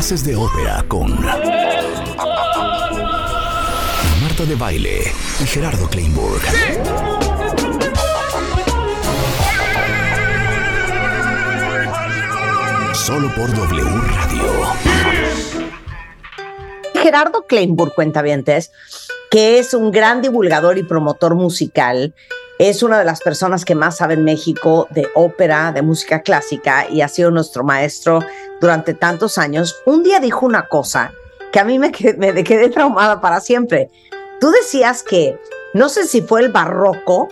Clases de ópera con Marta de Baile y Gerardo Kleinburg. Solo por W Radio. Gerardo Kleinburg, cuentavientes, que es un gran divulgador y promotor musical, es una de las personas que más sabe en México de ópera, de música clásica y ha sido nuestro maestro durante tantos años. Un día dijo una cosa que a mí me quedé, me quedé traumada para siempre. Tú decías que, no sé si fue el barroco,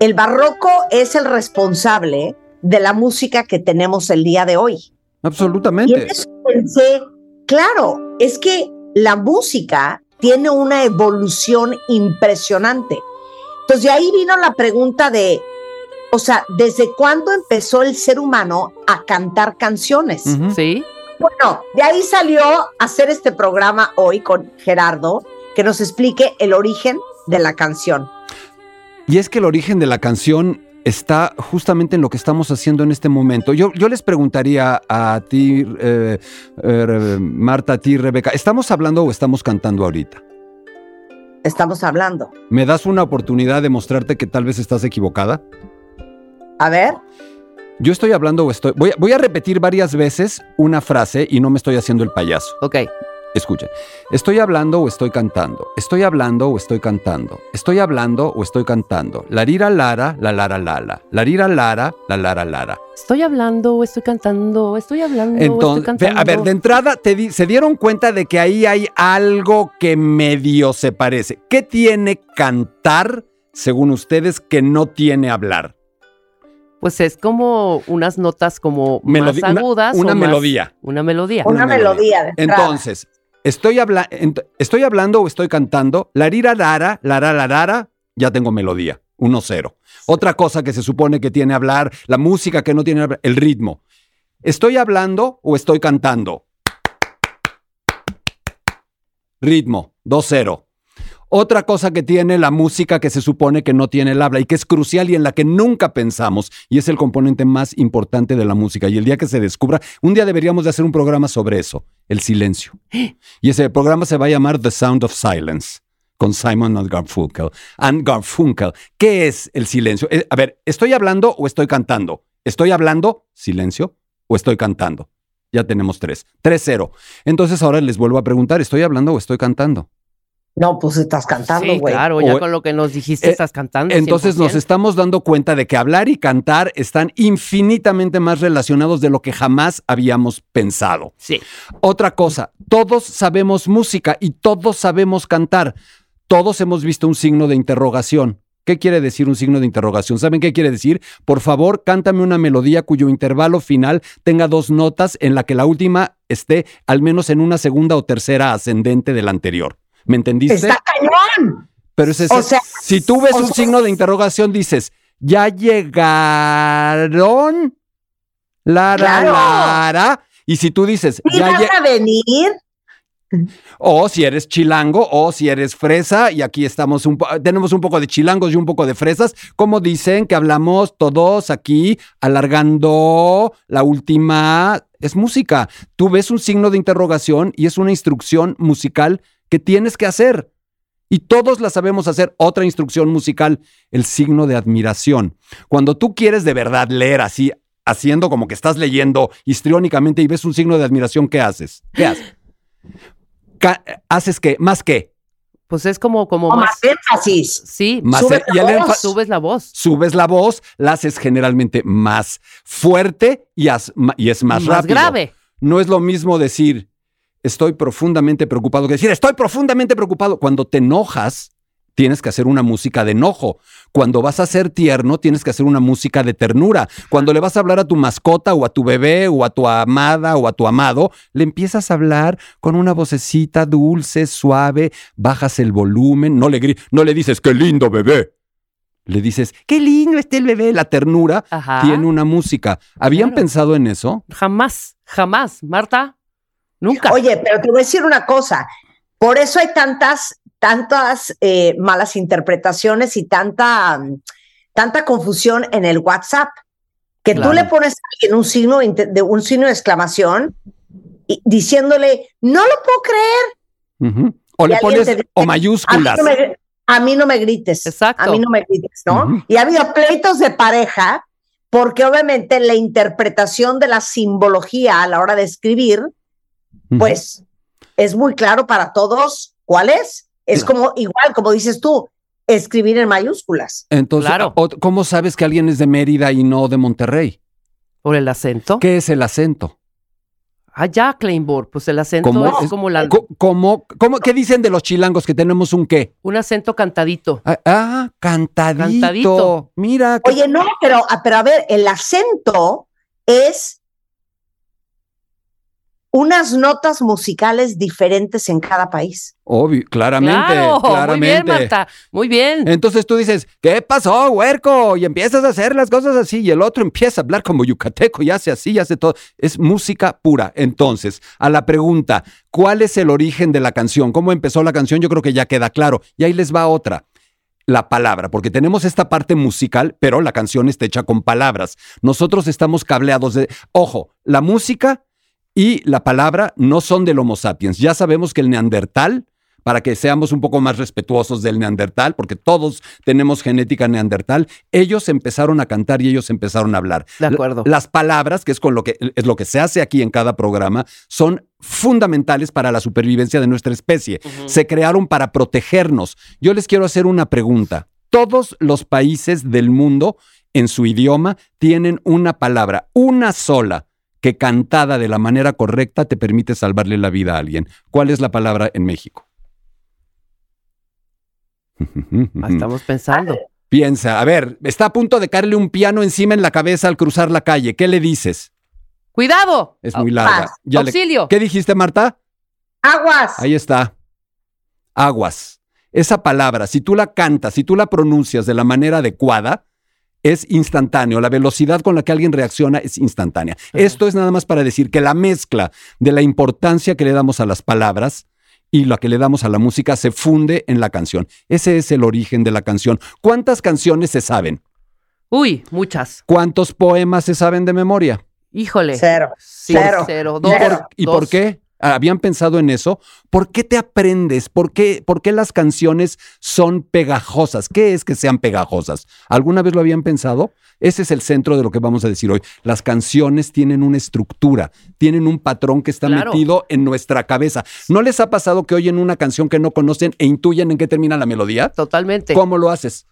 el barroco es el responsable de la música que tenemos el día de hoy. Absolutamente. Y en eso pensé, claro, es que la música tiene una evolución impresionante. Entonces de ahí vino la pregunta de, o sea, ¿desde cuándo empezó el ser humano a cantar canciones? Sí. Bueno, de ahí salió hacer este programa hoy con Gerardo, que nos explique el origen de la canción. Y es que el origen de la canción está justamente en lo que estamos haciendo en este momento. Yo, yo les preguntaría a ti, eh, eh, Marta, a ti, Rebeca, ¿estamos hablando o estamos cantando ahorita? Estamos hablando. ¿Me das una oportunidad de mostrarte que tal vez estás equivocada? A ver. Yo estoy hablando o estoy... Voy a, voy a repetir varias veces una frase y no me estoy haciendo el payaso. Ok. Escuchen, estoy hablando o estoy cantando, estoy hablando o estoy cantando, estoy hablando o estoy cantando, la rira lara, la lara lala, la rira lara, la lara lara. Estoy hablando o estoy cantando, estoy hablando o Entonces, estoy cantando. a ver, de entrada te di- se dieron cuenta de que ahí hay algo que medio se parece. ¿Qué tiene cantar, según ustedes, que no tiene hablar? Pues es como unas notas como Melodi- más una- agudas. una o más- melodía. Una melodía. Una melodía de entrada. Entonces, estoy, habla- estoy hablando o estoy cantando, la rira lara, la ra, la rara, ya tengo melodía, 1-0. Otra cosa que se supone que tiene hablar, la música que no tiene hablar, el ritmo. ¿Estoy hablando o estoy cantando? Ritmo, 2-0. Otra cosa que tiene la música que se supone que no tiene el habla y que es crucial y en la que nunca pensamos y es el componente más importante de la música. Y el día que se descubra, un día deberíamos de hacer un programa sobre eso, el silencio. Y ese programa se va a llamar The Sound of Silence con Simon and Garfunkel. And Garfunkel, ¿qué es el silencio? Eh, a ver, ¿estoy hablando o estoy cantando? ¿Estoy hablando, silencio, o estoy cantando? Ya tenemos tres. 3-0. Entonces ahora les vuelvo a preguntar, ¿estoy hablando o estoy cantando? No, pues estás cantando, Sí, güey. claro, ya O- con lo que nos dijiste Eh, estás cantando. Entonces nos 100%. estamos dando cuenta de que hablar y cantar están infinitamente más relacionados de lo que jamás habíamos pensado. Sí. Otra cosa, todos sabemos música y todos sabemos cantar. Todos hemos visto un signo de interrogación. ¿Qué quiere decir un signo de interrogación? ¿Saben qué quiere decir? Por favor, cántame una melodía cuyo intervalo final tenga dos notas en la que la última esté al menos en una segunda o tercera ascendente de la anterior. ¿Me entendiste? Está cañón. Pero ese, O sea, si tú ves un sea- signo de interrogación, dices, ¿ya llegaron? La, la, Claro. la, la. Y si tú dices, ¿Sí ya a venir? o si eres chilango, o si eres fresa, y aquí estamos un tenemos un poco de chilangos y un poco de fresas, como dicen que hablamos todos aquí, alargando la última, es música. Tú ves un signo de interrogación y es una instrucción musical que tienes que hacer. Y todos la sabemos hacer. Otra instrucción musical, el signo de admiración. Cuando tú quieres de verdad leer así, haciendo como que estás leyendo histriónicamente y ves un signo de admiración, ¿qué haces? ¿Qué haces? ¿Haces qué? ¿Más qué? Pues es como, como O más. más énfasis. Sí, Más Sube el- la y el voz. subes la voz. subes la voz, la haces generalmente más fuerte y es más, Más rápido. grave. No es lo mismo decir estoy profundamente preocupado que decir estoy profundamente preocupado. Cuando te enojas, tienes que hacer una música de enojo. Cuando vas a ser tierno, tienes que hacer una música de ternura. Cuando le vas a hablar a tu mascota o a tu bebé o a tu amada o a tu amado, le empiezas a hablar con una vocecita dulce, suave, bajas el volumen, no le, no le dices qué lindo bebé. Le dices, qué lindo está el bebé. La ternura Ajá. tiene una música. ¿Habían Claro. pensado en eso? Jamás, jamás. Marta, nunca. Oye, pero te voy a decir una cosa. Por eso hay tantas, tantas eh, malas interpretaciones y tanta, tanta confusión en el WhatsApp. Que Claro. tú le pones a alguien un signo de, un signo de exclamación y diciéndole, no lo puedo creer. Ujú. O Y le pones dice, o A mí, mayúsculas. no me, a mí no me grites. Exacto. A mí no me grites, ¿no? Ujú. Y ha habido pleitos de pareja porque obviamente la interpretación de la simbología a la hora de escribir, Pues es muy claro para todos cuál es. Es Claro. como igual, como dices tú, escribir en mayúsculas. Entonces, Claro. ¿cómo sabes que alguien es de Mérida y no de Monterrey? ¿Por el acento? ¿Qué es el acento? Ah, ya, Kleinborg. Pues el acento ¿Cómo? es Es- como la, ¿Cómo, cómo, ¿Qué dicen de los chilangos que tenemos un qué? un acento cantadito. Ah, ah, cantadito. Cantadito. Mira. Oye, no, pero, pero a ver, el acento es unas notas musicales diferentes en cada país. Obvio, claramente, claro, claramente. muy bien, Marta. Muy bien. Entonces tú dices, ¿qué pasó, huerco? Y empiezas a hacer las cosas así, y el otro empieza a hablar como yucateco y hace así, y hace todo. Es música pura. Entonces, a la pregunta, ¿cuál es el origen de la canción? ¿Cómo empezó la canción? Yo creo que ya queda claro. Y ahí les va otra. La palabra, porque tenemos esta parte musical, pero la canción está hecha con palabras. Nosotros estamos cableados de. Ojo, la música y la palabra no son del Homo sapiens. Ya sabemos que el neandertal, para que seamos un poco más respetuosos del neandertal, porque todos tenemos genética neandertal, ellos empezaron a cantar y ellos empezaron a hablar. De acuerdo. La- Las palabras, que es con lo que es lo que se hace aquí en cada programa, son fundamentales para la supervivencia de nuestra especie. Se crearon para protegernos. Yo les quiero hacer una pregunta. Todos los países del mundo en su idioma tienen una palabra, una sola, que cantada de la manera correcta te permite salvarle la vida a alguien. ¿Cuál es la palabra en México? Ah, Estamos pensando. Piensa, a ver, está a punto de caerle un piano encima en la cabeza al cruzar la calle. ¿Qué le dices? ¡Cuidado! Es muy larga. le- Auxilio. ¿Qué dijiste, Marta? Aguas. Ahí está. Aguas. Esa palabra, si tú la cantas, si tú la pronuncias de la manera adecuada, es instantáneo. La velocidad con la que alguien reacciona es instantánea. Esto es nada más para decir que la mezcla de la importancia que le damos a las palabras y la que le damos a la música se funde en la canción. Ese es el origen de la canción. ¿Cuántas canciones se saben? Uy, muchas. ¿Cuántos poemas se saben de memoria? Híjole. Cero. Sí, Cero. cero. Dos. Cero. ¿Y dos. por qué? ¿Habían pensado en eso? ¿Por qué te aprendes? ¿Por qué, ¿Por qué las canciones son pegajosas? ¿Qué es que sean pegajosas? ¿Alguna vez lo habían pensado? Ese es el centro de lo que vamos a decir hoy. Las canciones tienen una estructura, tienen un patrón que está Claro. metido en nuestra cabeza. ¿No les ha pasado que oyen una canción que no conocen e intuyen en qué termina la melodía? Totalmente. ¿Cómo lo haces?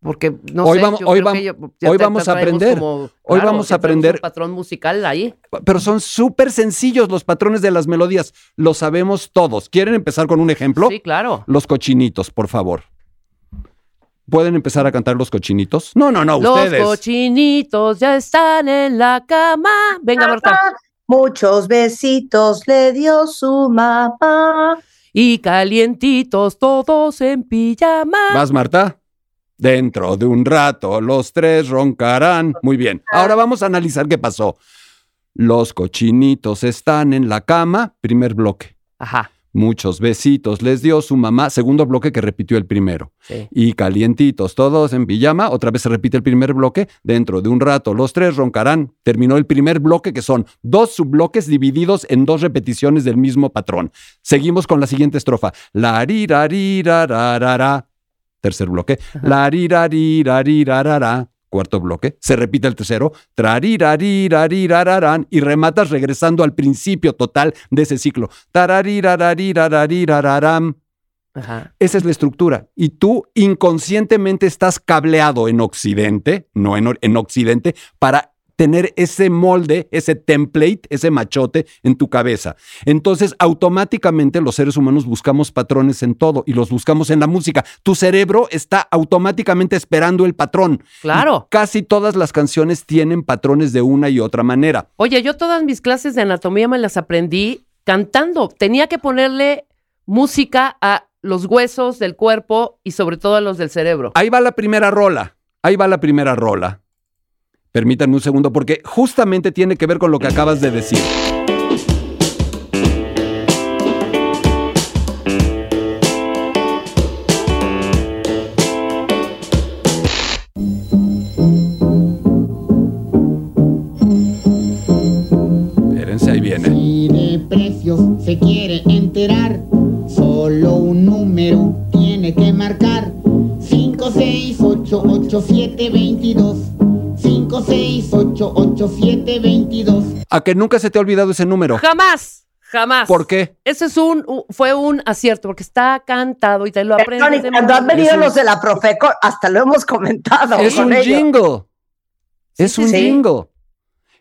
Porque no Hoy sé, vamos- yo hoy creo que yo- ya hoy te- vamos a aprender. como- Hoy vamos a aprender. Un patrón musical ahí. Pero son súper sencillos los patrones de las melodías. Lo sabemos todos. ¿Quieren empezar con un ejemplo? Sí, claro. Los cochinitos, por favor. ¿Pueden empezar a cantar los cochinitos? No, no, no, Los ustedes. cochinitos ya están en la cama. Venga, Marta. Muchos besitos le dio su mamá. Y calientitos todos en pijama. ¿Vas, Marta? Dentro de un rato los tres roncarán. Muy bien. Ahora vamos a analizar qué pasó. Los cochinitos están en la cama. Primer bloque. Ajá. Muchos besitos les dio su mamá. Segundo bloque que repitió el primero. Sí. y calientitos, todos en pijama. Otra vez se repite el primer bloque. Dentro de un rato, los tres roncarán. Terminó el primer bloque, que son dos subbloques divididos en dos repeticiones del mismo patrón. Seguimos con la siguiente estrofa. La rirararararara. Tercer bloque. La. Cuarto bloque. Se repite el tercero. Y rematas regresando al principio total de ese ciclo. Ajá. Esa es la estructura. Y tú inconscientemente estás cableado en Occidente, no en, en, Occidente, para tener ese molde, ese template, ese machote en tu cabeza. Entonces, automáticamente los seres humanos buscamos patrones en todo y los buscamos en la música. Tu cerebro está automáticamente esperando el patrón. Claro. Y casi todas las canciones tienen patrones de una y otra manera. Oye, yo todas mis clases de anatomía me las aprendí cantando. Tenía que ponerle música a los huesos del cuerpo y sobre todo a los del cerebro. Ahí va la primera rola. Ahí va la primera rola. Permítanme un segundo porque justamente tiene que ver con lo que acabas de decir. Espérense, ahí viene. precios se quiere enterar, solo un número tiene que marcar. 5, 6, 8, 8, 7, 22. 5, 6, 8, 8, 7, 22. A que nunca se te ha olvidado ese número. Jamás, jamás. ¿Por qué? Ese es un, fue un acierto, porque está cantado y te lo aprendes cuando han venido Es un- los de la Profeco, hasta lo hemos comentado Es con un ellos. jingle. es sí, un sí. jingle.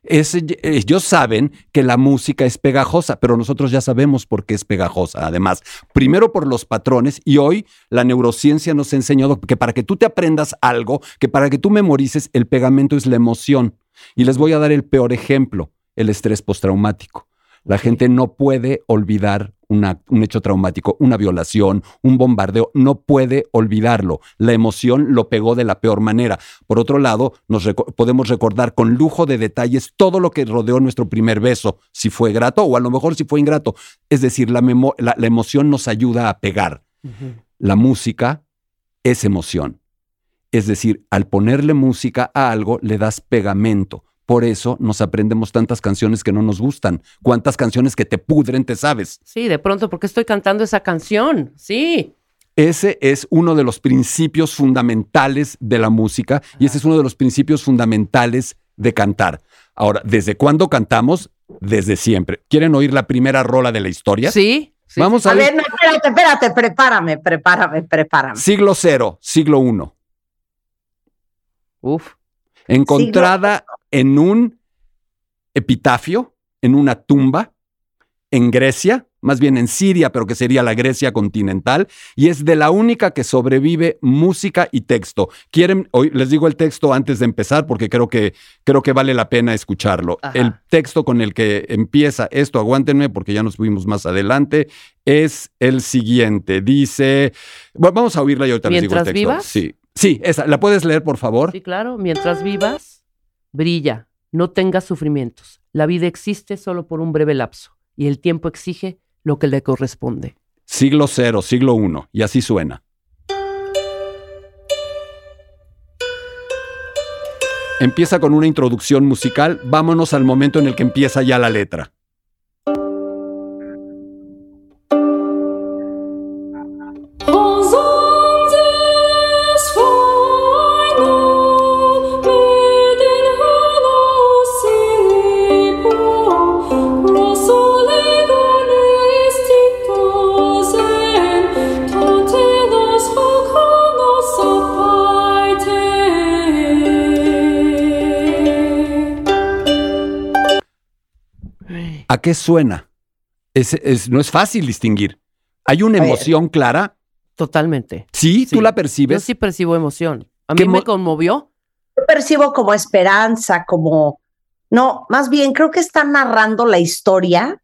Es- ellos saben que la música es pegajosa, pero nosotros ya sabemos por qué es pegajosa. Además, primero por los patrones y hoy la neurociencia nos ha enseñado que para que tú te aprendas algo, que para que tú memorices, el pegamento es la emoción. Y les voy a dar el peor ejemplo, el estrés postraumático. La gente no puede olvidar una- un hecho traumático, una violación, un bombardeo, no puede olvidarlo. La emoción lo pegó de la peor manera. Por otro lado, nos reco- podemos recordar con lujo de detalles todo lo que rodeó nuestro primer beso, si fue grato o a lo mejor si fue ingrato. Es decir, la, memo- la- la emoción nos ayuda a pegar. La música es emoción. Es decir, al ponerle música a algo, le das pegamento. Por eso nos aprendemos tantas canciones que no nos gustan. ¿Cuántas canciones que te pudren te sabes? Sí, de pronto, porque estoy cantando esa canción? Sí. Ese es uno de los principios fundamentales de la música y ese es uno de los principios fundamentales de cantar. Ahora, ¿desde cuándo cantamos? Desde siempre. ¿Quieren oír la primera rola de la historia? Sí. sí, Vamos A a ver, ver. no, espérate, espérate, prepárame, prepárame, prepárame. Siglo cero, siglo uno. Uf. encontrada en un epitafio, en una tumba, en Grecia, más bien en Siria, pero que sería la Grecia continental, y es de la única que sobrevive música y texto. Quieren, hoy les digo el texto antes de empezar porque creo que creo que vale la pena escucharlo. Ajá. El texto con el que empieza esto, aguántenme porque ya nos fuimos más adelante, es el siguiente. Dice, bueno, vamos a oírla y ahorita les digo el ¿Mientras texto. vivas? Sí. Sí, esa, ¿la puedes leer, por favor? Sí, claro. Mientras vivas, brilla. No tengas sufrimientos. La vida existe solo por un breve lapso y el tiempo exige lo que le corresponde. Siglo cero, siglo uno, y así suena. Empieza con una introducción musical, vámonos al momento en el que empieza ya la letra. Qué suena? Es- es- no es fácil distinguir. Hay una emoción clara. Totalmente. Sí, Sí. tú la Yo percibes. sí percibo emoción. A ¿Qué mí me mo- conmovió. Yo percibo como esperanza, como... No, más bien creo que está narrando la historia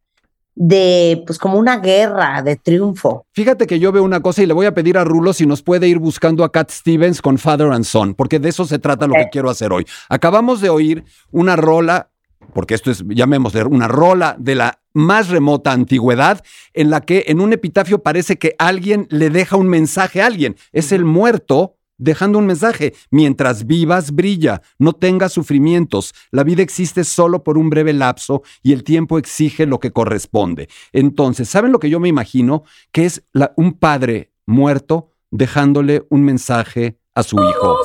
de, pues como una guerra de triunfo. Fíjate que yo veo una cosa y le voy a pedir a Rulo si nos puede ir buscando a Cat Stevens con Father and Son, porque de eso se trata lo que quiero hacer hoy. Acabamos de oír una rola, porque esto es, llamémosle, una rola de la más remota antigüedad, en la que en un epitafio parece que alguien le deja un mensaje a alguien. Es el muerto dejando un mensaje. Mientras vivas, brilla. No tengas sufrimientos. La vida existe solo por un breve lapso y el tiempo exige lo que corresponde. Entonces, ¿saben lo que yo me imagino? Que es la- un padre muerto dejándole un mensaje a su hijo.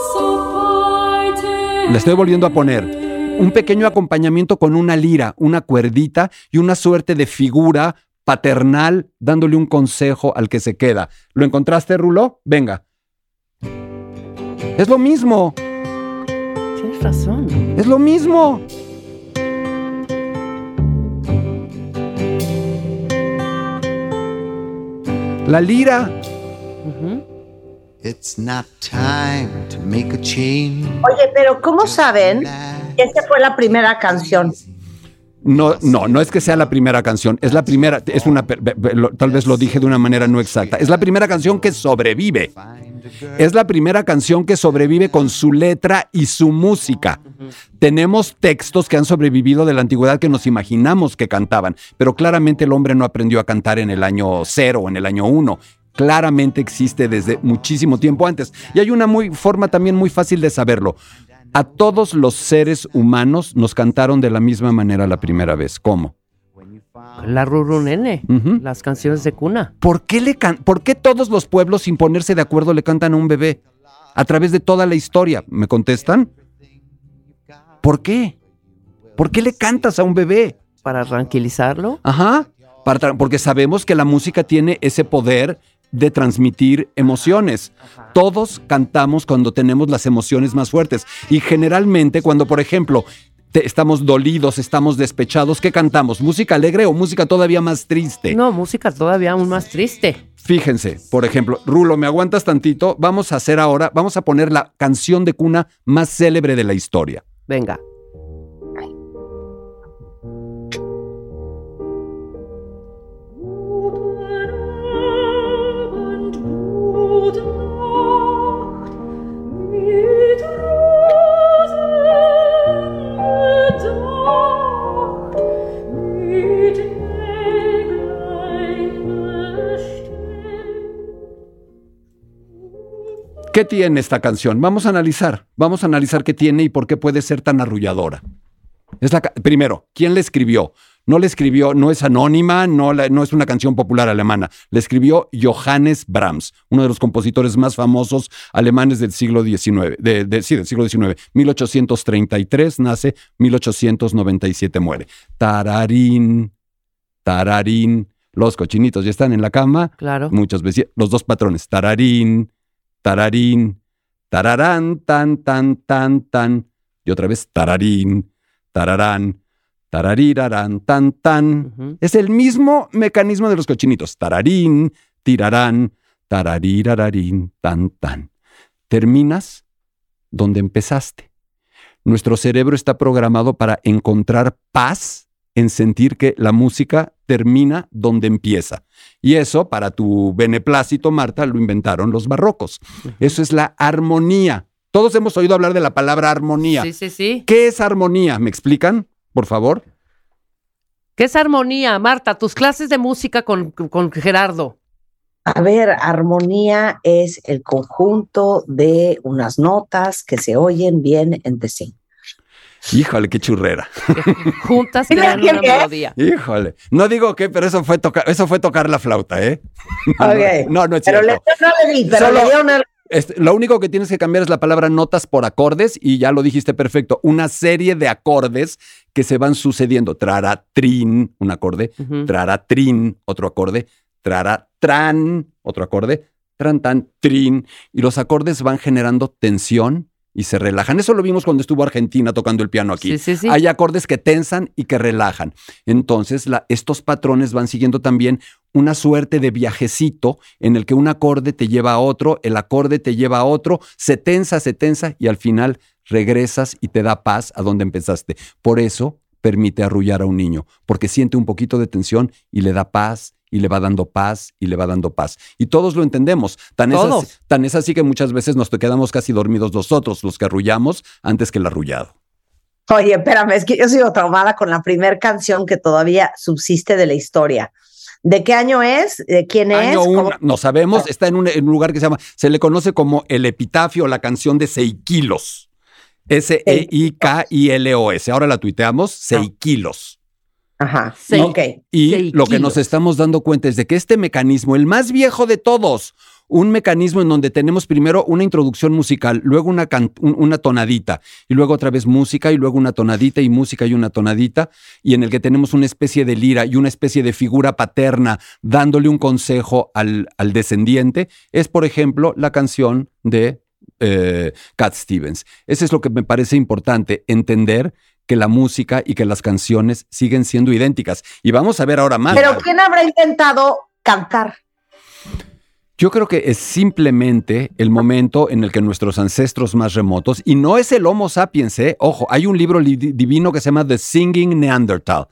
Le estoy volviendo a poner un pequeño acompañamiento con una lira, una cuerdita y una suerte de figura paternal dándole un consejo al que se queda. ¿Lo encontraste, Rulo? Venga. Es lo mismo, Tienes razón. es lo mismo. La lira. It's not time to make a change. Oye, pero ¿cómo saben esa fue la primera canción? No, no, no es que sea la primera canción, es la primera, es una, tal vez lo dije de una manera no exacta, es la primera canción que sobrevive. Es la primera canción que sobrevive con su letra y su música. Tenemos textos que han sobrevivido de la antigüedad que nos imaginamos que cantaban, pero claramente el hombre no aprendió a cantar en el año cero o en el año uno. Claramente existe desde muchísimo tiempo antes. Y hay una muy, forma también muy fácil de saberlo. A todos los seres humanos nos cantaron de la misma manera la primera vez. ¿Cómo? La Ruru Nene, Ujú. las canciones de cuna. ¿Por qué, le can- ¿Por qué todos los pueblos, sin ponerse de acuerdo, le cantan a un bebé? A través de toda la historia. ¿Me contestan? ¿Por qué? ¿Por qué le cantas a un bebé? Para tranquilizarlo. Ajá. Para tra- porque sabemos que la música tiene ese poder de transmitir emociones. Todos cantamos cuando tenemos las emociones más fuertes. Y generalmente cuando, por ejemplo, te- estamos dolidos, estamos despechados, ¿qué cantamos? ¿Música alegre o música todavía más triste? No, música todavía aún más triste. Fíjense, por ejemplo, Rulo, ¿me aguantas tantito? Vamos a hacer ahora, vamos a poner la canción de cuna más célebre de la historia. Venga. ¿Qué tiene esta canción? Vamos a analizar, vamos a analizar qué tiene y por qué puede ser tan arrulladora. Es la, primero, ¿quién la escribió? No la escribió, no es anónima, no, la- no es una canción popular alemana. La escribió Johannes Brahms, uno de los compositores más famosos alemanes del siglo XIX, de, de- sí, del siglo XIX. 1833 nace, 1897 muere. Tararín, tararín. Los cochinitos ya están en la cama. Claro. Muchos vecinos, los dos patrones, tararín, tararín, tararán, tan, tan, tan, tan. Y otra vez, tararín, tararán, tararirarán, tan, tan. Es el mismo mecanismo de los cochinitos. Tararín, tirarán, tararirararín, tan, tan. Terminas donde empezaste. Nuestro cerebro está programado para encontrar paz en sentir que la música termina donde empieza. Y eso, para tu beneplácito, Marta, lo inventaron los barrocos. Eso es la armonía. Todos hemos oído hablar de la palabra armonía. Sí, sí, sí. ¿Qué es armonía? ¿Me explican, por favor? ¿Qué es armonía, Marta? Tus clases de música con, con Gerardo. A ver, armonía es el conjunto de unas notas que se oyen bien entre sí. Híjole, qué churrera. que juntas crean una melodía. Híjole. No digo qué, pero eso fue tocar, eso fue tocar la flauta, ¿eh? No, no. No, no es Pero cierto. le, no le di, pero Solo- le dio una... Este, lo único que tienes que cambiar es la palabra notas por acordes y ya lo dijiste perfecto. Una serie de acordes que se van sucediendo. Traratrin, un acorde. Ujú. Traratrin, otro acorde. Traratran, otro acorde. Tran, tan, trin. Y los acordes van generando tensión y se relajan. Eso lo vimos cuando estuvo Argentina tocando el piano aquí. Sí, sí, sí. Hay acordes que tensan y que relajan. Entonces, la- estos patrones van siguiendo también una suerte de viajecito en el que un acorde te lleva a otro, el acorde te lleva a otro, se tensa, se tensa y al final regresas y te da paz a donde empezaste. Por eso permite arrullar a un niño, porque siente un poquito de tensión y le da paz y le va dando paz y le va dando paz. Y todos lo entendemos. Tan es, Todos. así, tan es así que muchas veces nos quedamos casi dormidos nosotros, los que arrullamos, antes que el arrullado. Oye, espérame, es que yo sigo traumada con la primera canción que todavía subsiste de la historia. ¿De qué año es? ¿De quién es? Año ¿Cómo- uno, no sabemos, está en un, en un lugar que se llama, se le conoce como el epitafio, la canción de Seikilos. S-E-I-K-I-L-O-S. Ahora la tuiteamos, Seikilos. Ajá, Sei- ok. Y Seikilos. lo que nos estamos dando cuenta es de que este mecanismo, el más viejo de todos, un mecanismo en donde tenemos primero una introducción musical, luego una, can- un- una tonadita, y luego otra vez música, y luego una tonadita, y música y una tonadita, y en el que tenemos una especie de lira y una especie de figura paterna dándole un consejo al, al descendiente, es, por ejemplo, la canción de eh, Cat Stevens. Eso es lo que me parece importante, entender que la música y que las canciones siguen siendo idénticas. Y vamos a ver ahora más. Pero ¿quién habrá intentado cantar? Yo creo que es simplemente el momento en el que nuestros ancestros más remotos, y no es el Homo sapiens, ¿eh? ojo, hay un libro li- divino que se llama The Singing Neanderthal.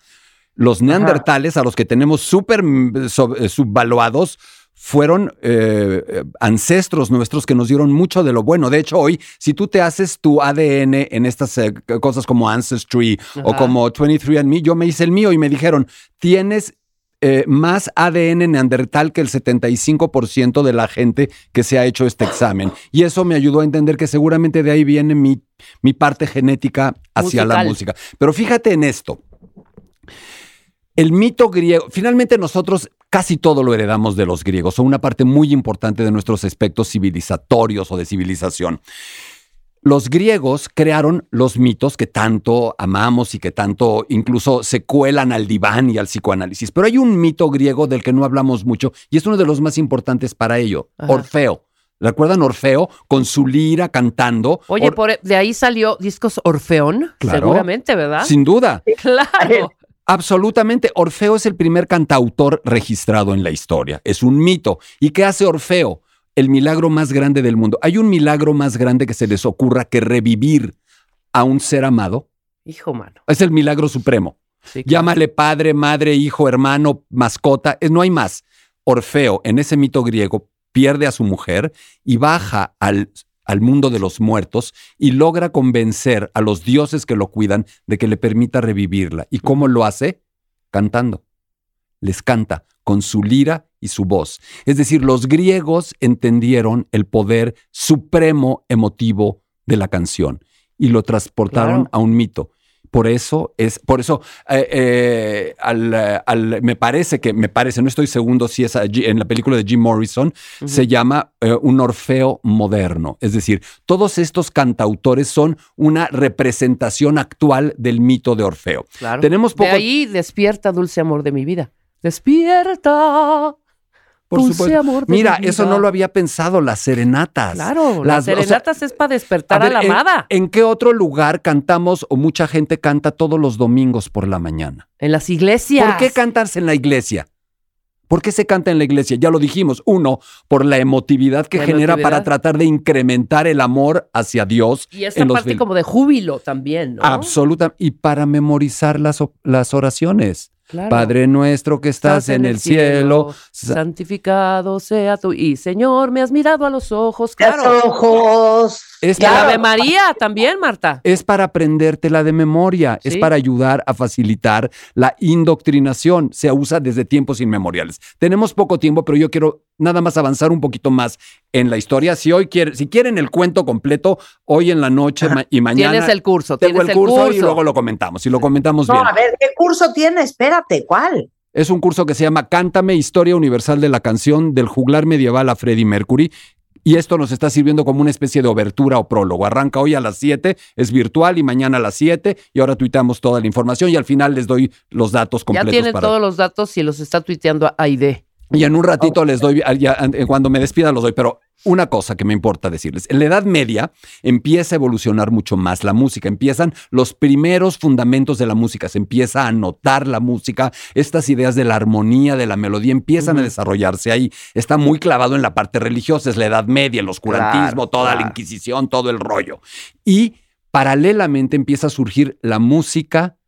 Los neandertales, a los que tenemos súper mm, sub- eh, subvaluados, fueron eh, ancestros nuestros que nos dieron mucho de lo bueno. De hecho, hoy, si tú te haces tu ADN en estas eh, cosas como Ancestry o como 23andMe, yo me hice el mío y me dijeron, tienes eh, más ADN neandertal que el 75% de la gente que se ha hecho este examen. Y eso me ayudó a entender que seguramente de ahí viene mi, mi parte genética hacia la música. Pero fíjate en esto. El mito griego, finalmente nosotros casi todo lo heredamos de los griegos, son una parte muy importante de nuestros aspectos civilizatorios o de civilización. Los griegos crearon los mitos que tanto amamos y que tanto incluso se cuelan al diván y al psicoanálisis. Pero hay un mito griego del que no hablamos mucho y es uno de los más importantes para ello, Ajá. Orfeo. ¿Recuerdan Orfeo con su lira cantando? Oye, Or- por- de ahí salió discos Orfeón, Claro. seguramente, ¿verdad? Sin duda. Claro. Absolutamente. Orfeo es el primer cantautor registrado en la historia. Es un mito. ¿Y qué hace Orfeo? El milagro más grande del mundo. ¿Hay un milagro más grande que se les ocurra que revivir a un ser amado? Hijo, mano. Es el milagro supremo. Sí, claro. Llámale padre, madre, hijo, hermano, mascota. No hay más. Orfeo, en ese mito griego, pierde a su mujer y baja al, al mundo de los muertos y logra convencer a los dioses que lo cuidan de que le permita revivirla. ¿Y cómo lo hace? Cantando. Les canta con su lira y su voz. Es decir, los griegos entendieron el poder supremo emotivo de la canción y lo transportaron Claro. a un mito. Por eso es, por eso, eh, eh, al, al- me parece que, me parece, no estoy segundo si es allí- en la película de Jim Morrison, se llama eh, un Orfeo moderno. Es decir, todos estos cantautores son una representación actual del mito de Orfeo. Claro. Tenemos poco- De ahí despierta, dulce amor de mi vida. Despierta. Por dulce supuesto. amor de Mira, mi eso no lo había pensado, las serenatas. Claro, Las- las o sea, serenatas es para despertar a, ver, la ¿en- amada. ¿En qué otro lugar cantamos o mucha gente canta todos los domingos por la mañana? En las iglesias. ¿Por qué cantas en la iglesia? ¿Por qué se canta en la iglesia? Ya lo dijimos. Uno, por la emotividad que La genera emotividad. para tratar de incrementar el amor hacia Dios. Y esta en los parte como de júbilo también, ¿no? Absoluta. Y para memorizar las, las oraciones. Claro. Padre nuestro que estás, en el cielo. sa- santificado sea tu y Señor, me has mirado a los ojos, Los claro. ojos. Es Y a la. Ave María también, Marta. es para aprendértela de memoria, es para ayudar a facilitar la indoctrinación. Se usa desde tiempos inmemoriales. Tenemos poco tiempo, pero yo quiero nada más avanzar un poquito más en la historia. Si hoy quieren, si quieren el cuento completo, hoy en la noche ma- y mañana Tienes el curso, tengo tienes el curso, y luego lo comentamos. Y lo comentamos No, bien. a ver, ¿qué curso tiene? Espérate, ¿cuál? Es un curso que se llama Cántame, Historia Universal de la Canción del juglar medieval a Freddie Mercury. Y esto nos está sirviendo como una especie de obertura o prólogo. Arranca hoy a las 7, es virtual y mañana a las 7 y ahora tuitamos toda la información y al final les doy los datos Ya completos. tienen para- todos los datos y los está tuiteando a Aide. Y en un ratito les doy, ya, eh, cuando me despida los doy, pero una cosa que me importa decirles, en la Edad Media empieza a evolucionar mucho más la música, empiezan los primeros fundamentos de la música, se empieza a notar la música, estas ideas de la armonía, de la melodía empiezan a desarrollarse ahí, está muy clavado en la parte religiosa, es la Edad Media, el oscurantismo, Claro, toda la. Inquisición, todo el rollo. Y paralelamente empieza a surgir la música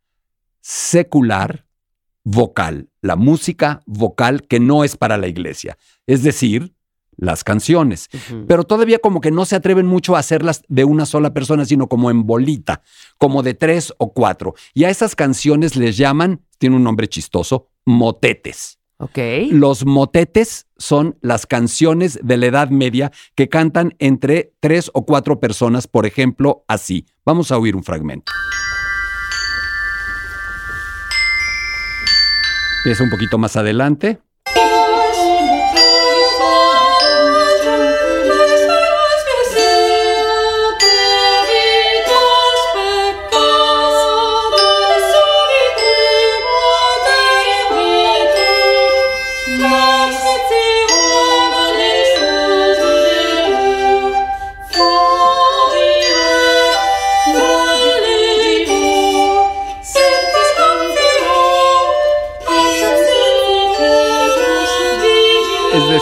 secular, vocal, la música vocal que no es para la iglesia, es decir, las canciones. Pero todavía como que no se atreven mucho a hacerlas de una sola persona, sino como en bolita, como de tres o cuatro. Y a esas canciones les llaman, tiene un nombre chistoso, motetes. Ok. Los motetes son las canciones de la Edad Media que cantan entre tres o cuatro personas, por ejemplo, así. Vamos a oír un fragmento. Es un poquito más adelante.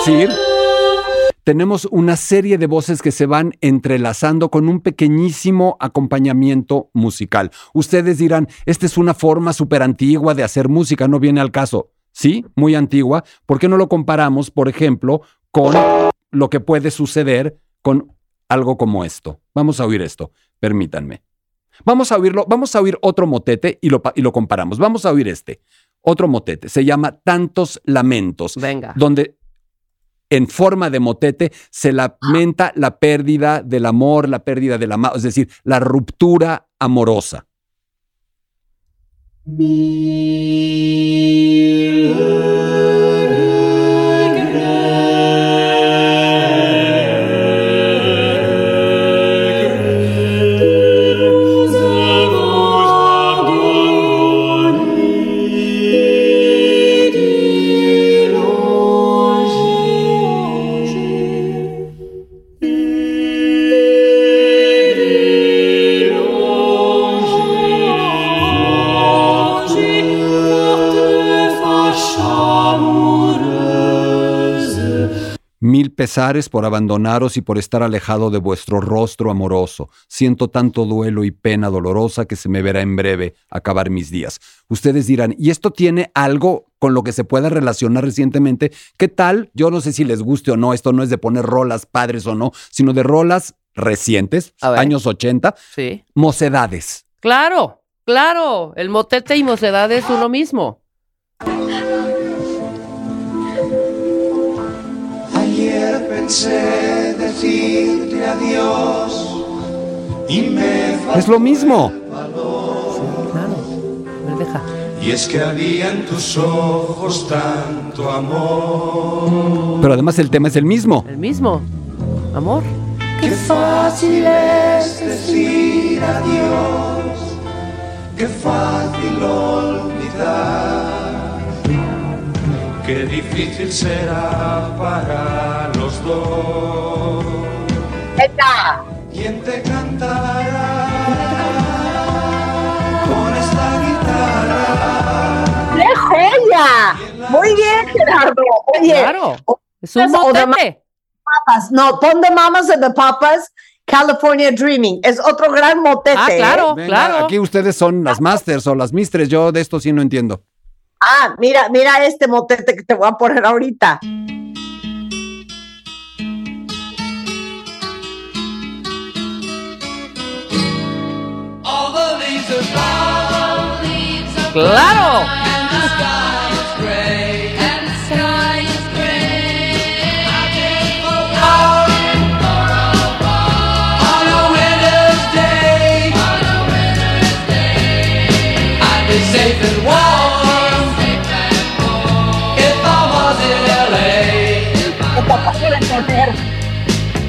Decir, tenemos una serie de voces que se van entrelazando con un pequeñísimo acompañamiento musical. Ustedes dirán, esta es una forma súper antigua de hacer música, no viene al caso. Sí, muy antigua. ¿Por qué no lo comparamos, por ejemplo, con lo que puede suceder con algo como esto? Vamos a oír esto, permítanme. Vamos a oírlo, vamos a oír otro motete y lo, y lo comparamos. Vamos a oír este. Otro motete, se llama Tantos Lamentos Venga. donde en forma de motete se lamenta la pérdida del amor, la pérdida del amado, es decir, la ruptura amorosa. Pesares por abandonaros y por estar alejado de vuestro rostro amoroso. Siento tanto duelo y pena dolorosa que se me verá en breve acabar mis días. Ustedes dirán, ¿y esto tiene algo con lo que se pueda relacionar recientemente? ¿Qué tal? Yo no sé si les guste o no, esto no es de poner rolas padres o no, sino de rolas recientes, años 80, Sí. mocedades. Claro, claro. El motete y mocedad es uno mismo. Pensé decirte adiós y me Es lo mismo. Claro. A ver, deja. Y es que había en tus ojos tanto amor. Pero además el tema es el mismo. El mismo. Amor. Qué fácil es decir adiós. Qué fácil olvidar. Qué difícil será para los dos. ¿Quién te cantará con esta guitarra? ¡Qué joya! Muy bien, Gerardo. Oye, Claro. Es un de. Papas, no, pon the Mamas and the Papas, California Dreaming. Es otro gran motete. Ah, ¿eh? claro, Venga, claro. Aquí ustedes son las masters o las mistres. Yo de esto sí no entiendo. Ah, mira, mira este motete que te voy a poner ahorita. Claro.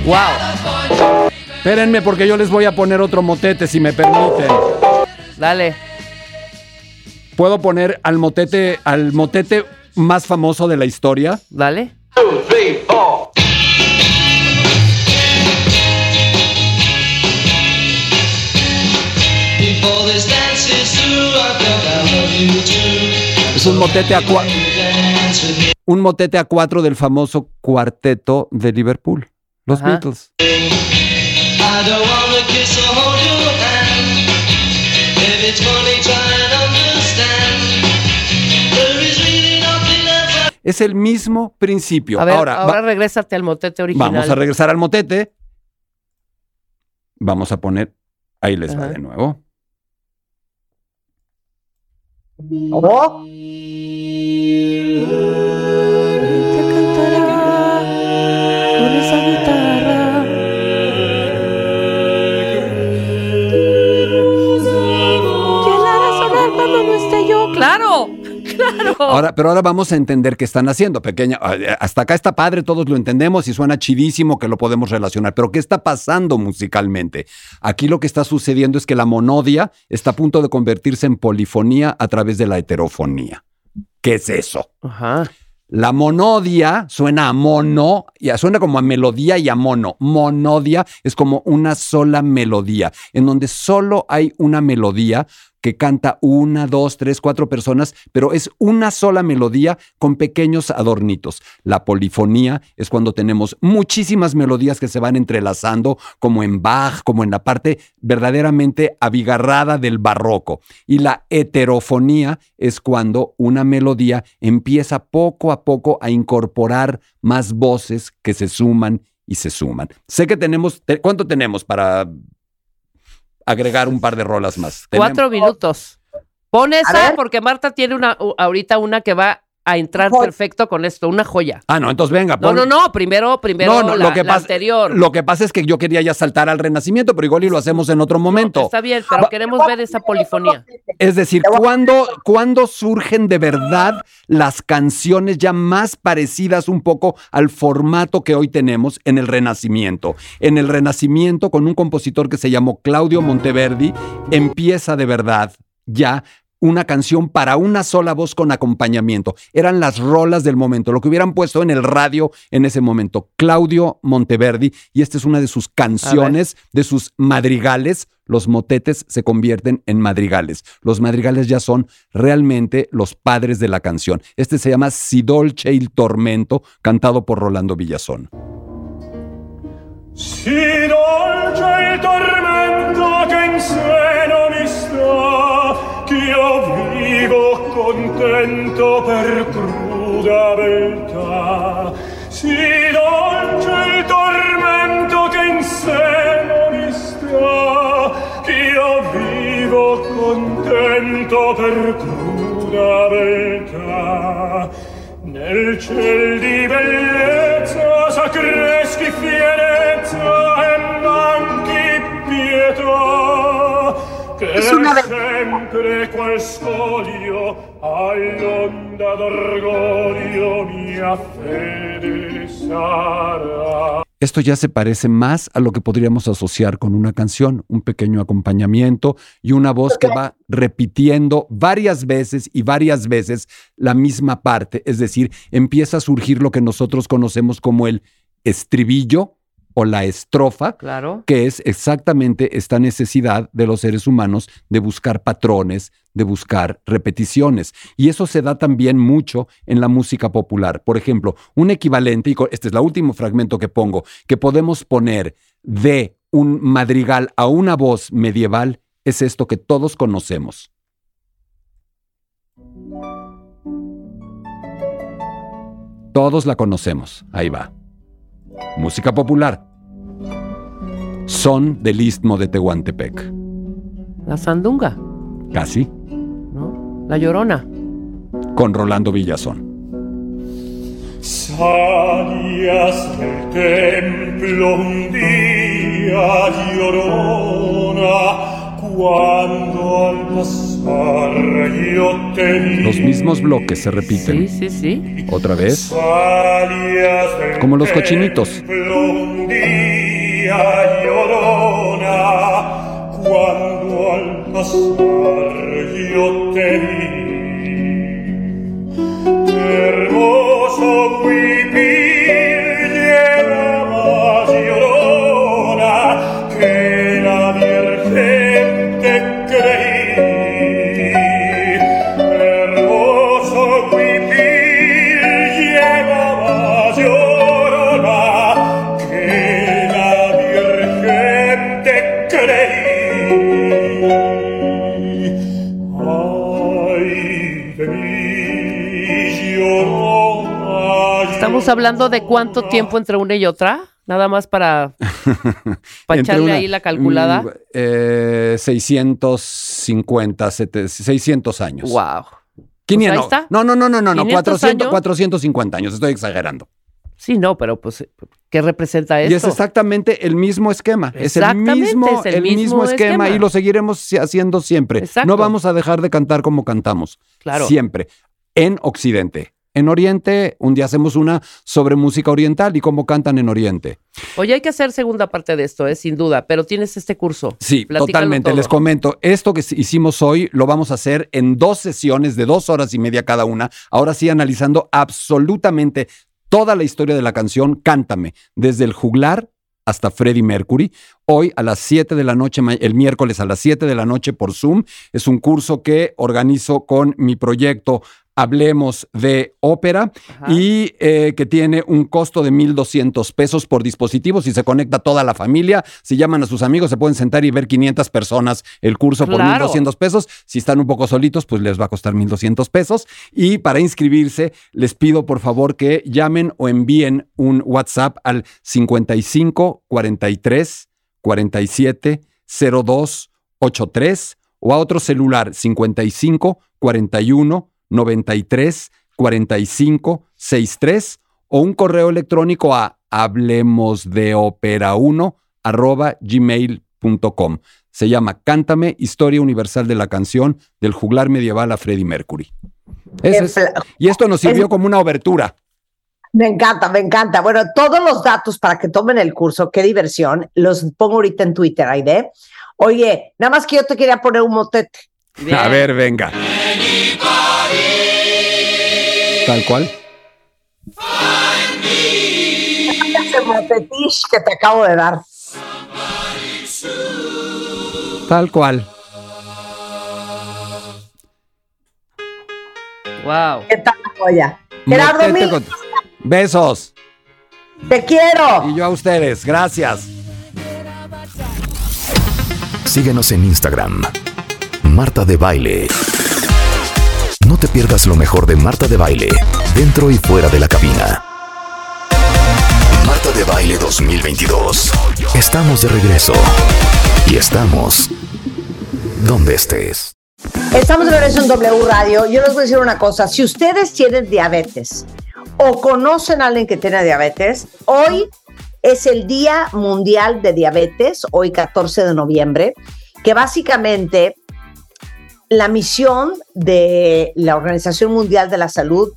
Wow. Espérenme porque yo les voy a poner otro motete si me permiten. Dale. ¿Puedo poner al motete, al motete más famoso de la historia? Dale. Es un motete a cuatro. Un motete a cuatro del famoso cuarteto de Liverpool. Los Ajá. Beatles. Es el mismo principio. A ver, ahora, ahora, regrésate al motete original. vamos a regresar al motete. Vamos a poner. Ahí les va de nuevo. Oh, ¡Claro! ¡Claro! Ahora, pero ahora vamos a entender qué están haciendo. Pequeña, eh, hasta acá está padre, todos lo entendemos y suena chidísimo que lo podemos relacionar. Pero ¿qué está pasando musicalmente? Aquí lo que está sucediendo es que la monodia está a punto de convertirse en polifonía a través de la heterofonía. ¿Qué es eso? Ajá. La monodia suena a mono, y a- suena como a melodía y a mono. Monodia es como una sola melodía, en donde solo hay una melodía que canta una, dos, tres, cuatro personas, pero es una sola melodía con pequeños adornitos. La polifonía es cuando tenemos muchísimas melodías que se van entrelazando, como en Bach, como en la parte verdaderamente abigarrada del barroco. Y la heterofonía es cuando una melodía empieza poco a poco a incorporar más voces que se suman y se suman. Sé que tenemos, te- ¿cuánto tenemos para agregar un par de rolas más? Cuatro minutos. Pon esa porque Marta tiene una ahorita una que va a entrar Joya. perfecto con esto, una joya. Ah, no, entonces venga. No, pon- no, no, primero, primero No, no, la, lo que la pasa, anterior. Lo que pasa es que yo quería ya saltar al renacimiento, pero igual y lo hacemos en otro momento. Está bien, pero Va- queremos ver esa polifonía. Es decir, ¿cuándo, cuándo surgen de verdad las canciones ya más parecidas un poco al formato que hoy tenemos en el Renacimiento? En el Renacimiento, con un compositor que se llamó Claudio Monteverdi, empieza de verdad ya una canción para una sola voz con acompañamiento. Eran las rolas del momento, lo que hubieran puesto en el radio en ese momento. Claudio Monteverdi, y esta es una de sus canciones, de sus madrigales. Los motetes se convierten en madrigales. Los madrigales ya son realmente los padres de la canción. Este se llama Si dolce il tormento, cantado por Rolando Villazón. Si dolce il tormento che io vivo contento per cruda beltà si dolce il tormento che in seno mi sta. Io vivo contento per cruda beltà nel ciel di bellezza s'accreschi fierezza e manchi pietà. Es una be- sempre qual scoglio all'onda d'orgoglio mia fede sarà Esto ya se parece más a lo que podríamos asociar con una canción, un pequeño acompañamiento y una voz que va repitiendo varias veces y varias veces la misma parte. Es decir, empieza a surgir lo que nosotros conocemos como el estribillo o la estrofa, Claro. que es exactamente esta necesidad de los seres humanos de buscar patrones, de buscar repeticiones. Y eso se da también mucho en la música popular. Por ejemplo, un equivalente, y este es el último fragmento que pongo, que podemos poner de un madrigal a una voz medieval, es esto que todos conocemos. Todos la conocemos. Ahí va. Música popular. Son del istmo de Tehuantepec. La sandunga, Casi. ¿no? La llorona. Con Rolando Villazón. Salías del templo un día llorona cuando al pasar yo te vi. Los mismos bloques se repiten. Sí, sí, sí. Otra vez. Salías del Como los cochinitos. templo un día via llorona, cuando al pasar yo te vi Estamos hablando de cuánto tiempo entre una y otra. Nada más para, para Entre echarle una- ahí la calculada. mm, eh, 650, sete- 600 años. Wow. 500. Pues ahí está. No, no, no, no, no, no. 500 400, años. 450 años. Estoy exagerando. Sí, no, pero pues, ¿qué representa Y es esto? exactamente el mismo esquema. Es el mismo, es el el mismo mismo esquema, esquema. y lo seguiremos haciendo siempre. Exacto. No vamos a dejar de cantar como cantamos. Claro. Siempre. En Occidente. En Oriente, un día hacemos una sobre música oriental y cómo cantan en Oriente. Oye, hay que hacer segunda parte de esto, ¿eh? sin duda, pero tienes este curso. Sí, Platícalo totalmente. todo. Les comento, esto que hicimos hoy lo vamos a hacer en dos sesiones de dos horas y media cada una. Ahora sí, analizando absolutamente toda la historia de la canción Cántame, desde el juglar hasta Freddie Mercury. Hoy a las 7 de la noche, el miércoles a las 7 de la noche por Zoom. Es un curso que organizo con mi proyecto Hablemos de Ópera Ajá. y eh, que tiene un costo de 1.200 pesos por dispositivo. Si se conecta toda la familia, si llaman a sus amigos, se pueden sentar y ver 500 personas el curso Claro. por 1.200 pesos. Si están un poco solitos, pues les va a costar 1.200 pesos. Y para inscribirse, les pido por favor que llamen o envíen un WhatsApp al 55 43 47 02 83 o a otro celular 55 41 93 4563 o un correo electrónico a hablemosdeopera1 arroba gmail.com. Se llama Cántame, Historia Universal de la Canción del juglar medieval a Freddie Mercury. Ese es- y esto nos sirvió como una obertura. Me encanta, me encanta. Bueno, todos los datos para que tomen el curso, qué diversión, los pongo ahorita en Twitter, Aide. Oye, nada más que yo te quería poner un motete. Bien. A ver, venga. Tal cual. Ese motetish que te acabo de dar. Tal cual. Wow. ¿Qué tal la joya? Gerardo Mil, con- Besos. te quiero. Y yo a ustedes. Gracias. Síguenos en Instagram. Marta de Baile. No te pierdas lo mejor de Marta de Baile, dentro y fuera de la cabina. Marta de Baile 2022. Estamos de regreso. Y estamos donde estés. Estamos de regreso en W Radio. Yo les voy a decir una cosa. Si ustedes tienen diabetes o conocen a alguien que tiene diabetes, hoy es el Día Mundial de Diabetes, hoy 14 de noviembre, que básicamente la misión de la Organización Mundial de la Salud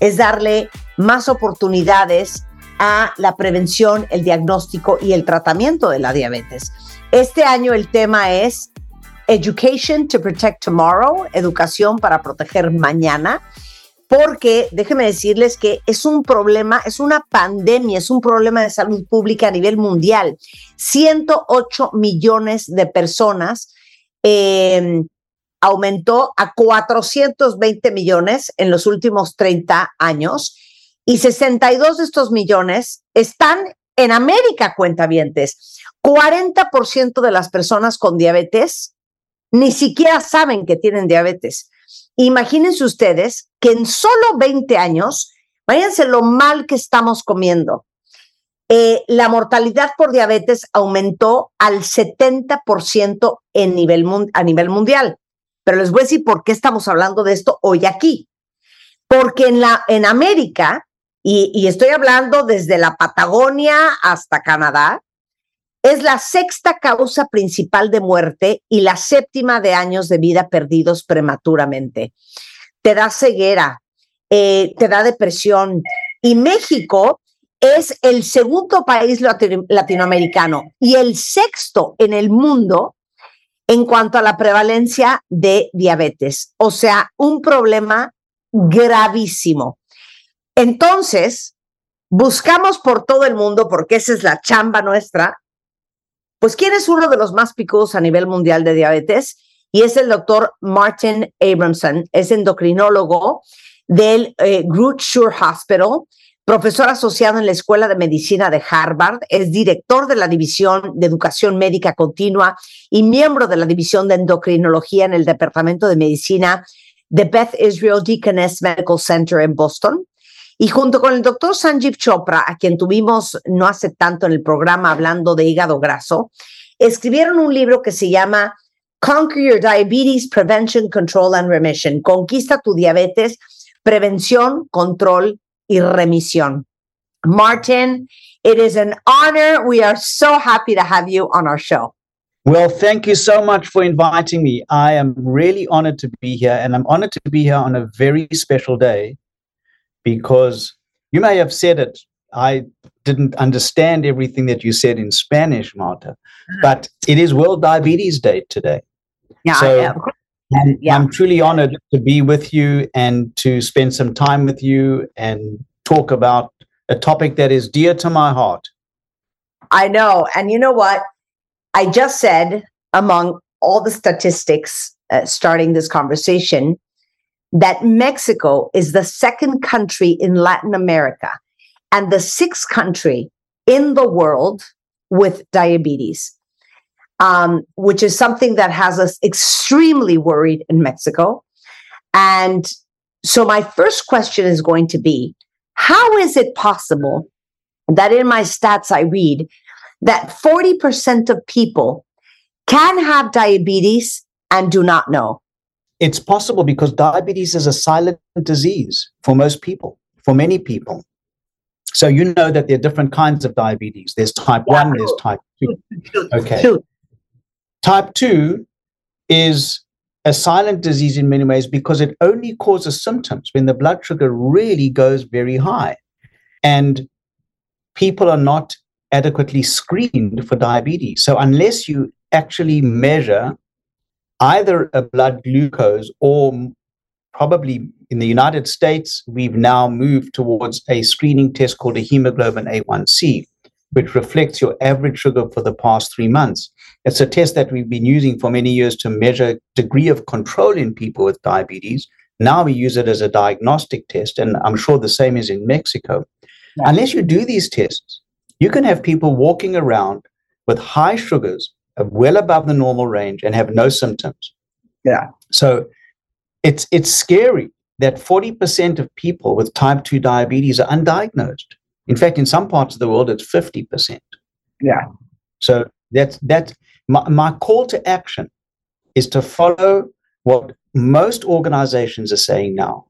es darle más oportunidades a la prevención, el diagnóstico y el tratamiento de la diabetes. Este año el tema es Education to Protect Tomorrow, educación para proteger mañana, porque déjenme decirles que es un problema, es una pandemia, es un problema de salud pública a nivel mundial. 108 millones de personas eh, aumentó a 420 millones en los últimos 30 años y 62 de estos millones están en América, cuentavientes. 40% de las personas con diabetes ni siquiera saben que tienen diabetes. Imagínense ustedes que en solo 20 años, váyanse lo mal que estamos comiendo. Eh, la mortalidad por diabetes aumentó al 70% en a nivel mundial. Pero les voy a decir por qué estamos hablando de esto hoy aquí. Porque en, la, en América, y, estoy hablando desde la Patagonia hasta Canadá, es la sexta causa principal de muerte y la séptima de años de vida perdidos prematuramente. Te da ceguera, eh, te da depresión. Y México es el segundo país latino- latinoamericano y el sexto en el mundo en cuanto a la prevalencia de diabetes. O sea, un problema gravísimo. Entonces, buscamos por todo el mundo, porque esa es la chamba nuestra, pues quién es uno de los más picudos a nivel mundial de diabetes y es el doctor Martin Abramson, es endocrinólogo del eh, Hospital, profesor asociado en la Escuela de Medicina de Harvard, es director de la División de Educación Médica Continua y miembro de la División de Endocrinología en el Departamento de Medicina de Beth Israel Deaconess Medical Center en Boston. Y junto con el doctor Sanjeev Chopra, a quien tuvimos no hace tanto en el programa hablando de hígado graso, escribieron un libro que se llama Conquer Your Diabetes Prevention, Control and Remission. Conquista tu diabetes, prevención, control y remisión. Martin, it is an honor. We are so happy to have you on our show. Well, thank you so much for inviting me. I am really honored to be here, and I'm honored to be here on a very special day because you may have said it. I didn't understand everything that you said in Spanish, Marta, uh-huh. but it is World Diabetes Day today. Yeah, So-. And Yeah. I'm truly honored to be with you and to spend some time with you and talk about a topic that is dear to my heart. I know. And you know what? I just said, among all the statistics uh, starting this conversation, that Mexico is the second country in Latin America and the sixth country in the world with diabetes, um, which is something that has us extremely worried in Mexico. And so, my first question is going to be how is it possible that in my stats I read that 40% of people can have diabetes and do not know? it's possible because diabetes is a silent disease for most people, for many people. So you know that there are different kinds of diabetes. There's type Yeah. 1, there's type 2. Okay. Shoot. Type 2 is a silent disease in many ways because it only causes symptoms when the blood sugar really goes very high. And people are not adequately screened for diabetes. So, unless you actually measure either a blood glucose or probably in the United States, we've now moved towards a screening test called a hemoglobin A1C, which reflects your average sugar for the past three months. It's a test that we've been using for many years to measure degree of control in people with diabetes. Now we use it as a diagnostic test, and I'm sure the same is in Mexico. Unless you do these tests, you can have people walking around with high sugars uh, well above the normal range and have no symptoms. Yeah. So it's it's scary that 40% of people with type 2 diabetes are undiagnosed. In fact, in some parts of the world, it's 50%. Yeah. So that's that. My, my call to action is to follow what most organizations are saying now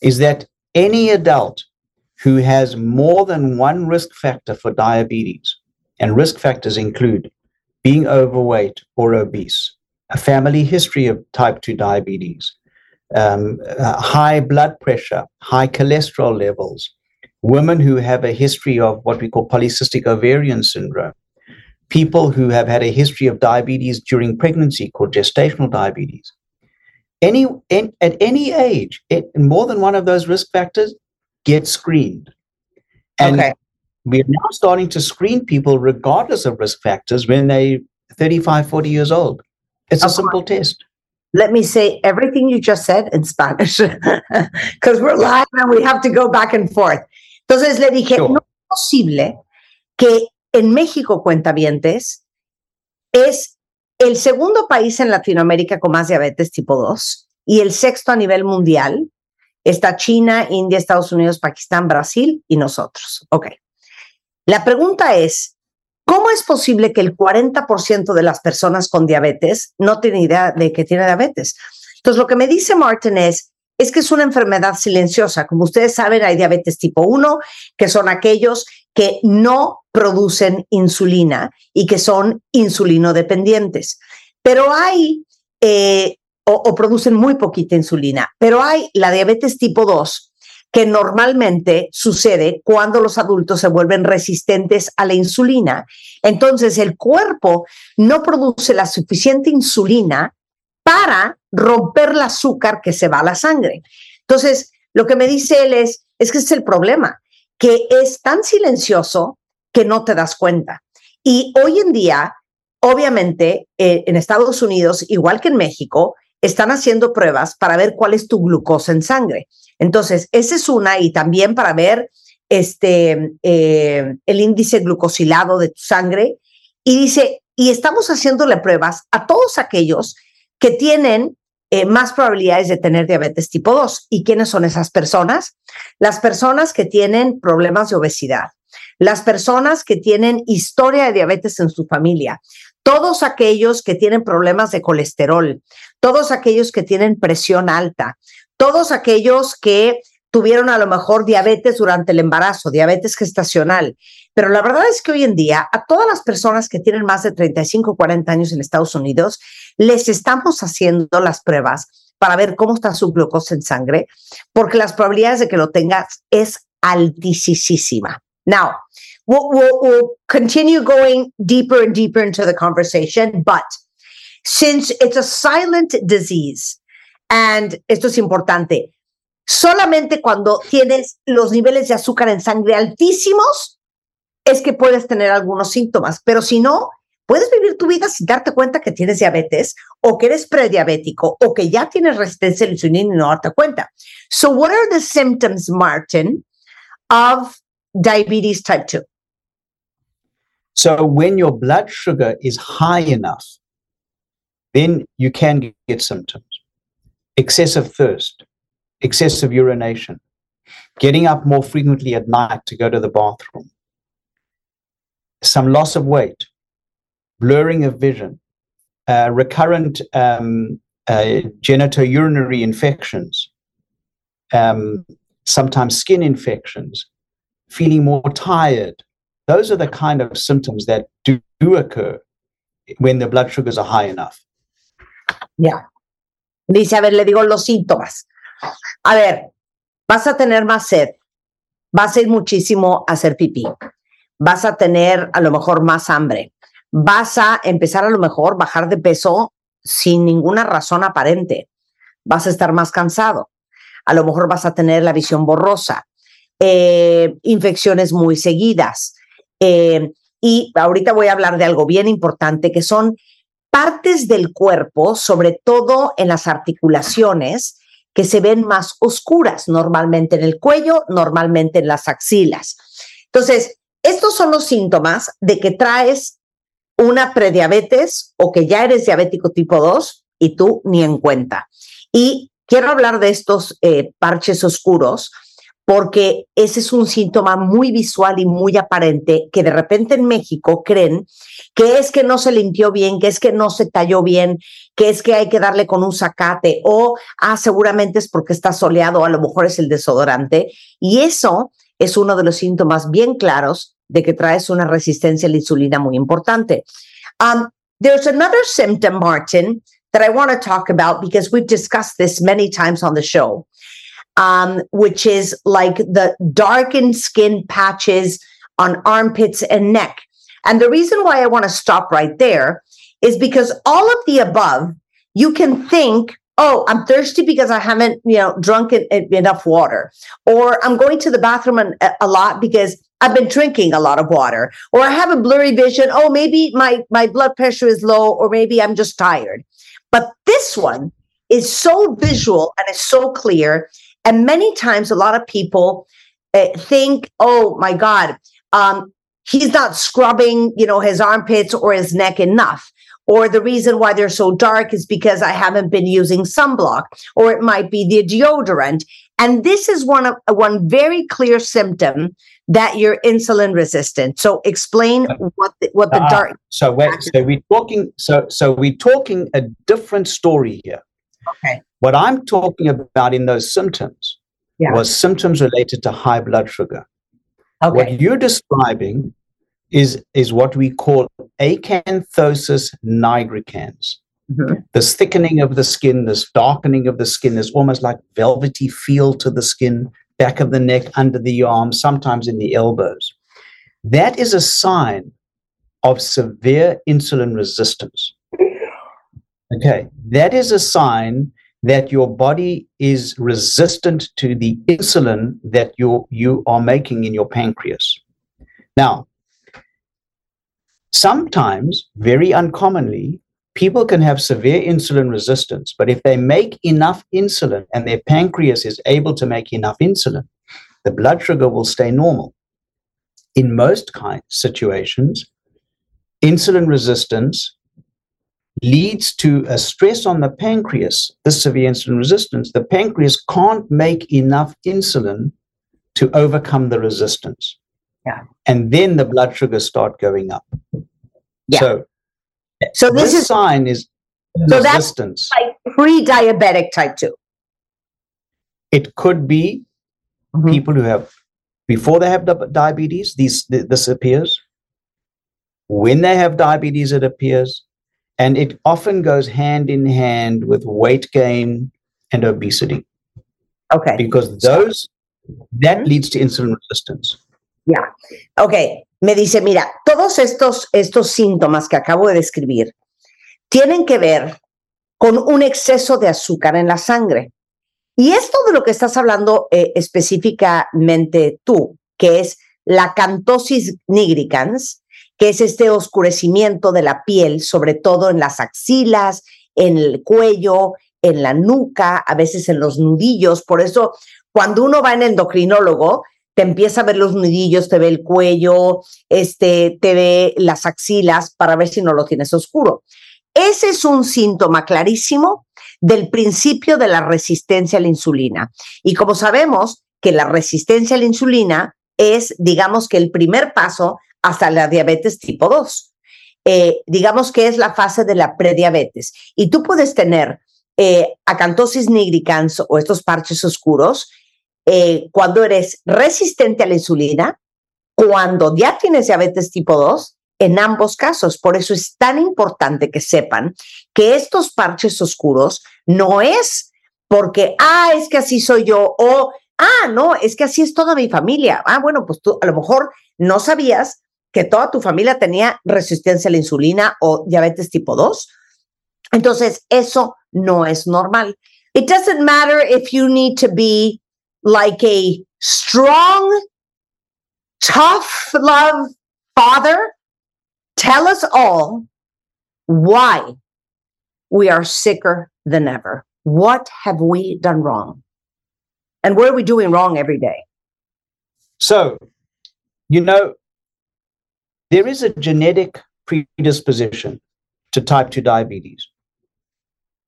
is that any adult who has more than one risk factor for diabetes, and risk factors include being overweight or obese, a family history of type 2 diabetes, um, uh, high blood pressure, high cholesterol levels, women who have a history of what we call polycystic ovarian syndrome, people who have had a history of diabetes during pregnancy called gestational diabetes. Any an- at any age, it, more than one of those risk factors get screened. And Okay. we're now starting to screen people regardless of risk factors when they 35, 40 years old. It's a Of simple test. Let me say everything you just said in Spanish because we're live and we have to go back and forth. Entonces le dije, Sure. no es posible que en México, cuentavientes, es el segundo país en Latinoamérica con más diabetes tipo 2 y el sexto a nivel mundial. Está China, India, Estados Unidos, Pakistán, Brasil y nosotros. Ok. La pregunta es, ¿cómo es posible que el 40% de las personas con diabetes no tiene idea de que tiene diabetes? Entonces, lo que me dice Martin es, es que es una enfermedad silenciosa. Como ustedes saben, hay diabetes tipo 1, que son aquellos que no producen insulina y que son insulinodependientes. Pero hay, eh, o, producen muy poquita insulina, pero hay la diabetes tipo 2, que normalmente sucede cuando los adultos se vuelven resistentes a la insulina. Entonces el cuerpo no produce la suficiente insulina para romper el azúcar que se va a la sangre. Entonces, lo que me dice él es, es que es el problema, que es tan silencioso que no te das cuenta. Y hoy en día, obviamente, eh, en Estados Unidos, igual que en México, están haciendo pruebas para ver cuál es tu glucosa en sangre. Entonces, esa es una y también para ver este, eh, el índice glucosilado de tu sangre. Y dice, y estamos haciéndole pruebas a todos aquellos que tienen eh, más probabilidades de tener diabetes tipo 2. ¿Y quiénes son esas personas? Las personas que tienen problemas de obesidad, las personas que tienen historia de diabetes en su familia, todos aquellos que tienen problemas de colesterol, todos aquellos que tienen presión alta, todos aquellos que tuvieron a lo mejor diabetes durante el embarazo, diabetes gestacional. Pero la verdad es que hoy en día a todas las personas que tienen más de 35, 40 años en Estados Unidos, les estamos haciendo las pruebas para ver cómo está su glucosa en sangre, porque las probabilidades de que lo tengas es altísima. Now, we'll, we'll, we'll continue going deeper and deeper into the conversation, but since it's a silent disease, and esto es importante, solamente cuando tienes los niveles de azúcar en sangre altísimos es que puedes tener algunos síntomas, pero si no, puedes vivir tu vida sin darte cuenta que tienes diabetes o que eres prediabético o que ya tienes resistencia a la insulina y no darte cuenta. So what are the symptoms, Martin, of diabetes type 2? So when your blood sugar is high enough, then you can get symptoms. Excessive thirst, excessive urination, getting up more frequently at night to go to the bathroom, some loss of weight, blurring of vision, uh, recurrent um, uh, genitourinary infections, um, sometimes skin infections, feeling more tired. Those are the kind of symptoms that do, do occur when the blood sugars are high enough. Yeah. Dice, a ver, le digo los síntomas. A ver, vas a tener más sed, vas a ir muchísimo a hacer pipí, vas a tener a lo mejor más hambre, vas a empezar a lo mejor bajar de peso sin ninguna razón aparente, vas a estar más cansado, a lo mejor vas a tener la visión borrosa, eh, infecciones muy seguidas. eh, y ahorita voy a hablar de algo bien importante, que son partes del cuerpo, sobre todo en las articulaciones, que se ven más oscuras, normalmente en el cuello, normalmente en las axilas. Entonces, estos son los síntomas de que traes una prediabetes o que ya eres diabético tipo 2 y tú ni en cuenta. Y quiero hablar de estos eh, parches oscuros porque ese es un síntoma muy visual y muy aparente que de repente en México creen que es que no se limpió bien, que es que no se talló bien, que es que hay que darle con un zacate o, ah, seguramente es porque está soleado, a lo mejor es el desodorante. Y eso es uno de los síntomas bien claros de que traes una resistencia a la insulina muy importante. Um, there's another symptom, Martin, that I want to talk about because we've discussed this many times on the show, um, which is like the darkened skin patches on armpits and neck. And the reason why I want to stop right there is because all of the above, you can think, oh, I'm thirsty because I haven't, you know, drunk en- en- enough water, or I'm going to the bathroom a lot because I've been drinking a lot of water, or I have a blurry vision. Oh, maybe my my blood pressure is low, or maybe I'm just tired. But this one is so visual and it's so clear. And many times, a lot of people uh, think, "Oh my God, um, he's not scrubbing, you know, his armpits or his neck enough." Or the reason why they're so dark is because I haven't been using sunblock, or it might be the deodorant. And this is one of one very clear symptom that you're insulin resistant. So explain what the, what the Ah, dark. So wait, so we're talking so so we're talking a different story here. Okay. What I'm talking about in those symptoms Yeah. was symptoms related to high blood sugar. Okay. What you're describing is is what we call acanthosis nigricans. Mhm. This thickening of the skin, this darkening of the skin, there's almost like velvety feel to the skin, back of the neck, under the arms, sometimes in the elbows. That is a sign of severe insulin resistance. Okay, that is a sign that your body is resistant to the insulin that you you are making in your pancreas. Now, sometimes, very uncommonly, people can have severe insulin resistance, but if they make enough insulin and their pancreas is able to make enough insulin, the blood sugar will stay normal. In most kind situations, insulin resistance leads to a stress on the pancreas, this severe insulin resistance. The pancreas can't make enough insulin to overcome the resistance. Yeah. And then the blood sugars start going up. Yeah. So So this this is sign is So that's like pre-diabetic type two. It could be Mhm. people who have before they have diabetes. These th- this appears. When they have diabetes, it appears, and it often goes hand in hand with weight gain and obesity Okay. because those that Mhm. leads to insulin resistance. Ya. Ok, me dice, mira, todos estos, estos síntomas que acabo de describir tienen que ver con un exceso de azúcar en la sangre. Y esto de lo que estás hablando eh, específicamente tú, que es la cantosis nigricans, que es este oscurecimiento de la piel, sobre todo en las axilas, en el cuello, en la nuca, a veces en los nudillos. Por eso, cuando uno va en endocrinólogo, te empieza a ver los nudillos, te ve el cuello, este, te ve las axilas para ver si no lo tienes oscuro. Ese es un síntoma clarísimo del principio de la resistencia a la insulina. Y como sabemos que la resistencia a la insulina es, digamos que el primer paso hasta la diabetes tipo 2. Eh, digamos que es la fase de la prediabetes. Y tú puedes tener eh, acantosis nigricans o estos parches oscuros eh, cuando eres resistente a la insulina, cuando ya tienes diabetes tipo 2, en ambos casos. Por eso es tan importante que sepan que estos parches oscuros no es porque, ah, es que así soy yo, o, ah, no, es que así es toda mi familia. Ah, bueno, pues tú a lo mejor no sabías que toda tu familia tenía resistencia a la insulina o diabetes tipo 2. Entonces, eso no es normal. It doesn't matter if you need to be like a strong, tough love father. Tell us all why we are sicker than ever. What have we done wrong? And what are we doing wrong every day? So, you know, there is a genetic predisposition to type 2 diabetes.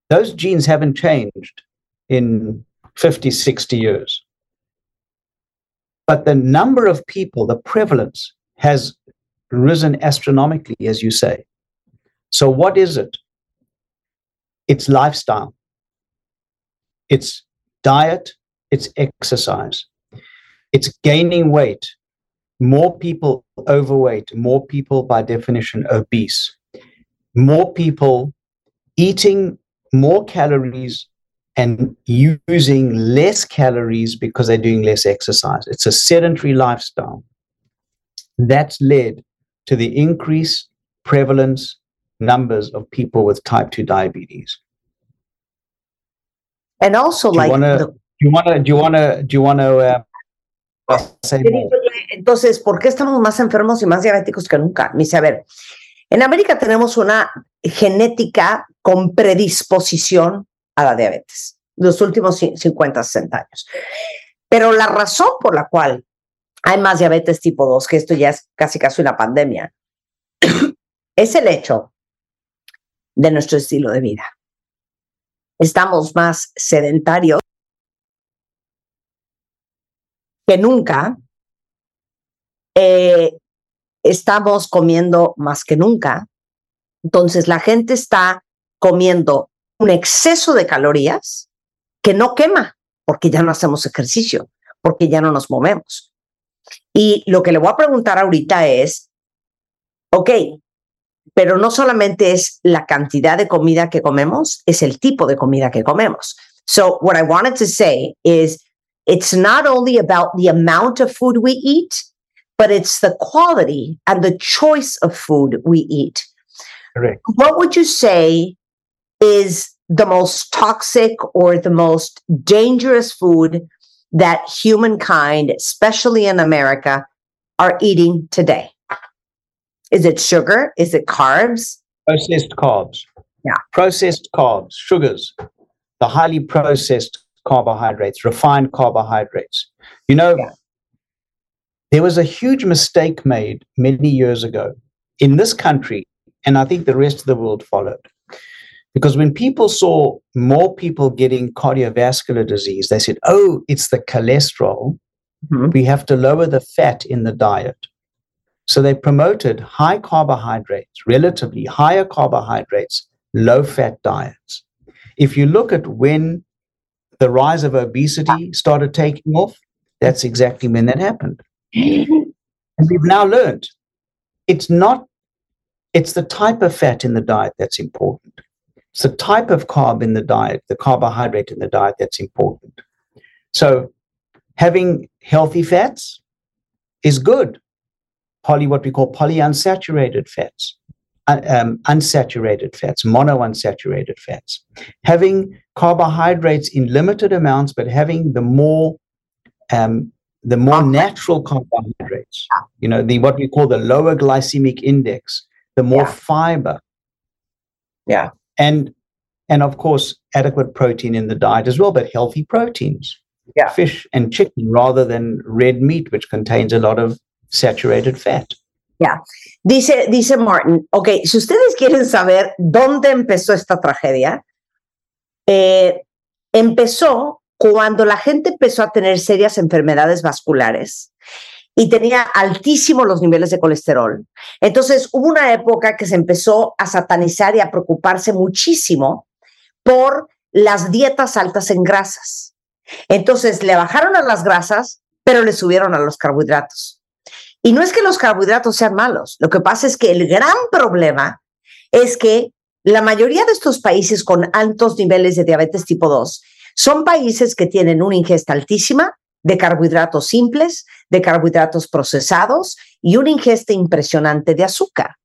Those genes haven't changed in 50, 60 years. But the number of people, the prevalence has risen astronomically, as you say. So, what is it? It's lifestyle, it's diet, it's exercise, it's gaining weight. More people overweight, more people by definition obese, more people eating more calories and using less calories because they're doing less exercise. It's a sedentary lifestyle. That's led to the increased prevalence numbers of people with type 2 diabetes. And also, Do you like, wanna- the- Do you want to? Do you want to? Do you want to? Uh? Entonces, ¿por qué estamos más enfermos y más diabéticos que nunca? Me dice, a ver, en América tenemos una genética con predisposición a la diabetes, los últimos ci- 50, 60 años. Pero la razón por la cual hay más diabetes tipo 2, que esto ya es casi casi una pandemia, es el hecho de nuestro estilo de vida. Estamos más sedentarios que nunca. Eh, estamos comiendo más que nunca. Entonces la gente está comiendo un exceso de calorías que no quema porque ya no hacemos ejercicio, porque ya no nos movemos. Y lo que le voy a preguntar ahorita es, ok, pero no solamente es la cantidad de comida que comemos, es el tipo de comida que comemos. So what I wanted to say is it's not only about the amount of food we eat, but it's the quality and the choice of food we eat. Correct. What would you say is the most toxic or the most dangerous food that humankind, especially in America, are eating today? Is it sugar? Is it carbs? Processed carbs. Yeah. Processed carbs, sugars, the highly processed carbohydrates, refined carbohydrates. You know, Yeah. there was a huge mistake made many years ago in this country, and I think the rest of the world followed. Because when people saw more people getting cardiovascular disease, they said, oh, it's the cholesterol. Mhm. We have to lower the fat in the diet. So they promoted high carbohydrates, relatively higher carbohydrates, low fat diets. If you look at when the rise of obesity started taking off, that's exactly when that happened. And we've now learned it's not, it's the type of fat in the diet that's important. It's the type of carb in the diet, the carbohydrate in the diet that's important. So having healthy fats is good. Poly, what we call polyunsaturated fats, um, unsaturated fats, monounsaturated fats. Having carbohydrates in limited amounts, but having the more um, the more natural carbohydrates, you know, the what we call the lower glycemic index, the more Yeah. fiber, Yeah. and and of course adequate protein in the diet as well, but healthy proteins, Yeah. fish and chicken rather than red meat, which contains a lot of saturated fat. Dice, dice Martin, ok, si ustedes quieren saber dónde empezó esta tragedia, eh, empezó cuando la gente empezó a tener serias enfermedades vasculares y tenía altísimos los niveles de colesterol. Entonces hubo una época que se empezó a satanizar y a preocuparse muchísimo por las dietas altas en grasas. Entonces le bajaron a las grasas, pero le subieron a los carbohidratos. Y no es que los carbohidratos sean malos, lo que pasa es que el gran problema es que la mayoría de estos países con altos niveles de diabetes tipo 2 son países que tienen una ingesta altísima de carbohidratos simples, de carbohidratos procesados y una ingesta impresionante de azúcar.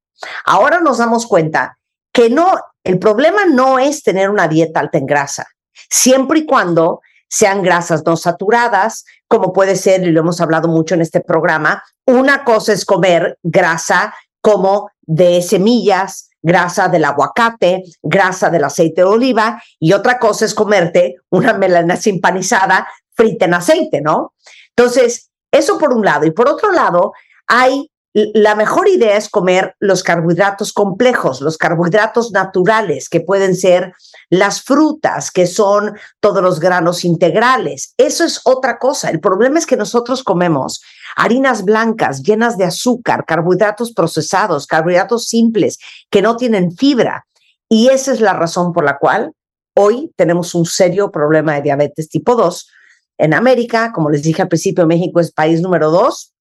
Ahora nos damos cuenta que no, el problema no es tener una dieta alta en grasa, siempre y cuando sean grasas no saturadas, como puede ser, y lo hemos hablado mucho en este programa, una cosa es comer grasa como de semillas, grasa del aguacate, grasa del aceite de oliva, y otra cosa es comerte una melana empanizada frita en aceite, ¿no? Entonces, eso por un lado. Y por otro lado, hay la mejor idea es comer los carbohidratos complejos, los carbohidratos naturales, que pueden ser las frutas, que son todos los granos integrales. Eso es otra cosa. El problema es que nosotros comemos harinas blancas llenas de azúcar, carbohidratos procesados, carbohidratos simples, que no tienen fibra. Y esa es la razón por la cual hoy tenemos un serio problema de diabetes tipo 2. En América, como les dije al principio, México es país número 2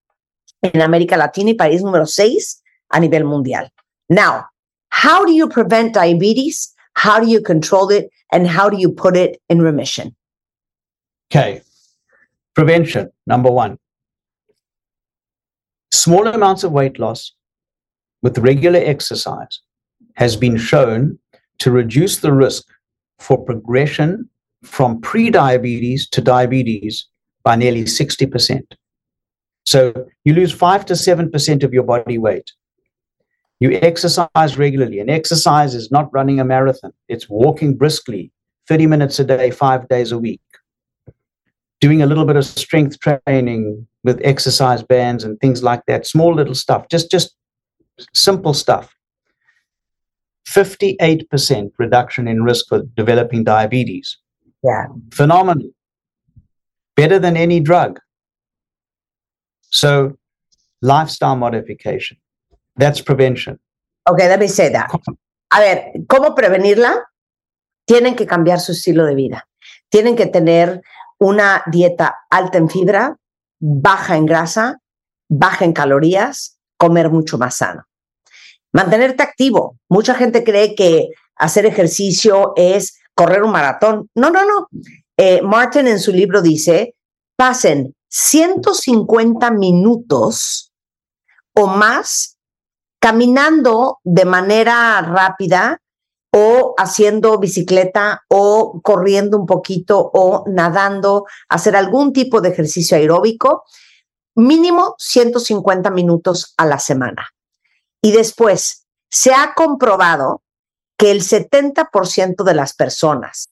en América Latina y país número 6 a nivel mundial. Now, how do you prevent diabetes? How do you control it? And how do you put it in remission? Okay. Prevention, number one. Small amounts of weight loss with regular exercise has been shown to reduce the risk for progression from pre-diabetes to diabetes by nearly 60%. So you lose five to 7% of your body weight. You exercise regularly, and exercise is not running a marathon, it's walking briskly 30 minutes a day, five days a week. Doing a little bit of strength training with exercise bands and things like that, small little stuff, just, just simple stuff. 58% reduction in risk for developing diabetes. Yeah. Phenomenal. Better than any drug. So, lifestyle modification. That's prevention. Okay, let me say that. A ver, ¿cómo prevenirla? Tienen que cambiar su estilo de vida. Tienen que tener una dieta alta en fibra, baja en grasa, baja en calorías, comer mucho más sano. Mantenerte activo. Mucha gente cree que hacer ejercicio es correr un maratón. No, no, no. Eh, Martin en su libro dice, pasen 150 minutos o más caminando de manera rápida o haciendo bicicleta o corriendo un poquito o nadando, hacer algún tipo de ejercicio aeróbico, mínimo 150 minutos a la semana. Y después, se ha comprobado que el 70% de las personas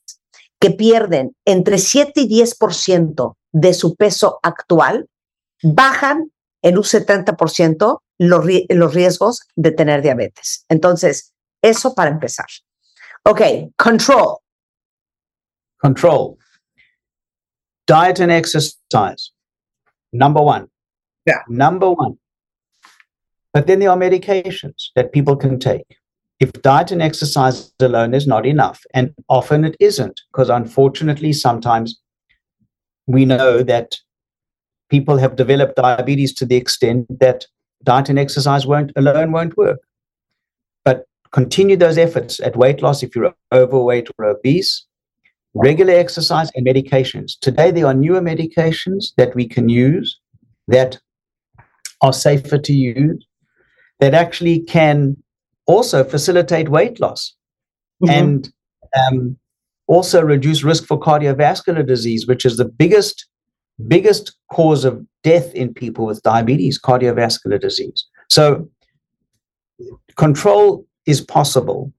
que pierden entre 7 y 10% de su peso actual, bajan en un 70% los, los riesgos de tener diabetes. Entonces, eso para empezar. Ok, control. Control. Diet and exercise. Number one. Yeah. Number one. But then there are medications that people can take. If diet and exercise alone is not enough, and often it isn't, because unfortunately, sometimes we know that people have developed diabetes to the extent that diet and exercise won't alone won't work. But continue those efforts at weight loss if you're overweight or obese, regular exercise and medications. Today there are newer medications that we can use that are safer to use that actually can also facilitate weight loss Mhm. and um, also reduce risk for cardiovascular disease, which is the biggest biggest cause of death in people with diabetes, cardiovascular disease. So control is possible.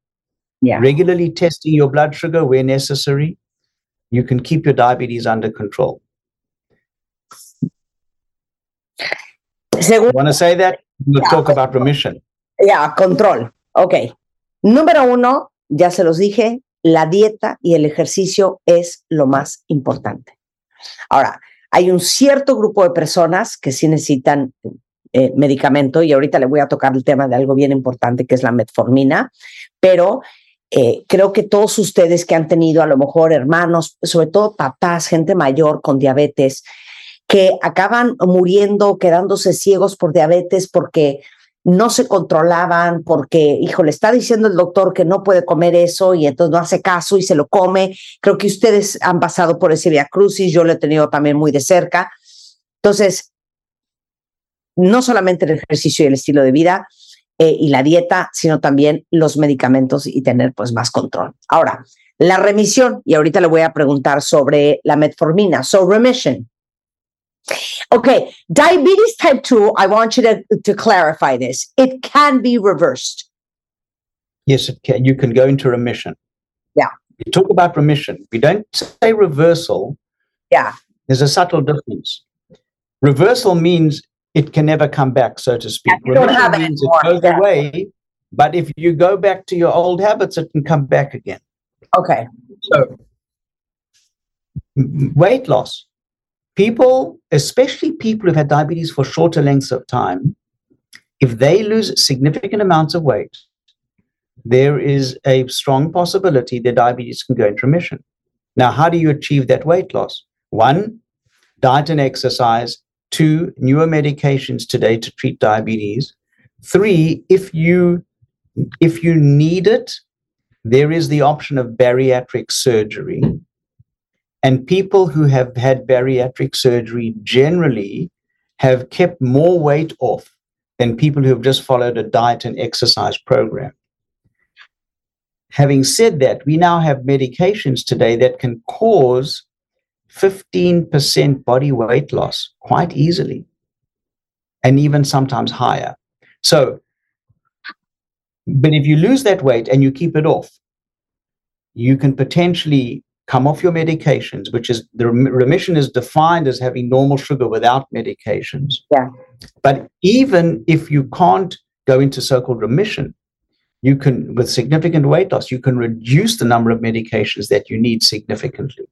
Yeah. Regularly testing your blood sugar where necessary, you can keep your diabetes under control. Segundo, Want to say that? We'll talk about remission. Yeah, control. Ok. Número uno, ya se los dije, la dieta y el ejercicio es lo más importante. Ahora, hay un cierto grupo de personas que sí necesitan eh, medicamento y ahorita le voy a tocar el tema de algo bien importante que es la metformina, pero eh, creo que todos ustedes que han tenido a lo mejor hermanos, sobre todo papás, gente mayor con diabetes, que acaban muriendo, quedándose ciegos por diabetes porque no se controlaban, porque, hijo, le está diciendo el doctor que no puede comer eso y entonces no hace caso y se lo come. Creo que ustedes han pasado por ese via crucis, yo lo he tenido también muy de cerca. Entonces, no solamente el ejercicio y el estilo de vida eh, y la dieta, sino también los medicamentos y tener pues más control. Ahora, la remisión, y ahorita le voy a preguntar sobre la metformina. So, remission. Okay, diabetes type 2, I want you to, to clarify this. It can be reversed. Yes, it can. You can go into remission. Yeah. We talk about remission. We don't say reversal. Yeah. There's a subtle difference. Reversal means it can never come back, so to speak. Yeah, you don't remission have it means anymore. it goes Yeah. away, but if you go back to your old habits, it can come back again. Okay. So, weight loss. People, especially people who've had diabetes for shorter lengths of time, if they lose significant amounts of weight, there is a strong possibility their diabetes can go into remission. Now, how do you achieve that weight loss? One, diet and exercise. Two, newer medications today to treat diabetes. Three, if you if you need it, there is the option of bariatric surgery. And people who have had bariatric surgery generally have kept more weight off than people who have just followed a diet and exercise program. Having said that, we now have medications today that can cause 15% body weight loss quite easily, and even sometimes higher. So, but if you lose that weight and you keep it off, you can potentially come off your medications, which is the remission is defined as having normal sugar without medications. Yeah. But even if you can't go into so called remission, you can, with significant weight loss, you can reduce the number of medications that you need significantly.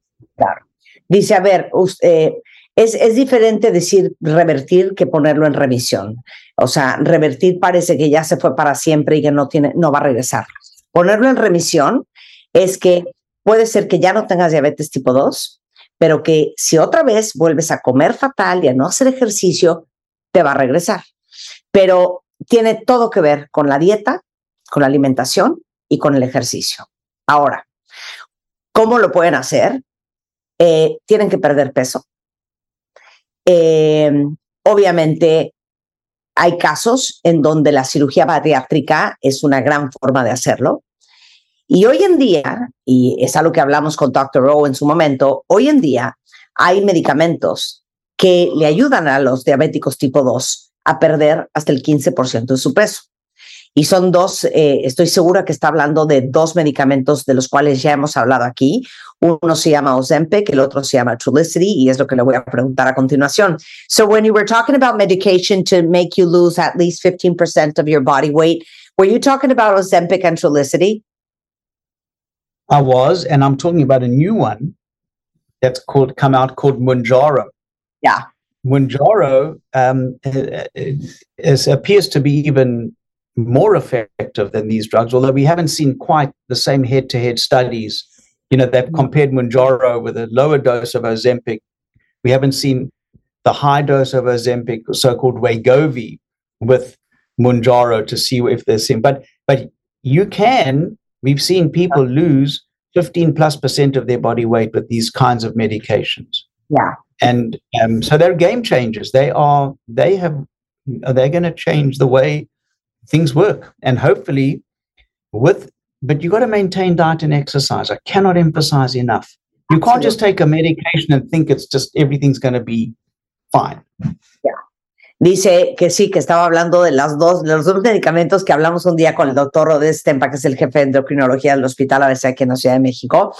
Dice, a ver, us- eh, es, es diferente decir revertir que ponerlo en remisión. O sea, revertir parece que ya se fue para siempre y que no, tiene, no va a regresar. Ponerlo en remisión es que puede ser que ya no tengas diabetes tipo 2, pero que si otra vez vuelves a comer fatal y a no hacer ejercicio, te va a regresar. Pero tiene todo que ver con la dieta, con la alimentación y con el ejercicio. Ahora, ¿cómo lo pueden hacer? Eh, tienen que perder peso. Eh, obviamente, hay casos en donde la cirugía bariátrica es una gran forma de hacerlo. Y hoy en día, y es algo que hablamos con Dr. O en su momento, hoy en día hay medicamentos que le ayudan a los diabéticos tipo 2 a perder hasta el 15% de su peso. Y son dos, eh, estoy segura que está hablando de dos medicamentos de los cuales ya hemos hablado aquí. Uno se llama Ozempic, el otro se llama Trulicity, y es lo que le voy a preguntar a continuación. So when you were talking about medication to make you lose at least 15% of your body weight, were you talking about Ozempic and Trulicity? I was, and I'm talking about a new one that's called come out called Munjaro. Yeah. Munjaro um, uh, is, appears to be even more effective than these drugs, although we haven't seen quite the same head-to-head studies. You know, they've compared Munjaro with a lower dose of Ozempic. We haven't seen the high dose of Ozempic, so-called Wegovy, with Munjaro to see if there's same. But but you can. We've seen people lose 15 plus percent of their body weight with these kinds of medications. Yeah. and um, so they're game changers. They are they have they're going to change the way things work. And hopefully with but you've got to maintain diet and exercise. I cannot emphasize enough. You can't just take a medication and think it's just everything's going to be fine Dice que sí, que estaba hablando de las dos, de los dos medicamentos que hablamos un día con el doctor Rodés Tempa, que es el jefe de endocrinología del Hospital ABC aquí en la Ciudad de México,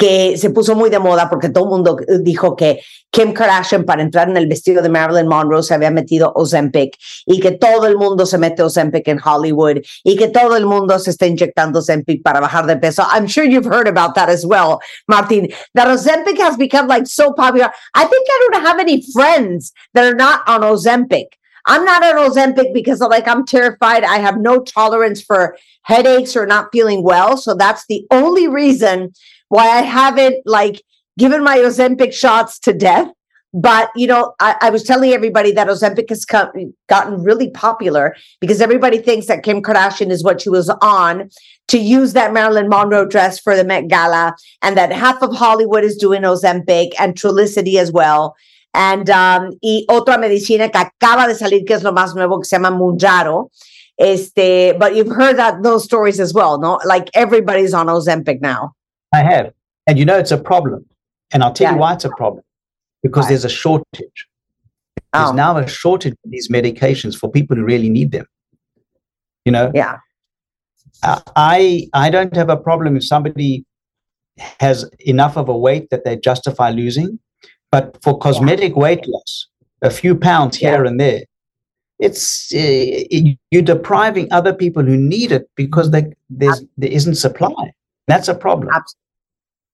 que se puso muy de moda porque todo el mundo dijo que Kim Kardashian para entrar en el vestido de Marilyn Monroe se había metido Ozempic y que todo el mundo se mete Ozempic en Hollywood y que todo el mundo se está inyectando Ozempic para bajar de peso. I'm sure you've heard about that as well, Martin, that Ozempic has become like so popular. I think I don't have any friends that are not on Ozempic. I'm not on Ozempic because like I'm terrified. I have no tolerance for headaches or not feeling well. So that's the only reason why I haven't like given my Ozempic shots to death. But you know, I, I was telling everybody that Ozempic has come, gotten really popular because everybody thinks that Kim Kardashian is what she was on to use that Marilyn Monroe dress for the Met Gala, and that half of Hollywood is doing Ozempic and Trulicity as well. And um, y otra medicina que acaba de salir, que es lo más nuevo, que se llama Munjaro. Este, but you've heard that those stories as well, no? Like everybody's on Ozempic now. I have. And you know, it's a problem. And I'll tell Yeah. you why it's a problem. Because there's a shortage. There's Oh. now a shortage of these medications for people who really need them. You know, Yeah. I- I I don't have a problem if somebody has enough of a weight that they justify losing, but for cosmetic weight loss, a few pounds here and there, it's uh, it- you're depriving other people who need it because they, there's there isn't supply. That's a problem. Abs-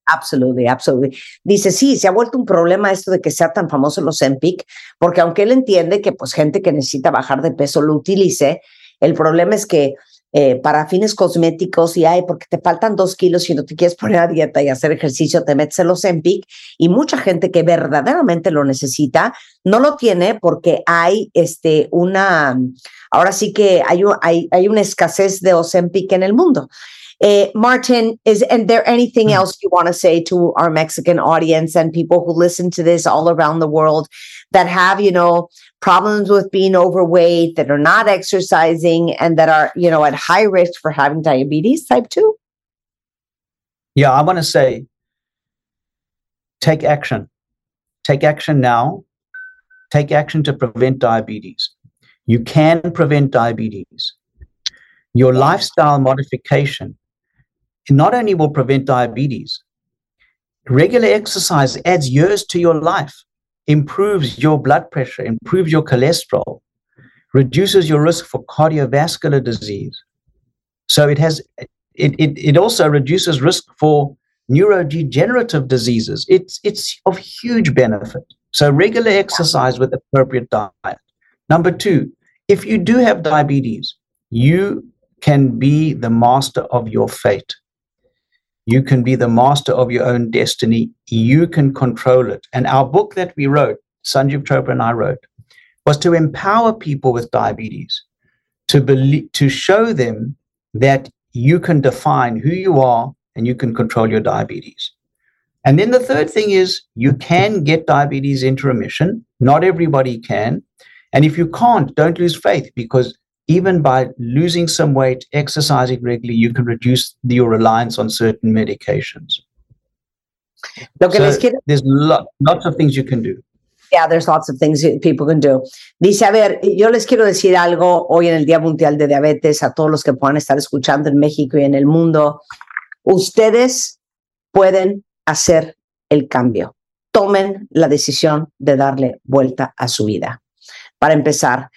Absolutely, absolutely. Dice, sí, se ha vuelto un problema esto de que sea tan famoso los Empic, porque aunque él entiende que pues gente que necesita bajar de peso lo utilice, el problema es que eh, para fines cosméticos y hay porque te faltan dos kilos y no te quieres poner a dieta y hacer ejercicio, te metes en los Empic y mucha gente que verdaderamente lo necesita no lo tiene porque hay este una, ahora sí que hay, hay, hay una escasez de Ozempic en el mundo. Uh, Martin, is and there anything else you want to say to our Mexican audience and people who listen to this all around the world that have, you know, problems with being overweight, that are not exercising, and that are, you know, at high risk for having diabetes type 2? Yeah, I want to say take action. Take action now. Take action to prevent diabetes. You can prevent diabetes. Your lifestyle modification not only will prevent diabetes, regular exercise adds years to your life, improves your blood pressure, improves your cholesterol, reduces your risk for cardiovascular disease. So it has it, it, it also reduces risk for neurodegenerative diseases. It's it's of huge benefit. So regular exercise with appropriate diet. Number two, if you do have diabetes, you can be the master of your fate. You can be the master of your own destiny. You can control it. And our book that we wrote, Sanjeev Chopra and I wrote, was to empower people with diabetes, to believe, to show them that you can define who you are and you can control your diabetes. And then the third thing is you can get diabetes into remission. Not everybody can. And if you can't, don't lose faith because even by losing some weight, exercising regularly, you can reduce your reliance on certain medications. Lo que So les quiero there's lot, lots of things you can do. Yeah, there's lots of things people can do. Dice, a ver, yo les quiero decir algo hoy en el Día Mundial de Diabetes a todos los que puedan estar escuchando en México y en el mundo. Ustedes pueden hacer el cambio. Tomen la decisión de darle vuelta a su vida. Para empezar,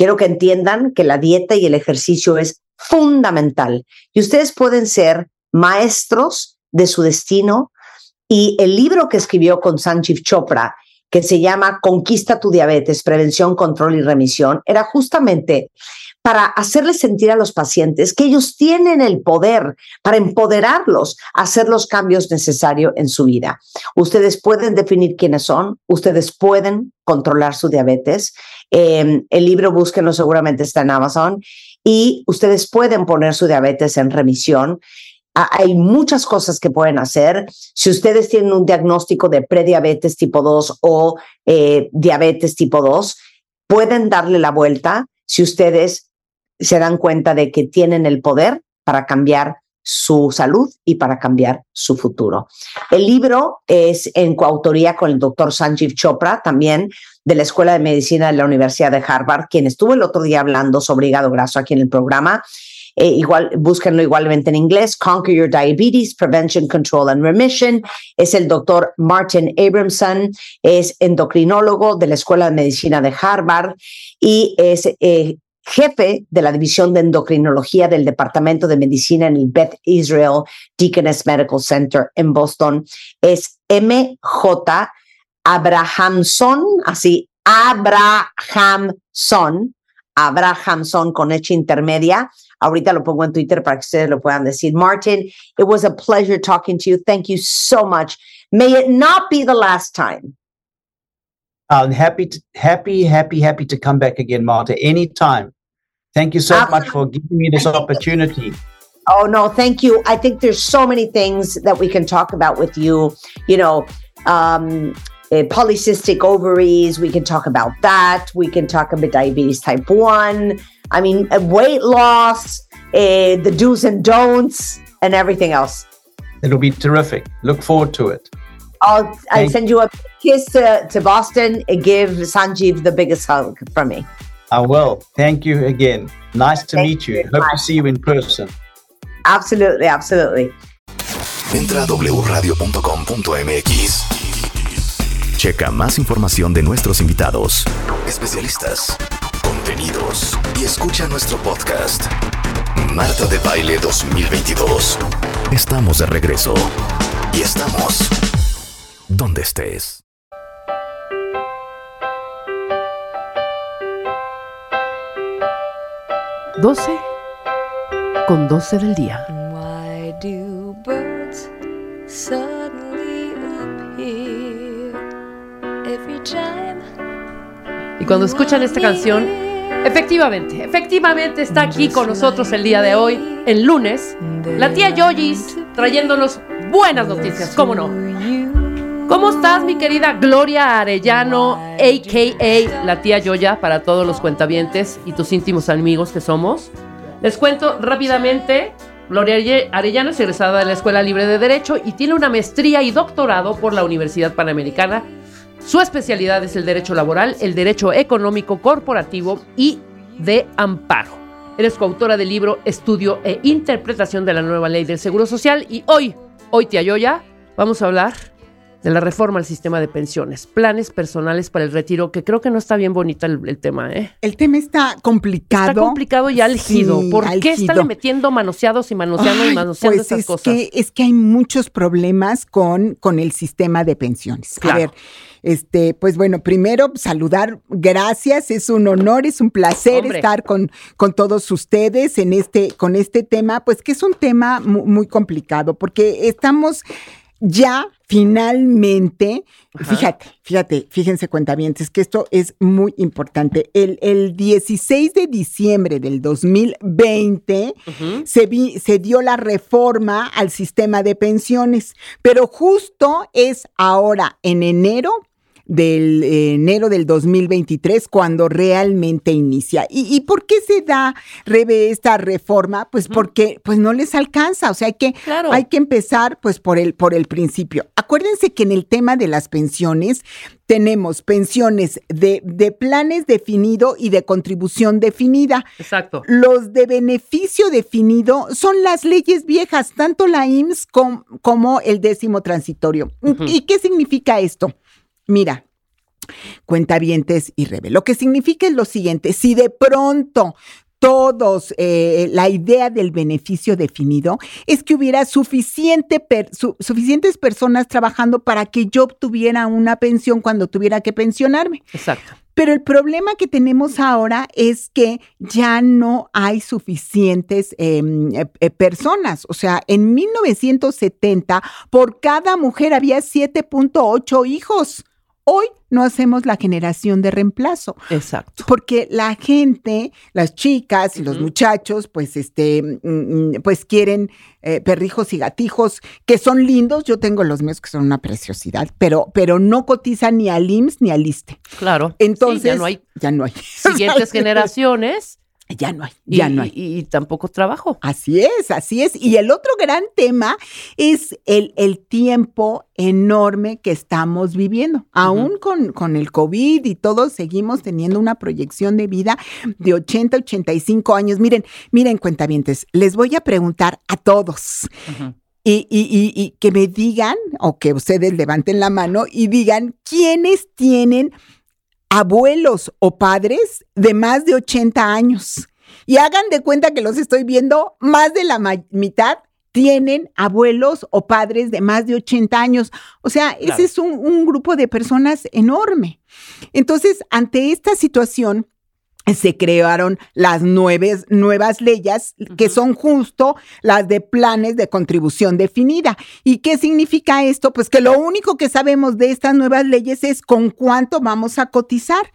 quiero que entiendan que la dieta y el ejercicio es fundamental. Y ustedes pueden ser maestros de su destino. Y el libro que escribió con Sanjeev Chopra que se llama Conquista tu diabetes, prevención, control y remisión, era justamente para hacerles sentir a los pacientes que ellos tienen el poder para empoderarlos a hacer los cambios necesarios en su vida. Ustedes pueden definir quiénes son, ustedes pueden controlar su diabetes. Eh, el libro, búsquenlo, seguramente está en Amazon. Y ustedes pueden poner su diabetes en remisión hay muchas cosas que pueden hacer. Si ustedes tienen un diagnóstico de prediabetes tipo 2 o eh, diabetes tipo 2, pueden darle la vuelta si ustedes se dan cuenta de que tienen el poder para cambiar su salud y para cambiar su futuro. El libro es en coautoría con el doctor Sanjeev Chopra, también de la Escuela de Medicina de la Universidad de Harvard, quien estuvo el otro día hablando sobre hígado graso aquí en el programa. Eh, igual, búsquenlo igualmente en inglés, Conquer Your Diabetes, Prevention, Control and Remission. Es el doctor Martin Abramson, es endocrinólogo de la Escuela de Medicina de Harvard y es eh, jefe de la División de Endocrinología del Departamento de Medicina en el Beth Israel Deaconess Medical Center en Boston. Es MJ Abrahamson, así Abrahamson, Abrahamson con H intermedia. Ahorita lo pongo en Twitter para que ustedes lo puedan decir. Martin, it was a pleasure talking to you. Thank you so much. May it not be the last time. I'm happy, to, happy, happy, happy to come back again, Marta, anytime. Thank you so much for giving me this opportunity. Oh no, thank you. I think there's so many things that we can talk about with you. You know, um, uh, polycystic ovaries. We can talk about that. We can talk about diabetes type one. I mean, uh, weight loss, uh, the do's and don'ts, and everything else. It'll be terrific. Look forward to it. I'll I Thank- send you a kiss to, to Boston and give Sanjeev the biggest hug from me. I will. Thank you again. Nice to Thank meet you. you Hope to see you in person. Absolutely, absolutely. Entra a wradio.com.mx. Checa más información de nuestros invitados, especialistas, contenidos y escucha nuestro podcast. Marta de Baile 2022. Estamos de regreso y estamos donde estés. Doce con 12 del día. Why do birds suddenly appear every time? Y cuando escuchan esta canción, efectivamente, efectivamente está aquí con nosotros el día de hoy, el lunes, la tía Yoyis, trayéndonos buenas noticias, ¿cómo no? ¿Cómo estás, mi querida Gloria Arellano, a.k.a. la tía Yoya, para todos los cuentavientes y tus íntimos amigos que somos? Les cuento rápidamente, Gloria Are- Arellano es egresada de la Escuela Libre de Derecho y tiene una maestría y doctorado por la Universidad Panamericana. Su especialidad es el derecho laboral, el derecho económico corporativo y de amparo. Eres coautora del libro Estudio e Interpretación de la Nueva Ley del Seguro Social y hoy, hoy tía Yoya, vamos a hablar de la reforma al sistema de pensiones, planes personales para el retiro, que creo que no está bien bonita el, el tema, ¿eh? El tema está complicado. Está complicado y álgido. Sí, ¿Por qué están metiendo manoseados y manoseando y manoseando pues estas es cosas? Que, es que hay muchos problemas con, con el sistema de pensiones. Claro. A ver, este, pues bueno, primero saludar, gracias, es un honor, es un placer Hombre. estar con, con todos ustedes en este, con este tema, pues que es un tema mu- muy, complicado, porque estamos ya finalmente, fíjate, fíjate, fíjense cuentavientes, que esto es muy importante. El, el 16 de diciembre del 2020 Ujú. se, vi- se dio la reforma al sistema de pensiones, pero justo es ahora en enero del enero del 2023 cuando realmente inicia. ¿Y, y por qué se da Rebe esta reforma? Pues porque pues no les alcanza, o sea, hay que Claro. hay que empezar pues por el por el principio. Acuérdense que en el tema de las pensiones tenemos pensiones de, de planes definido y de contribución definida. Exacto. Los de beneficio definido son las leyes viejas, tanto la IMSS com- como el décimo transitorio. ¿Y qué significa esto? Mira, cuentavientes y rebe. Lo que significa es lo siguiente, si de pronto todos, eh, la idea del beneficio definido es que hubiera suficiente per- su- suficientes personas trabajando para que yo obtuviera una pensión cuando tuviera que pensionarme. Exacto. Pero el problema que tenemos ahora es que ya no hay suficientes eh, eh, eh, personas. O sea, en 1970 por cada mujer había 7.8 hijos. Hoy no hacemos la generación de reemplazo Exacto. porque la gente, las chicas y los muchachos, pues este, mm, mm, pues quieren eh, perrijos y gatijos que son lindos. Yo tengo los míos que son una preciosidad, pero, pero no cotizan ni al IMSS ni al ISTE. Claro. Entonces, Sí, ya no hay ya no hay. siguientes generaciones Ya no hay, y, ya no hay. y- y tampoco trabajo. Así es, así es. Y el otro gran tema es el, el tiempo enorme que estamos viviendo. Aún con, con el COVID y todo, seguimos teniendo una proyección de vida de 80, 85 años. Miren, miren, cuentavientes, les voy a preguntar a todos. Y, y- y- y que me digan, o que ustedes levanten la mano y digan quiénes tienen abuelos o padres de más de 80 años. Y hagan de cuenta que los estoy viendo más de la mitad tienen abuelos o padres de más de 80 años. O sea, Claro. ese es un, un grupo de personas enorme. Entonces, ante esta situación, se crearon las nuevas leyes que son justo las de planes de contribución definida. ¿Y qué significa esto? Pues que lo único que sabemos de estas nuevas leyes es con cuánto vamos a cotizar.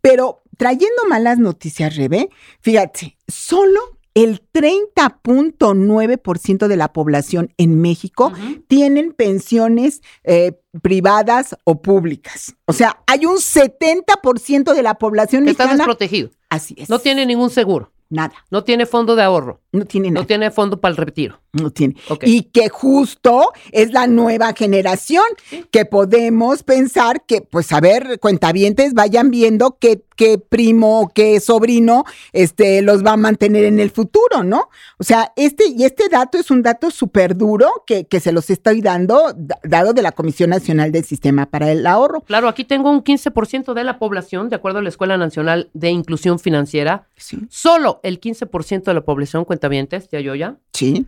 Pero trayendo malas noticias, Rebe, fíjate, solo el 30.9% de la población en México tienen pensiones eh, privadas o públicas. O sea, hay un 70% de la población Que está mexicana. desprotegido. Así es. No tiene ningún seguro. Nada. No tiene fondo de ahorro. No tiene nada. No tiene fondo para el retiro. No tiene. Y que justo es la nueva generación que podemos pensar que, pues, a ver, cuentavientes vayan viendo qué, qué primo, qué sobrino, este, los va a mantener en el futuro, ¿no? O sea, este, y este dato es un dato súper duro que, que se los estoy dando, da- dado de la Comisión Nacional del Sistema para el Ahorro. Claro, aquí tengo un 15% de la población, de acuerdo a la Escuela Nacional de Inclusión Financiera. Solo el 15% de la población, cuentavientes, ya yo ya, Sí.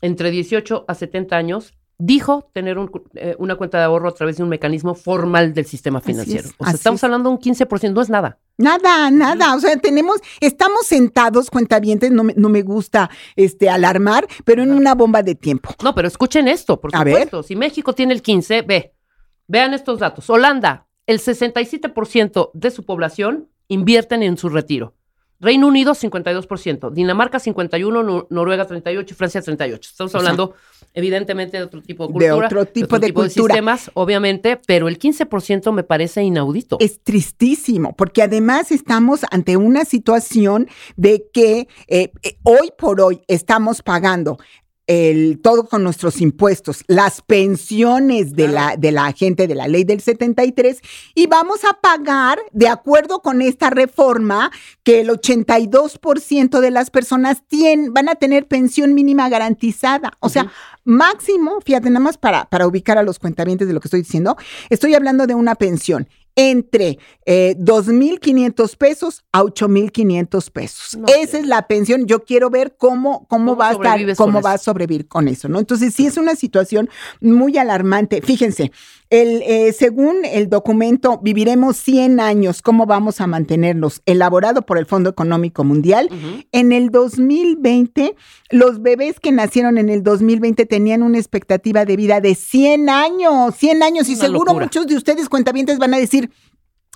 entre 18 a 70 años, dijo tener un eh, una cuenta de ahorro a través de un mecanismo formal del sistema financiero. es, o sea, estamos es. hablando de un 15%, no es nada. Nada, nada. O sea, tenemos, estamos sentados, cuentavientes, no me, no me gusta este alarmar, pero en una bomba de tiempo. No, pero escuchen esto, por A ver. supuesto. Si México tiene el 15, ve, vean estos datos. Holanda, el 67% de su población invierten en su retiro. Reino Unido, 52%. Dinamarca, 51%. Nor- Noruega, 38%. y Francia, 38%. Estamos O sea, hablando, evidentemente, de otro tipo de de cultura. otro tipo de cultura. sistemas, obviamente, pero el 15% me parece inaudito. Es tristísimo, porque además estamos ante una situación de que eh, eh, hoy por hoy estamos pagando el, todo con nuestros impuestos, las pensiones de, la, de la gente de la ley del 73 y vamos a pagar, de acuerdo con esta reforma, que el 82% de las personas tienen, van a tener pensión mínima garantizada. O sea, máximo, fíjate, nada más para, para ubicar a los cuentavientes de lo que estoy diciendo, estoy hablando de una pensión entre eh, 2.500 pesos a 8.500 pesos. No, Esa es la pensión. Yo quiero ver cómo, cómo, ¿Cómo va a estar, cómo eso? va a sobrevivir con eso, ¿no? Entonces, sí es una situación muy alarmante. Fíjense, el, eh, según el documento Viviremos 100 años, ¿cómo vamos a mantenerlos? Elaborado por el Fondo Económico Mundial, en el 2020, los bebés que nacieron en el 2020 tenían una expectativa de vida de 100 años, 100 años, y Una seguro locura. muchos de ustedes cuentavientes van a decir,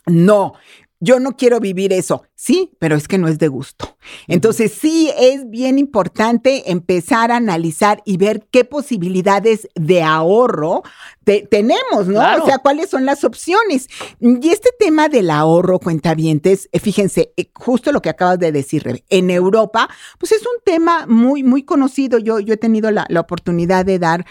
no, yo no quiero vivir eso. Sí, pero es que no es de gusto. Entonces sí es bien importante empezar a analizar y ver qué posibilidades de ahorro te- tenemos, ¿no? Claro. O sea, cuáles son las opciones. Y este tema del ahorro, cuentavientes, eh, fíjense, eh, justo lo que acabas de decir, Rebe, en Europa, pues es un tema muy, muy conocido. Yo, yo he tenido la, la oportunidad de dar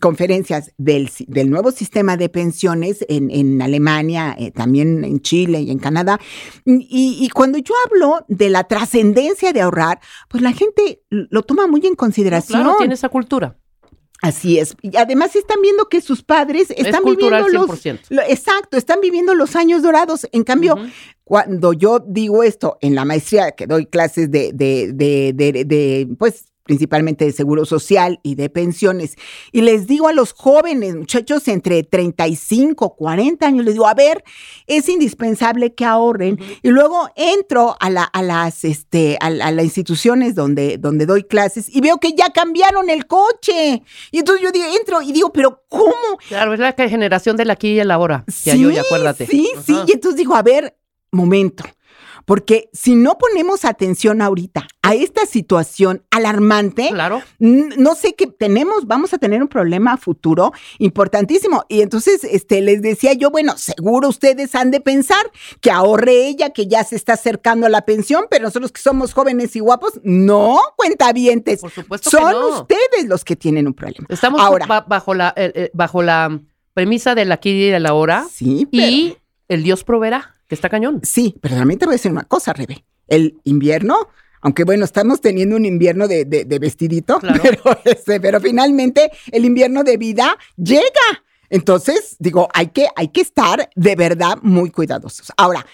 conferencias del, del nuevo sistema de pensiones en, en Alemania, eh, también en Chile y en Canadá. Y, y cuando yo hablo de la trascendencia de ahorrar, pues la gente lo toma muy en consideración. Claro, tiene esa cultura. Así es. Y además están viendo que sus padres están viviendo los 100%. lo- exacto, están viviendo los años dorados. En cambio, cuando yo digo esto en la maestría que doy clases de, de, de, de, de, pues principalmente de seguro social y de pensiones, y les digo a los jóvenes, muchachos entre 35, 40 años, les digo, a ver, es indispensable que ahorren. Y luego entro a, la, a las, este, a, a las instituciones donde, donde doy clases y veo que ya cambiaron el coche. Y entonces yo digo, entro y digo, pero ¿cómo? Claro, es la generación del aquí y el ahora. Yo, ya acuérdate. Sí, sí. Y entonces digo, a ver, momento. Porque si no ponemos atención ahorita a esta situación alarmante, Claro. no sé qué tenemos, vamos a tener un problema futuro importantísimo. Y entonces, este, les decía yo, bueno, seguro ustedes han de pensar que ahorre ella, que ya se está acercando a la pensión, pero nosotros que somos jóvenes y guapos, no, cuentavientes. Por supuesto que Son no. ustedes los que tienen un problema. Estamos Ahora. ba- bajo la eh, eh, bajo la premisa del aquí y el ahora. Sí, pero- Y el Dios proveerá, que está cañón. Sí, pero también te voy a decir una cosa, Rebe. El invierno, aunque bueno, estamos teniendo un invierno de, de- de vestidito, pero, este, pero finalmente el invierno de vida llega. Entonces, digo, hay que, hay que estar de verdad muy cuidadosos. Ahora,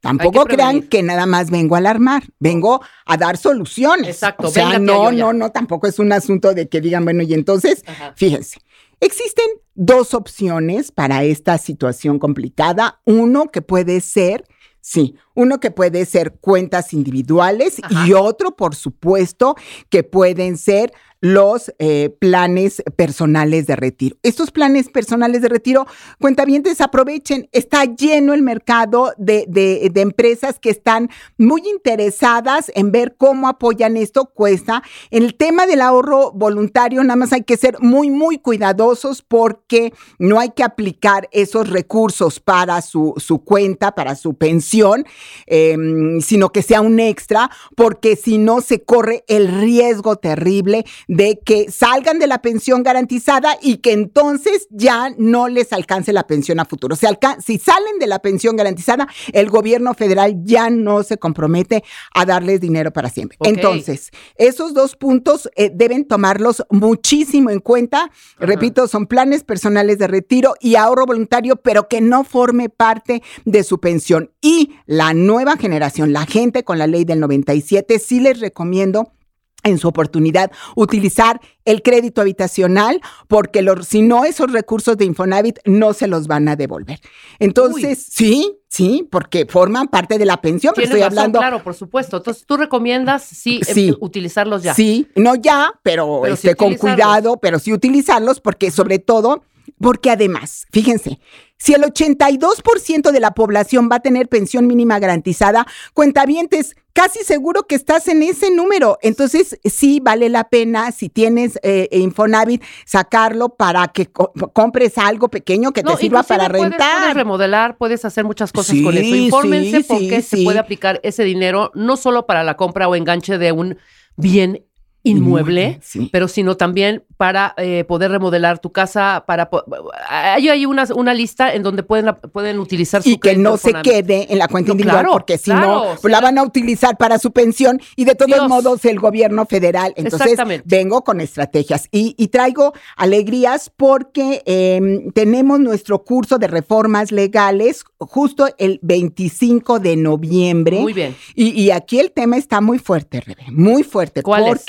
Tampoco crean que nada más vengo a alarmar, vengo a dar soluciones. Exacto, O sea, no, no, no, tampoco es un asunto de que digan, bueno, y entonces, Ajá. fíjense, existen dos opciones para esta situación complicada. Uno que puede ser, sí, uno que puede ser cuentas individuales Ajá. y otro, por supuesto, que pueden ser los eh, planes personales de retiro. Estos planes personales de retiro, cuentavientes, aprovechen, está lleno el mercado de, de- de empresas que están muy interesadas en ver cómo apoyan esto, cuesta. En el tema del ahorro voluntario, nada más hay que ser muy, muy cuidadosos porque no hay que aplicar esos recursos para su, su cuenta, para su pensión, eh, sino que sea un extra, porque si no se corre el riesgo terrible de que salgan de la pensión garantizada y que entonces ya no les alcance la pensión a futuro. Si, salen de la pensión garantizada, el gobierno federal ya no se compromete a darles dinero para siempre. Entonces, esos dos puntos eh, deben tomarlos muchísimo en cuenta. Repito, son planes personales de retiro y ahorro voluntario, pero que no forme parte de su pensión. Y la nueva generación, la gente con la ley del 97, sí les recomiendo en su oportunidad utilizar el crédito habitacional porque los, si no esos recursos de Infonavit no se los van a devolver. Entonces, sí, sí, porque forman parte de la pensión, pero estoy razón, hablando claro, por supuesto. Entonces, tú recomiendas sí, em, Sí. utilizarlos ya. Sí, no ya, pero, Pero sí este, con cuidado, pero sí utilizarlos porque sobre todo, porque además, fíjense, si el 82% de la población va a tener pensión mínima garantizada, cuentavientes, casi seguro que estás en ese número. Entonces, sí vale la pena, si tienes eh, Infonavit, sacarlo para que co- compres algo pequeño que te sirva para puedes- rentar. Puedes remodelar, puedes hacer muchas cosas Sí, con eso. Infórmense sí, porque sí, se puede aplicar ese dinero no solo para la compra o enganche de un bien inmueble, Inmueble, sí. pero sino también para eh, poder remodelar tu casa, para hay ahí una, una lista en donde pueden pueden utilizar su y que no se quede en la cuenta No, individual, claro, porque si claro, no, sí, la van a utilizar para su pensión y de todos Dios. modos el gobierno federal. Entonces, vengo con estrategias y, y traigo alegrías porque eh, tenemos nuestro curso de reformas legales justo el 25 de noviembre. Muy bien. Y, y aquí el tema está muy fuerte, Rebe, muy fuerte. ¿Cuál es?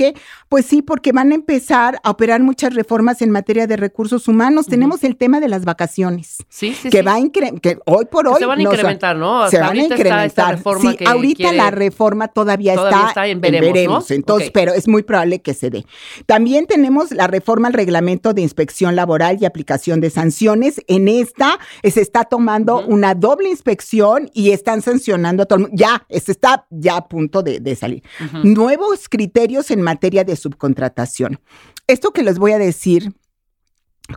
Pues sí, porque van a empezar a operar muchas reformas en materia de recursos humanos. Tenemos el tema de las vacaciones Sí, sí, que sí. va a que hoy por hoy se van a incrementar, ¿no? Se van a ahorita está esta incrementar. sí, que ahorita quiere- la reforma todavía, Todavía está, está en veremos, ¿no? Entonces, Ok. pero es muy probable que se dé. También tenemos la reforma al reglamento de inspección laboral y aplicación de sanciones. En esta eh, se está tomando una doble inspección y están sancionando a todo el mundo. Ya, se está ya a punto de, de salir. Nuevos criterios en materia de subcontratación. Esto que les voy a decir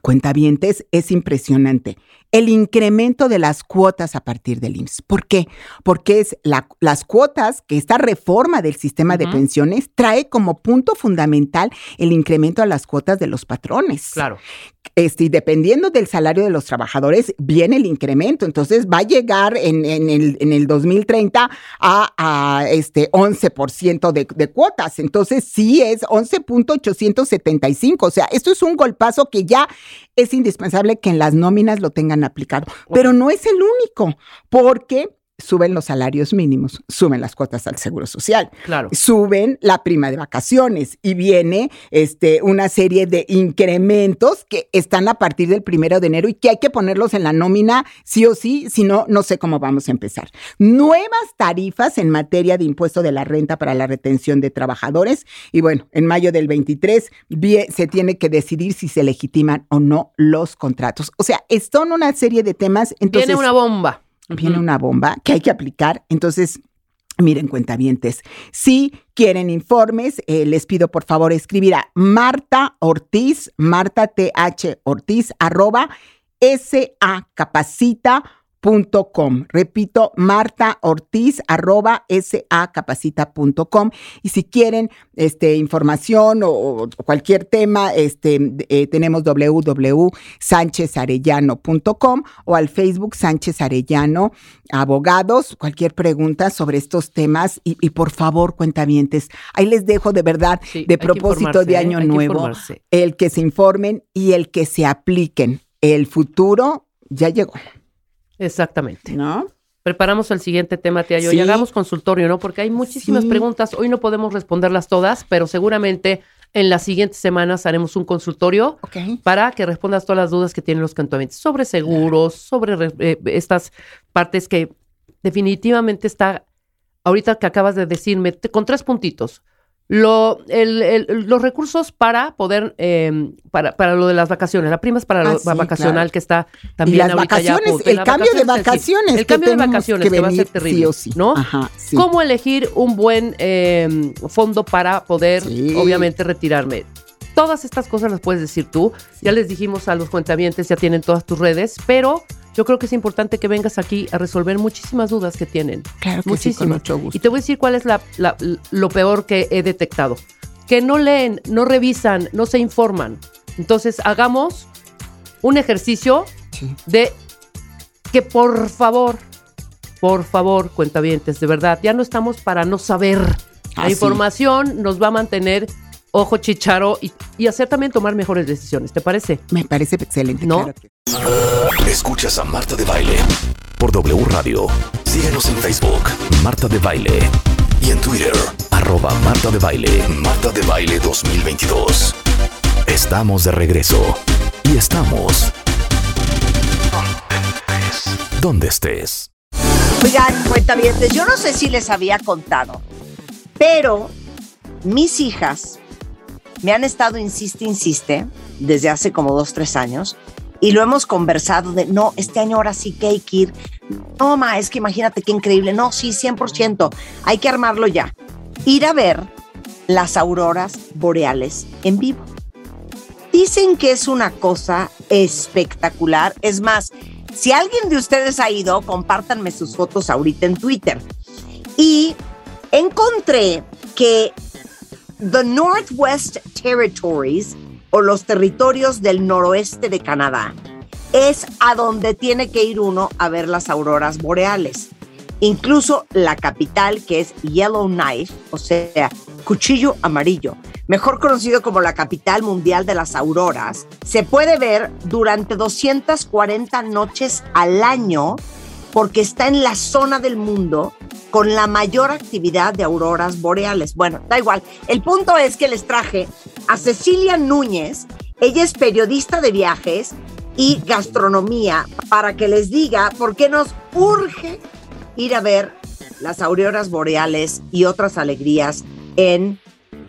cuentavientes es impresionante. El incremento de las cuotas a partir del IMSS. ¿Por qué? Porque es la- las cuotas que esta reforma del sistema de pensiones trae como punto fundamental el incremento a las cuotas de los patrones. Claro. Este, y dependiendo del salario de los trabajadores, viene el incremento. Entonces va a llegar en, en el, en el 2030 a, a este 11% de, de cuotas. Entonces sí es 11.875. O sea, esto es un golpazo que ya es indispensable que en las nóminas lo tengan aplicado. Pero no es el único, porque suben los salarios mínimos, suben las cuotas al seguro social Claro. suben la prima de vacaciones y viene este, una serie de incrementos que están a partir del primero de enero y que hay que ponerlos en la nómina sí o sí, si no, no sé cómo vamos a empezar. Nuevas tarifas en materia de impuesto de la renta para la retención de trabajadores y bueno, en mayo del 23 vie- se tiene que decidir si se legitiman o no los contratos. O sea, son una serie de temas. Entonces, Viene una bomba. Viene una bomba que hay que aplicar. Entonces, miren, cuentavientes, si quieren informes, eh, les pido por favor escribir a Marta Ortiz, Marta TH Ortiz, arroba sacapacita.com. Repito, Marta Ortiz, arroba sacapacita.com. Y si quieren este, información o, o cualquier tema, este, eh, tenemos www.sanchezarellano.com o al Facebook Sánchez Arellano, abogados, cualquier pregunta sobre estos temas. Y, y por favor, cuentavientes, ahí les dejo de verdad, Sí, de propósito de ¿eh? Año Nuevo, el que se informen y el que se apliquen. El futuro ya llegó, Exactamente. ¿no? preparamos el siguiente tema, tía yo, y hagamos consultorio, ¿no? Porque hay muchísimas Sí. preguntas. Hoy no podemos responderlas todas, pero seguramente en las siguientes semanas haremos un consultorio para que respondas todas las dudas que tienen los cantonenses sobre seguros, sobre re- eh, estas partes que definitivamente está, ahorita que acabas de decirme, te- con tres puntitos. Lo, el- el- los recursos para poder, eh, para, para lo de las vacaciones, la prima es para Ah, lo sí, vacacional claro. que está Y también las ahorita ya a vacaciones. Y el las cambio de vacaciones, sí. El cambio de vacaciones que, va a ser terrible, Sí o sí. ¿no? Ajá. ¿Cómo elegir un buen eh, fondo para poder, obviamente, retirarme? Todas estas cosas las puedes decir tú. Ya les dijimos a los cuentavientes, ya tienen todas tus redes, pero yo creo que es importante que vengas aquí a resolver muchísimas dudas que tienen. Claro que sí, Muchísimas. con mucho gusto. Y te voy a decir cuál es la- la- lo peor que he detectado. Que no leen, no revisan, no se informan. Entonces, hagamos un ejercicio Sí. de que por favor, por favor, cuentavientes, de verdad, ya no estamos para no saber. La sí. información nos va a mantener ojo chicharo y, y hacer también tomar mejores decisiones, ¿te parece? Me parece excelente. ¿No? claro que- Escuchas a Marta de Baile por W Radio. Síguenos en Facebook, Marta de Baile. Y en Twitter, arroba Marta de Baile, Marta de Baile 2022. Estamos de regreso. Y estamos... Donde estés. Oigan, cuentavientes, yo no sé si les había contado, pero mis hijas me han estado insiste, insiste, desde hace como dos, tres años, y lo hemos conversado de, no, este año ahora sí que hay que ir. No, ma, es que imagínate qué increíble. No, sí, 100%, hay que armarlo ya. Ir a ver las auroras boreales en vivo. Dicen que es una cosa espectacular. Es más, si alguien de ustedes ha ido, compártanme sus fotos ahorita en Twitter. Y encontré que The Northwest Territories o los territorios del noroeste de Canadá es a donde tiene que ir uno a ver las auroras boreales. Incluso la capital, que es Yellowknife, o sea, cuchillo amarillo, mejor conocido como la capital mundial de las auroras, se puede ver durante 240 noches al año porque está en la zona del mundo con la mayor actividad de auroras boreales. Bueno, da igual. El punto es que les traje a Cecilia Núñez. Ella es periodista de viajes y gastronomía para que les diga por qué nos urge ir a ver las auroras boreales y otras alegrías en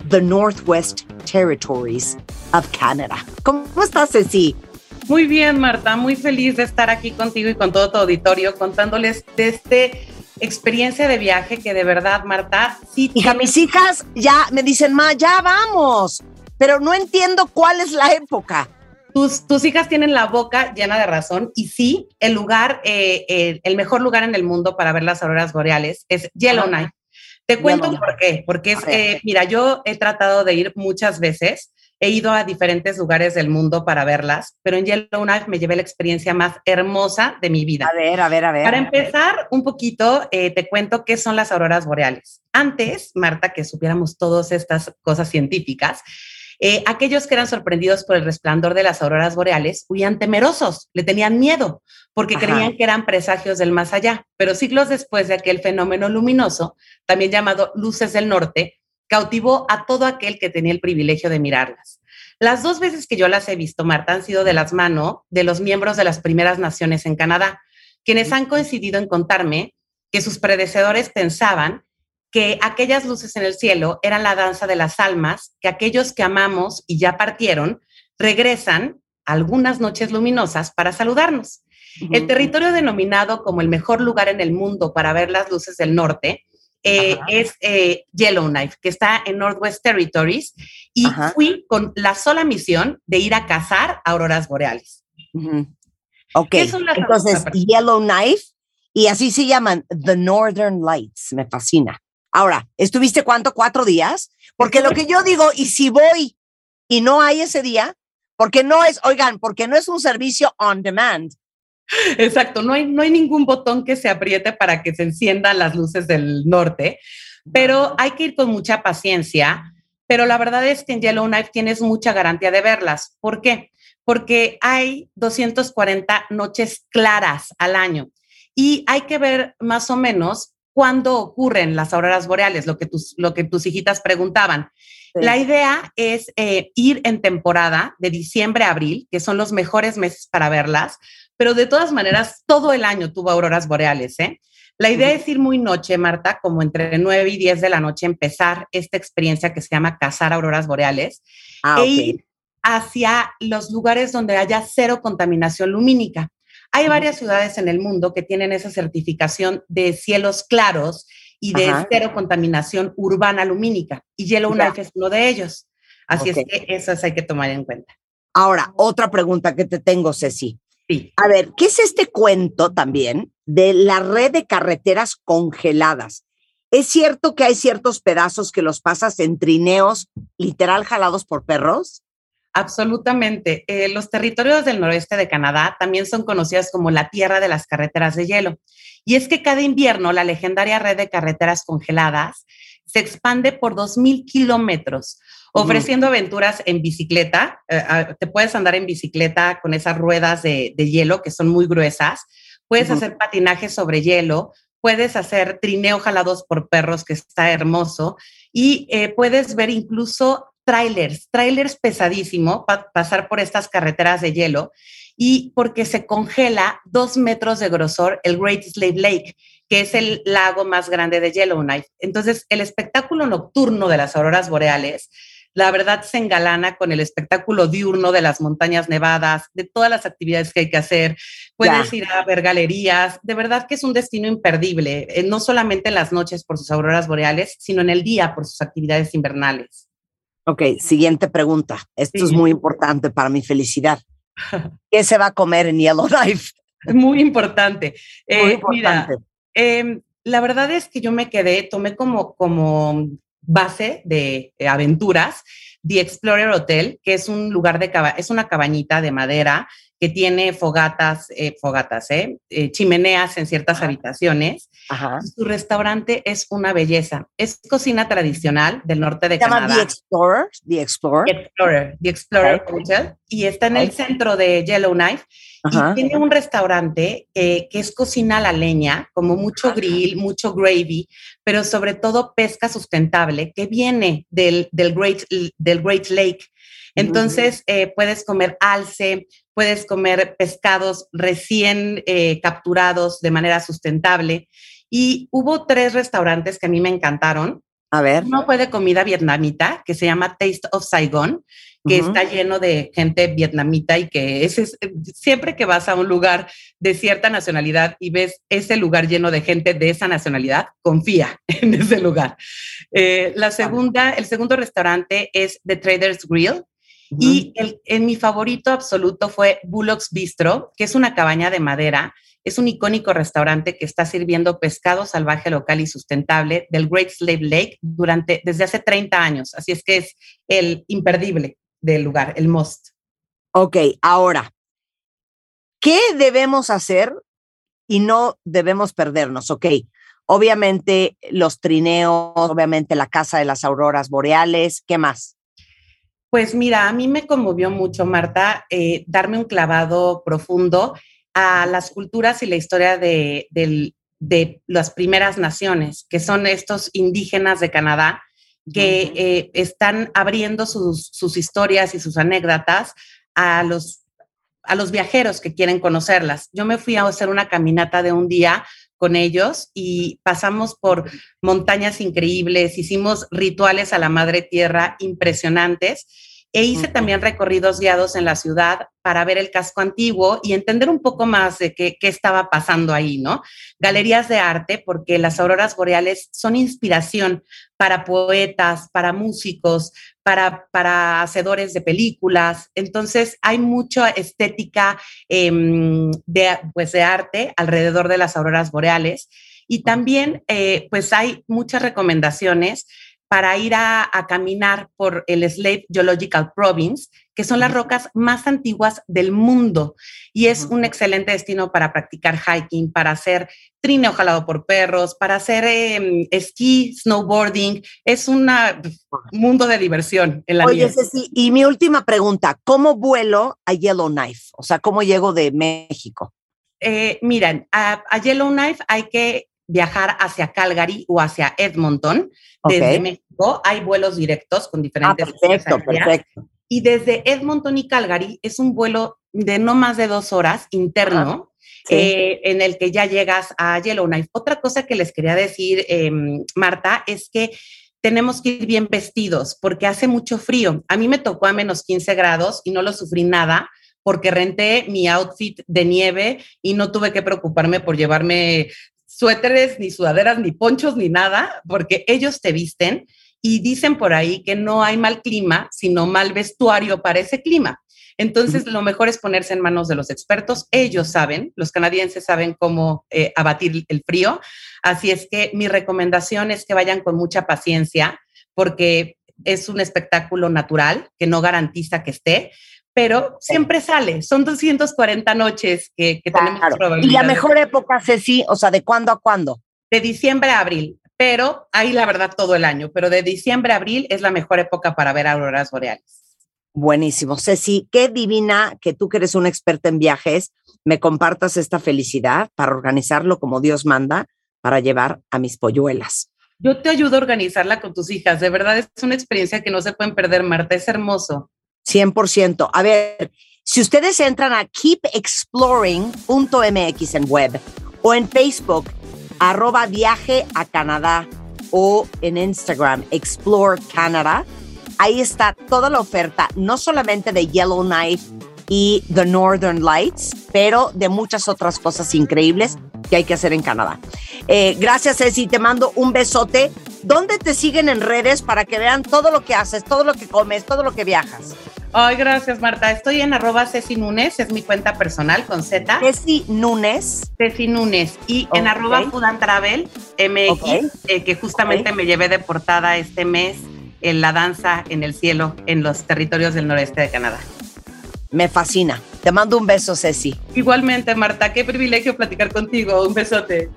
the Northwest Territories of Canada. ¿Cómo estás, Ceci? Muy bien, Marta, muy feliz de estar aquí contigo y con todo tu auditorio contándoles de este experiencia de viaje que de verdad, Marta, sí. Hija, mis hijas ya me dicen, ma, ya vamos, pero no entiendo cuál es la época. Tus, tus hijas tienen la boca llena de razón y sí, el lugar, eh, eh, el mejor lugar en el mundo para ver las auroras boreales es Yellowknife. Te cuento Yellowknife. por qué, porque es, eh, mira, yo he tratado de ir muchas veces, he ido a diferentes lugares del mundo para verlas, pero en Yellowknife me llevé la experiencia más hermosa de mi vida. A ver, a ver, a ver. Para empezar un poquito, eh, te cuento qué son las auroras boreales. Antes, Marta, que supiéramos todas estas cosas científicas, eh, aquellos que eran sorprendidos por el resplandor de las auroras boreales huían temerosos, le tenían miedo, porque Ajá. creían que eran presagios del más allá. Pero siglos después de aquel fenómeno luminoso, también llamado luces del norte, cautivó a todo aquel que tenía el privilegio de mirarlas. Las dos veces que yo las he visto, Marta, han sido de las manos de los miembros de las primeras naciones en Canadá, quienes han coincidido en contarme que sus predecesores pensaban que aquellas luces en el cielo eran la danza de las almas, que aquellos que amamos y ya partieron regresan algunas noches luminosas para saludarnos. El territorio denominado como el mejor lugar en el mundo para ver las luces del norte eh, es eh, Yellowknife, que está en Northwest Territories, y Ajá. fui con la sola misión de ir a cazar auroras boreales. Ok, ¿Qué son las entonces? Yellowknife y así se llaman The Northern Lights, me fascina. Ahora, ¿estuviste cuánto? ¿Cuatro días? Porque lo que yo digo, y si voy y no hay ese día, porque no es, oigan, porque no es un servicio on demand. Exacto, no hay, no hay ningún botón que se apriete para que se enciendan las luces del norte, pero hay que ir con mucha paciencia. Pero la verdad es que en Yellowknife tienes mucha garantía de verlas. ¿Por qué? Porque hay 240 noches claras al año. y hay que ver más o menos cuándo ocurren las auroras boreales, lo que tus, lo que tus hijitas preguntaban. La idea es eh, ir en temporada de diciembre a abril, que son los mejores meses para verlas, pero de todas maneras, todo el año tuvo auroras boreales. ¿eh? La idea es ir muy noche, Marta, como entre 9 y 10 de la noche, empezar esta experiencia que se llama cazar auroras boreales Ah, e ir hacia los lugares donde haya cero contaminación lumínica. Hay varias ciudades en el mundo que tienen esa certificación de cielos claros y de Ajá. cero contaminación urbana lumínica. Y Yellowknife es uno de ellos. Así es que eso hay que tomar en cuenta. Ahora, otra pregunta que te tengo, Ceci. Sí. A ver, ¿qué es este cuento también de la red de carreteras congeladas? ¿Es cierto que hay ciertos pedazos que los pasas en trineos literal jalados por perros? Absolutamente. Eh, los territorios del noroeste de Canadá también son conocidos como la tierra de las carreteras de hielo. Y es que cada invierno la legendaria red de carreteras congeladas se expande por 2.000 kilómetros. Ofreciendo aventuras en bicicleta. Eh, ah, te puedes andar en bicicleta con esas ruedas de, de hielo que son muy gruesas. Puedes Ujú. hacer patinaje sobre hielo. Puedes hacer trineo jalados por perros, que está hermoso. Y eh, puedes ver incluso trailers, trailers pesadísimo, pa- pasar por estas carreteras de hielo y porque se congela dos metros de grosor el Great Slave Lake, que es el lago más grande de Yellowknife. Entonces, el espectáculo nocturno de las auroras boreales, la verdad se engalana con el espectáculo diurno de las montañas nevadas, de todas las actividades que hay que hacer. Puedes ir a ver galerías. De verdad que es un destino imperdible, eh, no solamente en las noches por sus auroras boreales, sino en el día por sus actividades invernales. Ok, siguiente pregunta. Esto es muy importante para mi felicidad. ¿Qué se va a comer en Yellowknife? Muy importante. Muy Eh, mira, importante. em, la verdad es que yo me quedé, tomé como, como base de eh, aventuras The Explorer Hotel, que es un lugar de caba es una cabañita de madera que tiene fogatas, eh, fogatas, eh, eh, chimeneas en ciertas habitaciones. Ajá. Su restaurante es una belleza. Es cocina tradicional del norte de Se llama Canadá. The Explorer. The Explorer. The Explorer, The Explorer. Hotel, y está en el centro de Yellowknife. Ajá. Y tiene un restaurante que es cocina a la leña, como mucho grill, mucho gravy, pero sobre todo pesca sustentable que viene del, del, Great, del Great Lake. Entonces, eh, puedes comer alce, puedes comer pescados recién eh, capturados de manera sustentable. Y hubo tres restaurantes que a mí me encantaron. A ver. Uno fue de comida vietnamita, que se llama Taste of Saigon, que Ujú. está lleno de gente vietnamita y que ese es, siempre que vas a un lugar de cierta nacionalidad y ves ese lugar lleno de gente de esa nacionalidad, confía en ese lugar. Eh, la segunda, el segundo restaurante es The Trader's Grill. Y el, en mi favorito absoluto fue Bullock's Bistro, que es una cabaña de madera. Es un icónico restaurante que está sirviendo pescado salvaje local y sustentable del Great Slave Lake durante, desde hace 30 años. Así es que es el imperdible del lugar, el most. Ok, ahora, ¿qué debemos hacer y no debemos perdernos? Ok, obviamente los trineos, obviamente la casa de las auroras boreales, ¿qué más? Pues mira, a mí me conmovió mucho, Marta, eh, darme un clavado profundo a las culturas y la historia de, de las primeras naciones, que son estos indígenas de Canadá, que eh, están abriendo sus, sus historias y sus anécdotas a los, a los viajeros que quieren conocerlas. Yo me fui a hacer una caminata de un día con ellos y pasamos por montañas increíbles, hicimos rituales a la madre tierra impresionantes e hice también recorridos guiados en la ciudad para ver el casco antiguo y entender un poco más de qué, qué estaba pasando ahí, ¿no? Galerías de arte, porque las auroras boreales son inspiración para poetas, para músicos, para, para hacedores de películas. Entonces, hay mucha estética em, de, pues, de arte alrededor de las auroras boreales. Y también, eh, pues, hay muchas recomendaciones para ir a, a caminar por el Slave Geological Province, que son las rocas más antiguas del mundo. Y es un excelente destino para practicar hiking, para hacer trineo jalado por perros, para hacer eh, esquí, snowboarding. Es un mundo de diversión en la Oye. Ceci, y mi última pregunta, ¿cómo vuelo a Yellowknife? O sea, ¿cómo llego de México? eh, miren, a, a Yellowknife hay que viajar hacia Calgary o hacia Edmonton. Desde. México hay vuelos directos con Ah, diferentes perfecto, líneas aéreas. perfecto. Y desde Edmonton y Calgary es un vuelo de no más de dos horas interno. sí. eh, en el que ya llegas a Yellowknife. Otra cosa que les quería decir, em, Marta, es que tenemos que ir bien vestidos porque hace mucho frío. A mí me tocó a menos 15 grados y no lo sufrí nada porque renté mi outfit de nieve y no tuve que preocuparme por llevarme suéteres, ni sudaderas, ni ponchos, ni nada, porque ellos te visten y dicen por ahí que no hay mal clima, sino mal vestuario para ese clima. Entonces, lo mejor es ponerse en manos de los expertos. Ellos saben, los canadienses saben cómo eh, abatir el frío. Así es que mi recomendación es que vayan con mucha paciencia porque es un espectáculo natural que no garantiza que esté, pero siempre sale. Son 240 noches que, que tenemos. Y la mejor época, Ceci, o sea, ¿de cuándo a cuándo? de diciembre a abril, pero ahí la verdad todo el año, pero de diciembre a abril es la mejor época para ver auroras boreales. Buenísimo. Ceci, qué divina que tú que eres una experta en viajes, me compartas esta felicidad para organizarlo como Dios manda para llevar a mis polluelas. Yo te ayudo a organizarla con tus hijas, de verdad es una experiencia que no se pueden perder, Marta, es hermoso. 100%. A ver, si ustedes entran a keepexploring.mx en web o en Facebook, arroba viaje a Canadá o en Instagram, Explore Canada, ahí está toda la oferta, no solamente de Yellowknife y The Northern Lights, pero de muchas otras cosas increíbles que hay que hacer en Canadá. Eh, gracias, Ceci, te mando un besote. ¿Dónde te siguen en redes para que vean todo lo que haces, todo lo que comes, todo lo que viajas? Ay, gracias, Marta. Estoy en arroba Ceci Nunes, es mi cuenta personal con Z. Ceci Nunes. Ceci Nunes. Y en Ok. arroba Food and Travel MX, Ok. eh, que justamente me llevé de portada este mes en la danza en el cielo en los territorios del noreste de Canadá. Me fascina. Te mando un beso, Ceci. Igualmente, Marta, qué privilegio platicar contigo. Un besote.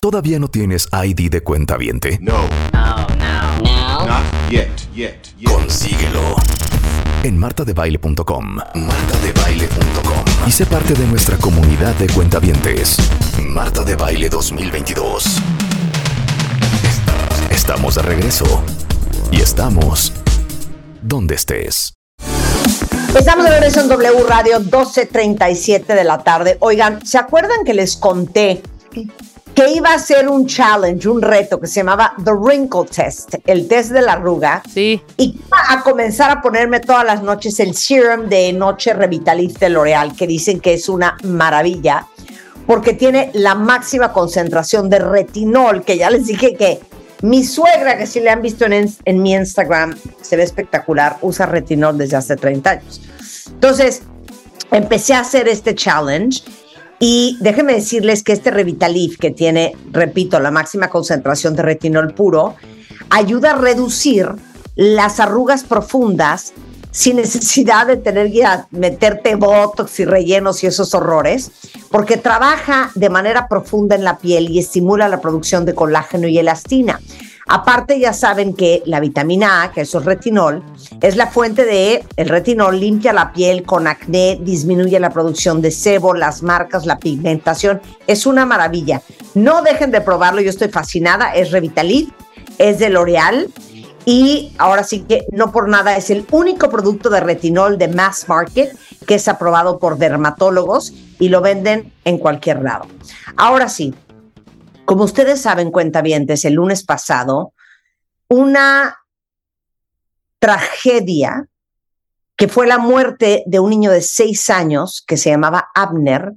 ¿Todavía no tienes ID de cuenta viente? No. No, no. Not yet, yet, yet. Consíguelo en martadebaile.com. Martadebaile.com. Y sé parte de nuestra comunidad de cuentavientes. Marta de Baile 2022. Estamos de regreso. Y estamos donde estés. Estamos de regreso en W Radio 12.37 de la tarde. Oigan, ¿se acuerdan que les conté que iba a ser un challenge, un reto que se llamaba The Wrinkle Test, el test de la arruga? Sí. Y iba a comenzar a ponerme todas las noches el serum de Noche Revitaliz de L'Oreal, que dicen que es una maravilla, porque tiene la máxima concentración de retinol, que ya les dije que mi suegra, que si le han visto en, en mi Instagram, se ve espectacular, usa retinol desde hace 30 años. Entonces, empecé a hacer este challenge y déjenme decirles que este Revitalif, que tiene, repito, la máxima concentración de retinol puro, ayuda a reducir las arrugas profundas sin necesidad de tener que meterte botox y rellenos y esos horrores, porque trabaja de manera profunda en la piel y estimula la producción de colágeno y elastina. Aparte, ya saben que la vitamina A, que eso es retinol, es la fuente de el retinol, limpia la piel con acné, disminuye la producción de sebo, las marcas, la pigmentación. Es una maravilla. No dejen de probarlo, yo estoy fascinada. Es Revitalit, es de L'Oreal. Y ahora sí que no por nada es el único producto de retinol de mass market que es aprobado por dermatólogos y lo venden en cualquier lado. Ahora sí, como ustedes saben, cuentavientes, el lunes pasado, una tragedia que fue la muerte de un niño de seis años que se llamaba Abner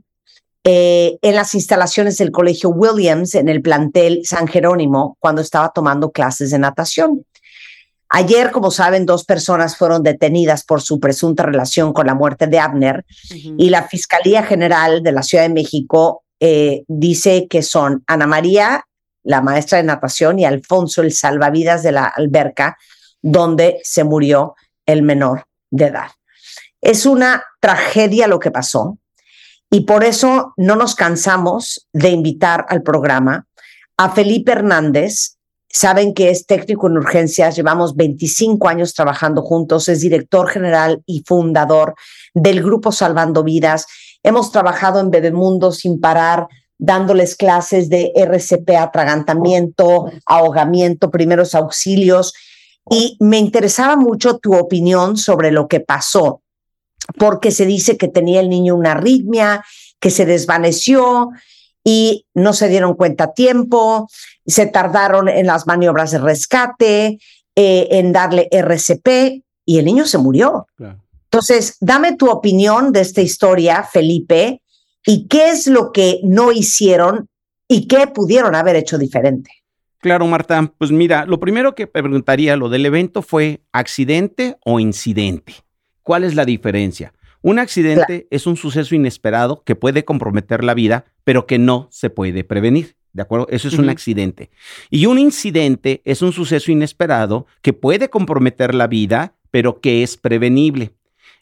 eh, en las instalaciones del Colegio Williams en el plantel San Jerónimo cuando estaba tomando clases de natación. Ayer, como saben, dos personas fueron detenidas por su presunta relación con la muerte de Abner y la Fiscalía General de la Ciudad de México eh, dice que son Ana María, la maestra de natación, y Alfonso, el salvavidas de la alberca, donde se murió el menor de edad. Es una tragedia lo que pasó y por eso no nos cansamos de invitar al programa a Felipe Hernández, Saben que es técnico en urgencias, llevamos 25 años trabajando juntos, es director general y fundador del grupo Salvando Vidas. Hemos trabajado en Bebemundo sin parar, dándoles clases de RCP, atragantamiento, ahogamiento, primeros auxilios. Y me interesaba mucho tu opinión sobre lo que pasó, porque se dice que tenía el niño una arritmia, que se desvaneció y no se dieron cuenta a tiempo, se tardaron en las maniobras de rescate, eh, en darle RCP y el niño se murió. Entonces, dame tu opinión de esta historia, Felipe, y qué es lo que no hicieron y qué pudieron haber hecho diferente. Claro, Marta. Pues mira, lo primero que preguntaría, lo del evento fue accidente o incidente. ¿Cuál es la diferencia? Un accidente es un suceso inesperado que puede comprometer la vida, pero que no se puede prevenir. ¿De acuerdo? Eso es un accidente. Y un incidente es un suceso inesperado que puede comprometer la vida, pero que es prevenible.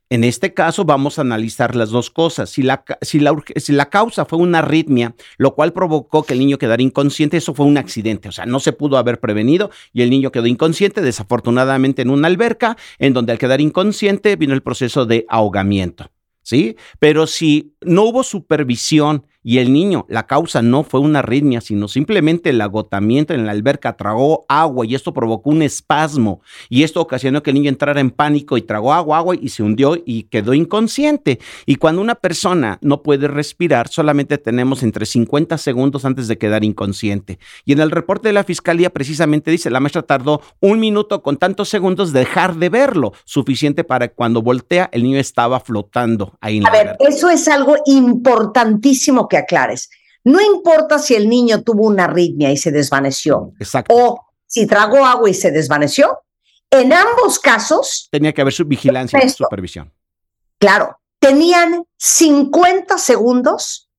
En este caso vamos a analizar las dos cosas. Si la, si, la, si la, causa fue una arritmia, lo cual provocó que el niño quedara inconsciente, eso fue un accidente. O sea, no se pudo haber prevenido y el niño quedó inconsciente, desafortunadamente en una alberca, en donde al quedar inconsciente vino el proceso de ahogamiento. ¿Sí? Pero si no hubo supervisión y el niño, la causa no fue una arritmia, sino simplemente el agotamiento en la alberca, tragó agua y esto provocó un espasmo y esto ocasionó que el niño entrara en pánico y tragó agua, agua y se hundió y quedó inconsciente. Y cuando una persona no puede respirar, solamente tenemos entre 50 segundos antes de quedar inconsciente. Y en el reporte de la fiscalía precisamente dice, la maestra tardó un minuto con tantos segundos de dejar de verlo, suficiente para que cuando voltea el niño estaba flotando ahí en A ver, eso es algo importantísimo que aclares. No importa si el niño tuvo una arritmia y se desvaneció, o si tragó agua y se desvaneció, en ambos casos... Tenía que haber su vigilancia y supervisión. Claro, tenían 50 segundos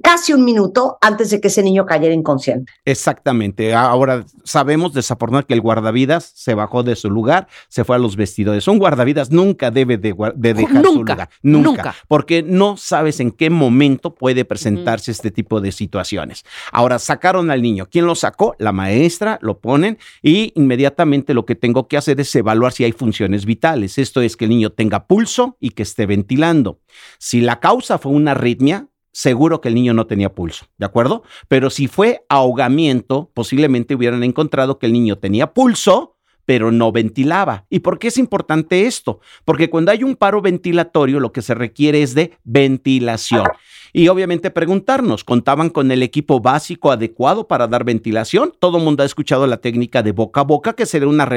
casi un minuto antes de que ese niño cayera inconsciente. Exactamente. Ahora sabemos desafortunadamente que el guardavidas se bajó de su lugar, se fue a los vestidores. Un guardavidas nunca debe de, dejar su lugar. Nunca, Porque no sabes en qué momento puede presentarse este tipo de situaciones. Ahora sacaron al niño. ¿Quién lo sacó? La maestra, lo ponen y inmediatamente lo que tengo que hacer es evaluar si hay funciones vitales. Esto es que el niño tenga pulso y que esté ventilando. Si la causa fue una arritmia, seguro que el niño no tenía pulso, ¿de acuerdo? Pero si fue ahogamiento, posiblemente hubieran encontrado que el niño tenía pulso, pero no ventilaba. ¿Y por qué es importante esto? Porque cuando hay un paro ventilatorio, lo que se requiere es de ventilación. Y obviamente preguntarnos, ¿contaban con el equipo básico adecuado para dar ventilación? Todo el mundo ha escuchado la técnica de boca a boca, que sería una,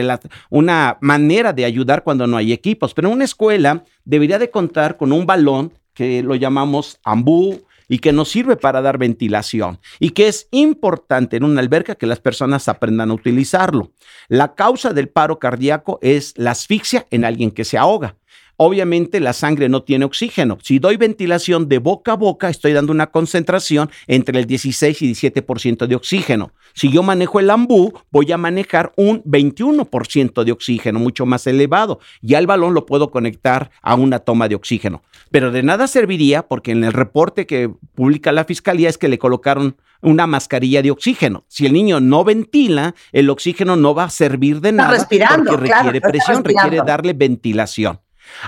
una manera de ayudar cuando no hay equipos. Pero una escuela debería de contar con un balón que lo llamamos ambú y que nos sirve para dar ventilación y que es importante en una alberca que las personas aprendan a utilizarlo. La causa del paro cardíaco es la asfixia en alguien que se ahoga. Obviamente la sangre no tiene oxígeno. Si doy ventilación de boca a boca, estoy dando una concentración entre el 16 y 17% de oxígeno. Si yo manejo el ambú, voy a manejar un 21% de oxígeno, mucho más elevado. Ya el balón lo puedo conectar a una toma de oxígeno. Pero de nada serviría porque en el reporte que publica la fiscalía es que le colocaron una mascarilla de oxígeno. Si el niño no ventila, el oxígeno no va a servir de nada porque requiere presión, requiere darle ventilación.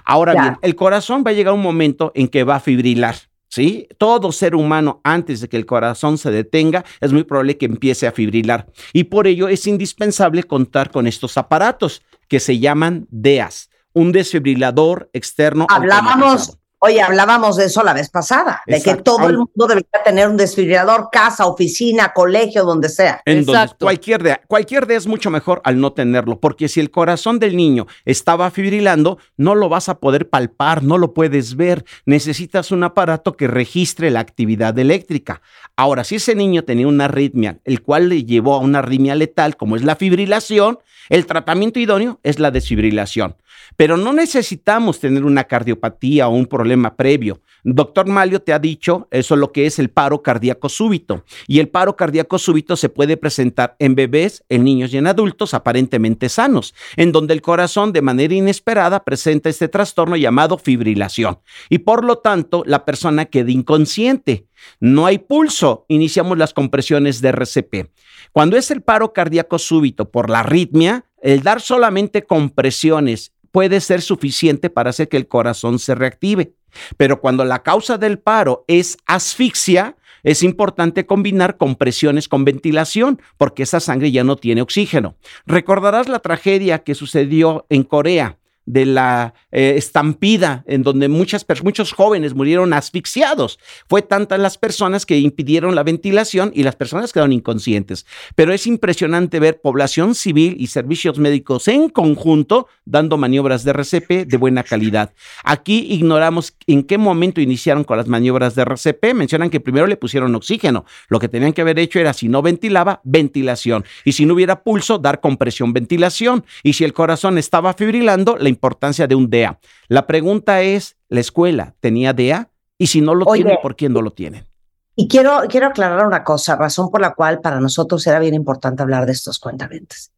Ahora bien, el corazón va a llegar un momento en que va a fibrilar. ¿Sí? Todo ser humano, antes de que el corazón se detenga, es muy probable que empiece a fibrilar. Y por ello es indispensable contar con estos aparatos que se llaman DEAS, un desfibrilador externo. Hablábamos, Oye, hablábamos de eso la vez pasada, de que todo el mundo debería tener un desfibrilador, casa, oficina, colegio, donde sea. Exacto. cualquier de, cualquier de es mucho mejor al no tenerlo, porque si el corazón del niño estaba fibrilando, no lo vas a poder palpar, no lo puedes ver. Necesitas un aparato que registre la actividad eléctrica. Ahora, si ese niño tenía una arritmia, el cual le llevó a una arritmia letal, como es la fibrilación, el tratamiento idóneo es la desfibrilación. Pero no necesitamos tener una cardiopatía o un problema previo. Doctor Malio te ha dicho eso lo que es el paro cardíaco súbito. Y el paro cardíaco súbito se puede presentar en bebés, en niños y en adultos aparentemente sanos, en donde el corazón de manera inesperada presenta este trastorno llamado fibrilación. Y por lo tanto, la persona queda inconsciente. No hay pulso, iniciamos las compresiones de RCP. Cuando es el paro cardíaco súbito por la arritmia, el dar solamente compresiones puede ser suficiente para hacer que el corazón se reactive. Pero cuando la causa del paro es asfixia, es importante combinar compresiones con ventilación, porque esa sangre ya no tiene oxígeno. Recordarás la tragedia que sucedió en Corea de la eh, estampida en donde muchas, muchos jóvenes murieron asfixiados. Fue tantas las personas que impidieron la ventilación y las personas quedaron inconscientes. Pero es impresionante ver población civil y servicios médicos en conjunto dando maniobras de RCP de buena calidad. Aquí ignoramos en qué momento iniciaron con las maniobras de RCP. Mencionan que primero le pusieron oxígeno. Lo que tenían que haber hecho era, si no ventilaba, ventilación. Y si no hubiera pulso, dar compresión, ventilación. Y si el corazón estaba fibrilando, la importancia de un DEA. La pregunta es, ¿la escuela tenía DEA? Y si no lo tiene, ¿por qué no lo tienen? Y quiero, quiero aclarar una cosa, razón por la cual para nosotros era bien importante hablar de estos cuentamientos.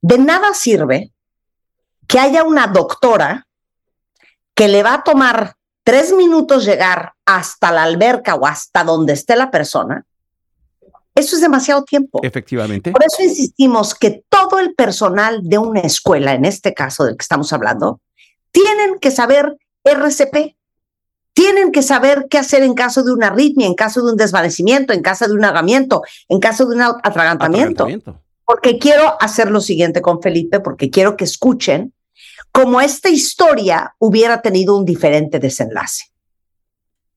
De nada sirve que haya una doctora que le va a tomar tres minutos llegar hasta la alberca o hasta donde esté la persona eso es demasiado tiempo. Efectivamente. Por eso insistimos que todo el personal de una escuela, en este caso del que estamos hablando, tienen que saber RCP. Tienen que saber qué hacer en caso de una arritmia, en caso de un desvanecimiento, en caso de un ahogamiento, en caso de un atragantamiento. atragantamiento. Porque quiero hacer lo siguiente con Felipe, porque quiero que escuchen cómo esta historia hubiera tenido un diferente desenlace.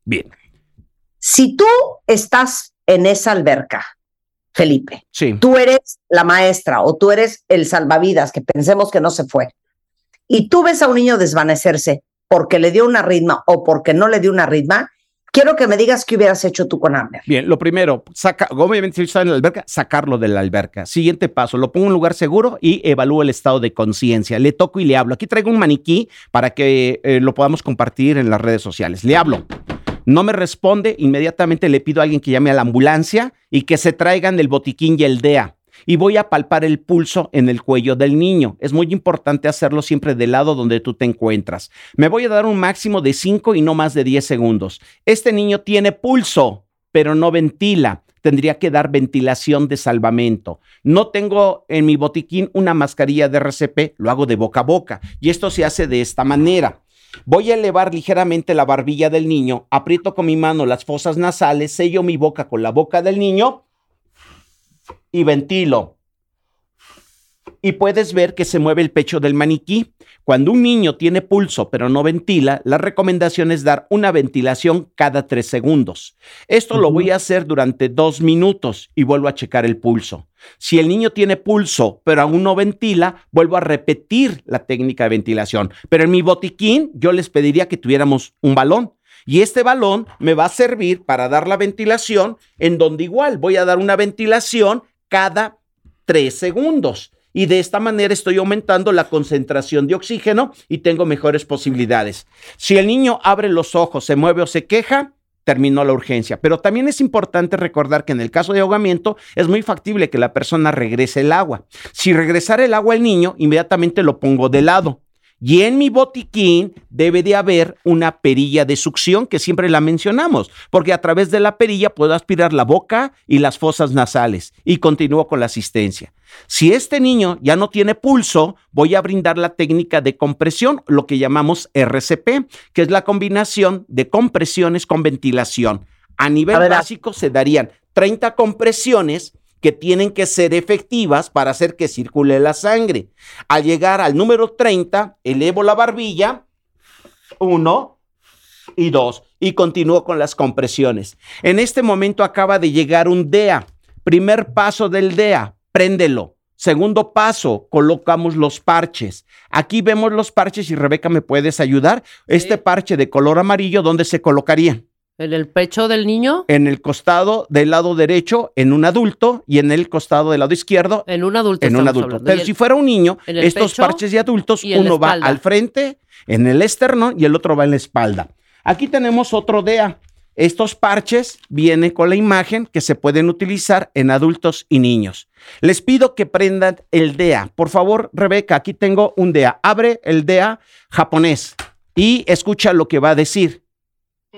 Bien. Si tú estás en esa alberca, Felipe. Sí. Tú eres la maestra o tú eres el salvavidas, que pensemos que no se fue. Y tú ves a un niño desvanecerse porque le dio una ritma o porque no le dio una ritma, quiero que me digas qué hubieras hecho tú con Amber. Bien, lo primero, saca, obviamente si está en la alberca, sacarlo de la alberca. Siguiente paso, lo pongo en un lugar seguro y evalúo el estado de conciencia. Le toco y le hablo. Aquí traigo un maniquí para que eh, lo podamos compartir en las redes sociales. Le hablo. No me responde, inmediatamente le pido a alguien que llame a la ambulancia y que se traigan el botiquín y el DEA. Y voy a palpar el pulso en el cuello del niño. Es muy importante hacerlo siempre del lado donde tú te encuentras. Me voy a dar un máximo de 5 y no más de 10 segundos. Este niño tiene pulso, pero no ventila tendría que dar ventilación de salvamento. No tengo en mi botiquín una mascarilla de RCP, lo hago de boca a boca. Y esto se hace de esta manera. Voy a elevar ligeramente la barbilla del niño, aprieto con mi mano las fosas nasales, sello mi boca con la boca del niño y ventilo y puedes ver que se mueve el pecho del maniquí. Cuando un niño tiene pulso pero no ventila, la recomendación es dar una ventilación cada tres segundos. Esto lo voy a hacer durante dos minutos y vuelvo a checar el pulso. Si el niño tiene pulso pero aún no ventila, vuelvo a repetir la técnica de ventilación. Pero en mi botiquín yo les pediría que tuviéramos un balón. Y este balón me va a servir para dar la ventilación en donde igual voy a dar una ventilación cada tres segundos y de esta manera estoy aumentando la concentración de oxígeno y tengo mejores posibilidades. Si el niño abre los ojos, se mueve o se queja, terminó la urgencia. Pero también es importante recordar que en el caso de ahogamiento es muy factible que la persona regrese el agua. Si regresara el agua al niño, inmediatamente lo pongo de lado. Y en mi botiquín debe de haber una perilla de succión que siempre la mencionamos, porque a través de la perilla puedo aspirar la boca y las fosas nasales y continúo con la asistencia. Si este niño ya no tiene pulso, voy a brindar la técnica de compresión, lo que llamamos RCP, que es la combinación de compresiones con ventilación. A nivel básico se darían 30 compresiones que tienen que ser efectivas para hacer que circule la sangre. Al llegar al número 30, elevo la barbilla, uno y dos, y continúo con las compresiones. En este momento acaba de llegar un DEA. Primer paso del DEA, préndelo. Segundo paso, colocamos los parches. Aquí vemos los parches y Rebeca me puedes ayudar. Este parche de color amarillo, ¿dónde se colocaría? ¿En el pecho del niño? En el costado del lado derecho, en un adulto, y en el costado del lado izquierdo. En un adulto. En un adulto. Pero si fuera un niño, estos parches de adultos, uno va al frente, en el externo, y el otro va en la espalda. Aquí tenemos otro DEA. Estos parches vienen con la imagen que se pueden utilizar en adultos y niños. Les pido que prendan el DEA. Por favor, Rebeca, aquí tengo un DEA. Abre el DEA japonés y escucha lo que va a decir.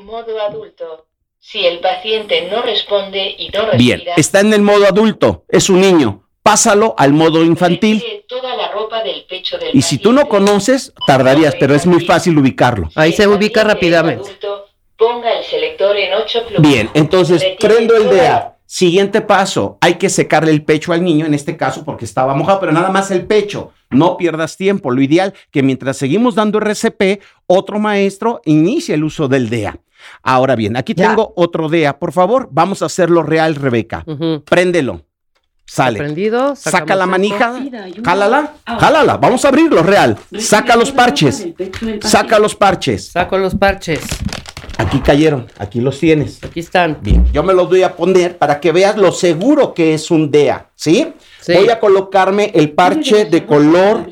Modo adulto. Si el paciente no responde y no respira. Bien, está en el modo adulto, es un niño. Pásalo al modo infantil. Toda la ropa del pecho del y si tú no conoces, tardarías, pero es muy fácil ubicarlo. Ahí se ubica rápidamente. ponga el selector en 8 Bien, entonces prendo el DEA. Siguiente paso, hay que secarle el pecho al niño, en este caso porque estaba mojado, pero nada más el pecho. No pierdas tiempo. Lo ideal que mientras seguimos dando RCP, otro maestro inicie el uso del DEA. Ahora bien, aquí tengo otro DEA. Por favor, vamos a hacerlo real, Rebeca. Préndelo. Sale. Prendido, Saca la manija, jálala, jálala. Vamos a abrirlo real. Saca los parches. Saca los parches. Saco los parches. Aquí cayeron, aquí los tienes. Aquí están. Bien, yo me los voy a poner para que veas lo seguro que es un DEA, ¿sí? Voy a colocarme el parche de color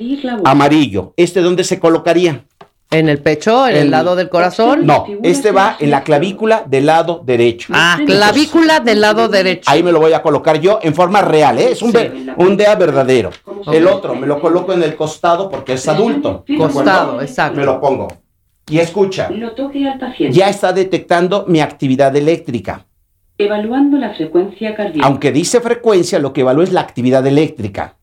amarillo. ¿Este dónde se colocaría? ¿En el pecho? ¿En el, lado del corazón? No, este va en la clavícula del lado derecho. Ah, clavícula del lado derecho. Ahí me lo voy a colocar yo en forma real, ¿eh? Es un, un DEA verdadero. El otro me lo coloco en el costado porque es adulto. Costado, exacto. Me lo pongo. Y escucha, ya está detectando mi actividad eléctrica. Evaluando la frecuencia cardíaca. Aunque dice frecuencia, lo que evalúa es la actividad eléctrica.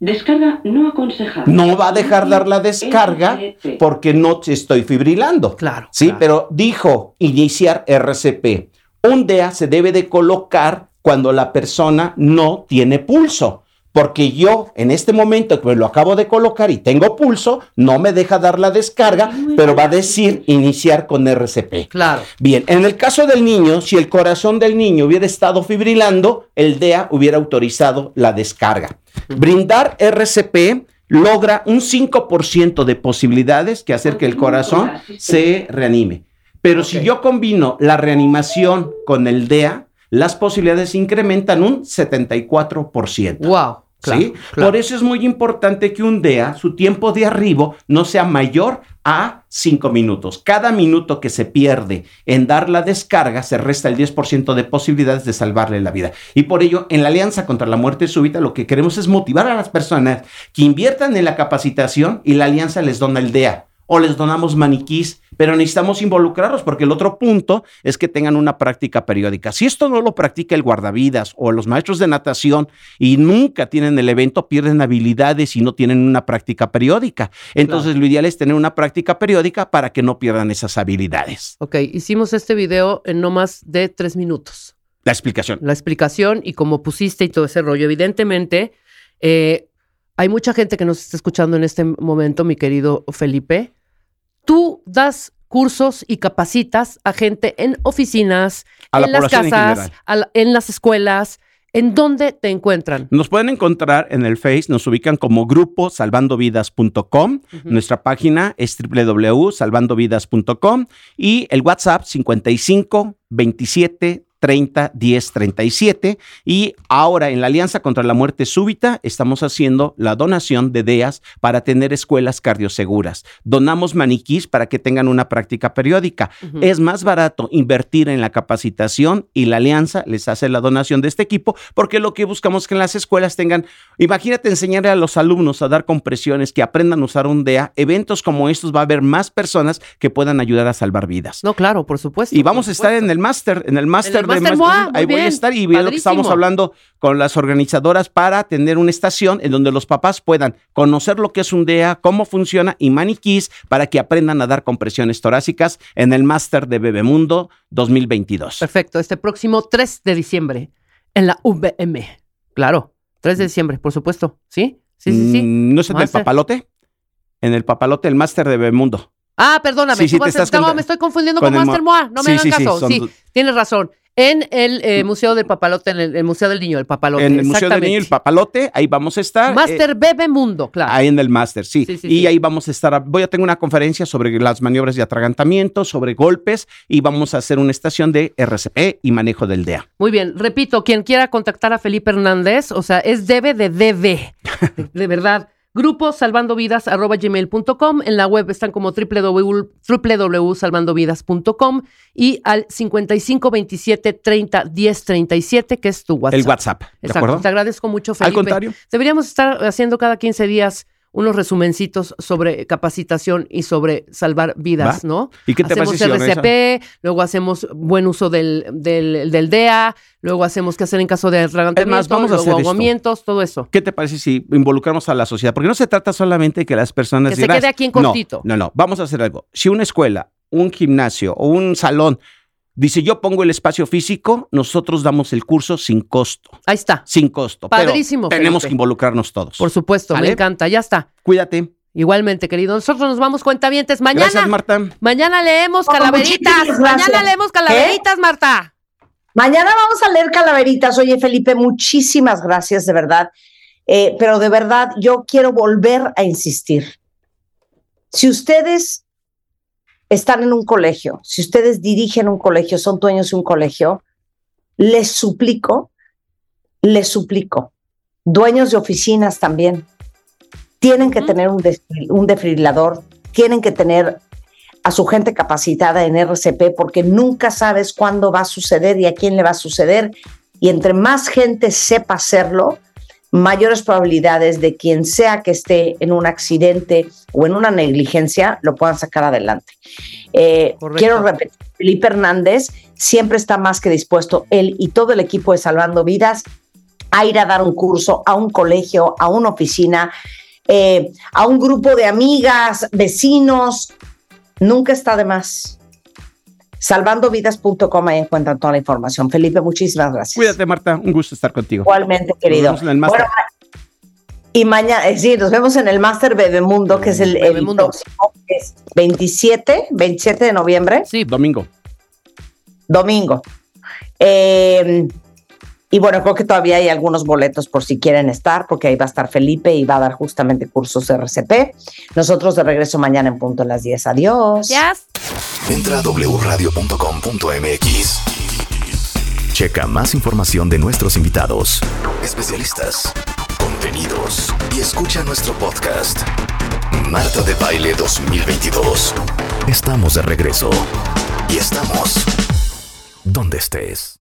Descarga no aconsejable. No va a dejar dar la descarga porque no te estoy fibrilando. Claro. Sí, pero dijo iniciar RCP. Un DEA se debe de colocar cuando la persona no tiene pulso porque yo en este momento que me lo acabo de colocar y tengo pulso, no me deja dar la descarga, pero va a decir iniciar con RCP. Claro. Bien, en el caso del niño, si el corazón del niño hubiera estado fibrilando, el DEA hubiera autorizado la descarga. Brindar RCP logra un 5% de posibilidades que hacer que el corazón se reanime. Pero si yo combino la reanimación con el DEA, las posibilidades incrementan un 74%. ¡Wow! ¿Sí? Por eso es muy importante que un DEA, su tiempo de arribo, no sea mayor a 5 minutos. Cada minuto que se pierde en dar la descarga se resta el 10% de posibilidades de salvarle la vida. Y por ello, en la Alianza contra la Muerte Súbita, lo que queremos es motivar a las personas que inviertan en la capacitación y la Alianza les dona el DEA o les donamos maniquís, pero necesitamos involucrarlos porque el otro punto es que tengan una práctica periódica. Si esto no lo practica el guardavidas o los maestros de natación y nunca tienen el evento, pierden habilidades y no tienen una práctica periódica. Entonces lo ideal es tener una práctica periódica para que no pierdan esas habilidades. Ok, hicimos este video en no más de tres minutos. La explicación. La explicación y cómo pusiste y todo ese rollo. Evidentemente, eh, hay mucha gente que nos está escuchando en este momento, mi querido Felipe. Tú das cursos y capacitas a gente en oficinas, en las casas, en, las escuelas. ¿En dónde te encuentran? Nos pueden encontrar en el Face, nos ubican como grupo salvandovidas.com. Nuestra página es www.salvandovidas.com y el WhatsApp 55 27 30 10 37 y ahora en la Alianza contra la Muerte Súbita estamos haciendo la donación de DEAS para tener escuelas cardioseguras. Donamos maniquís para que tengan una práctica periódica. Es más barato invertir en la capacitación y la Alianza les hace la donación de este equipo porque lo que buscamos es que en las escuelas tengan, imagínate enseñarle a los alumnos a dar compresiones, que aprendan a usar un DEA. Eventos como estos va a haber más personas que puedan ayudar a salvar vidas. No, claro, por supuesto. Y vamos a estar en el máster, en el máster ahí voy a estar y bien lo que estamos hablando con las organizadoras para tener una estación en donde los papás puedan conocer lo que es un DEA, cómo funciona y maniquís para que aprendan a dar compresiones torácicas en el máster de Bebemundo 2022. Perfecto, este próximo 3 de diciembre en la UVM. Claro, 3 de diciembre, por supuesto. ¿Sí? Sí, sí, sí. Mm, ¿No es en el papalote? En el papalote, el máster de Bebemundo. Ah, perdóname. Sí, sí, me estoy confundiendo con Master Moa. No me hagan caso. Sí, tienes razón. En el eh, Museo del Papalote, en el, el Museo del Niño, el Papalote. En el Museo del Niño, el. Papalote, ahí vamos a estar. eh, Master Bebe Mundo, claro. Ahí en el máster, sí. Sí, sí, y sí. ahí vamos a estar. Voy a tener una conferencia sobre las maniobras de atragantamiento, sobre golpes y vamos a hacer una estación de RCP y manejo del DEA. Muy bien, repito, quien quiera contactar a Felipe Hernández, o sea, es debe de debe, de, de verdad. Grupo salvandovidas.gmail.com. En la web están como www www.salvandovidas.com y al 55 27 30 10 37, que es tu WhatsApp. El WhatsApp, ¿de Exacto. acuerdo? Te agradezco mucho, Felipe. contrario. Deberíamos estar haciendo cada 15 días unos resumencitos sobre capacitación y sobre salvar vidas, Va. ¿no? ¿Y qué te hacemos RCP, luego hacemos buen uso del, del, del DEA, luego hacemos qué hacer en caso de atragantamiento, todo eso. ¿Qué te parece si involucramos a la sociedad? Porque no se trata solamente de que las personas Que se digan, quede aquí en "No, cortito". No, no, vamos a hacer algo. Si una escuela, un gimnasio o un salón dice yo pongo el espacio físico, nosotros damos el curso sin costo. Ahí está. Sin costo. pero Padrísimo, tenemos Felipe. que involucrarnos todos. Por supuesto, me encanta, ya está. Cuídate. Igualmente, querido. Nosotros nos vamos cuentavientes mañana. Gracias, Marta. Mañana leemos calaveritas. Mañana leemos calaveritas, Marta. Mañana vamos a leer calaveritas. Oye, Felipe, muchísimas gracias, de verdad. Eh, pero de verdad, yo quiero volver a insistir. Si ustedes están en un colegio, si ustedes dirigen un colegio, son dueños de un colegio, les suplico, les suplico, dueños de oficinas también, tienen que tener un, un desfibrilador, tienen que tener a su gente capacitada en RCP porque nunca sabes cuándo va a suceder y a quién le va a suceder. Y entre más gente sepa hacerlo, mayores probabilidades de quien sea que esté en un accidente o en una negligencia lo puedan sacar adelante. Eh, quiero repetir, Felipe Hernández siempre está más que dispuesto, él y todo el equipo de Salvando Vidas, a ir a dar un curso a un colegio, a una oficina, eh, a un grupo de amigas, vecinos. Nunca está de más. Salvandovidas.com, ahí encuentran toda la información. Felipe, muchísimas gracias. Cuídate, Marta. Un gusto estar contigo. Igualmente, querido. Nos vemos en el. Bueno, y mañana, es decir, nos vemos en el Máster Bebemundo, que es el, el Bebemundo. próximo, que es 27, 27 de noviembre, Sí, Domingo. domingo. Eh, y bueno, creo que todavía hay algunos boletos por si quieren estar, porque ahí va a estar Felipe y va a dar justamente cursos RCP. Nosotros de regreso mañana en punto a las 10. Adiós. ya. Entra a wradio.com.mx. Checa más información de nuestros invitados, especialistas, contenidos y escucha nuestro podcast. Marta de Baile 2022. Estamos de regreso y estamos donde estés.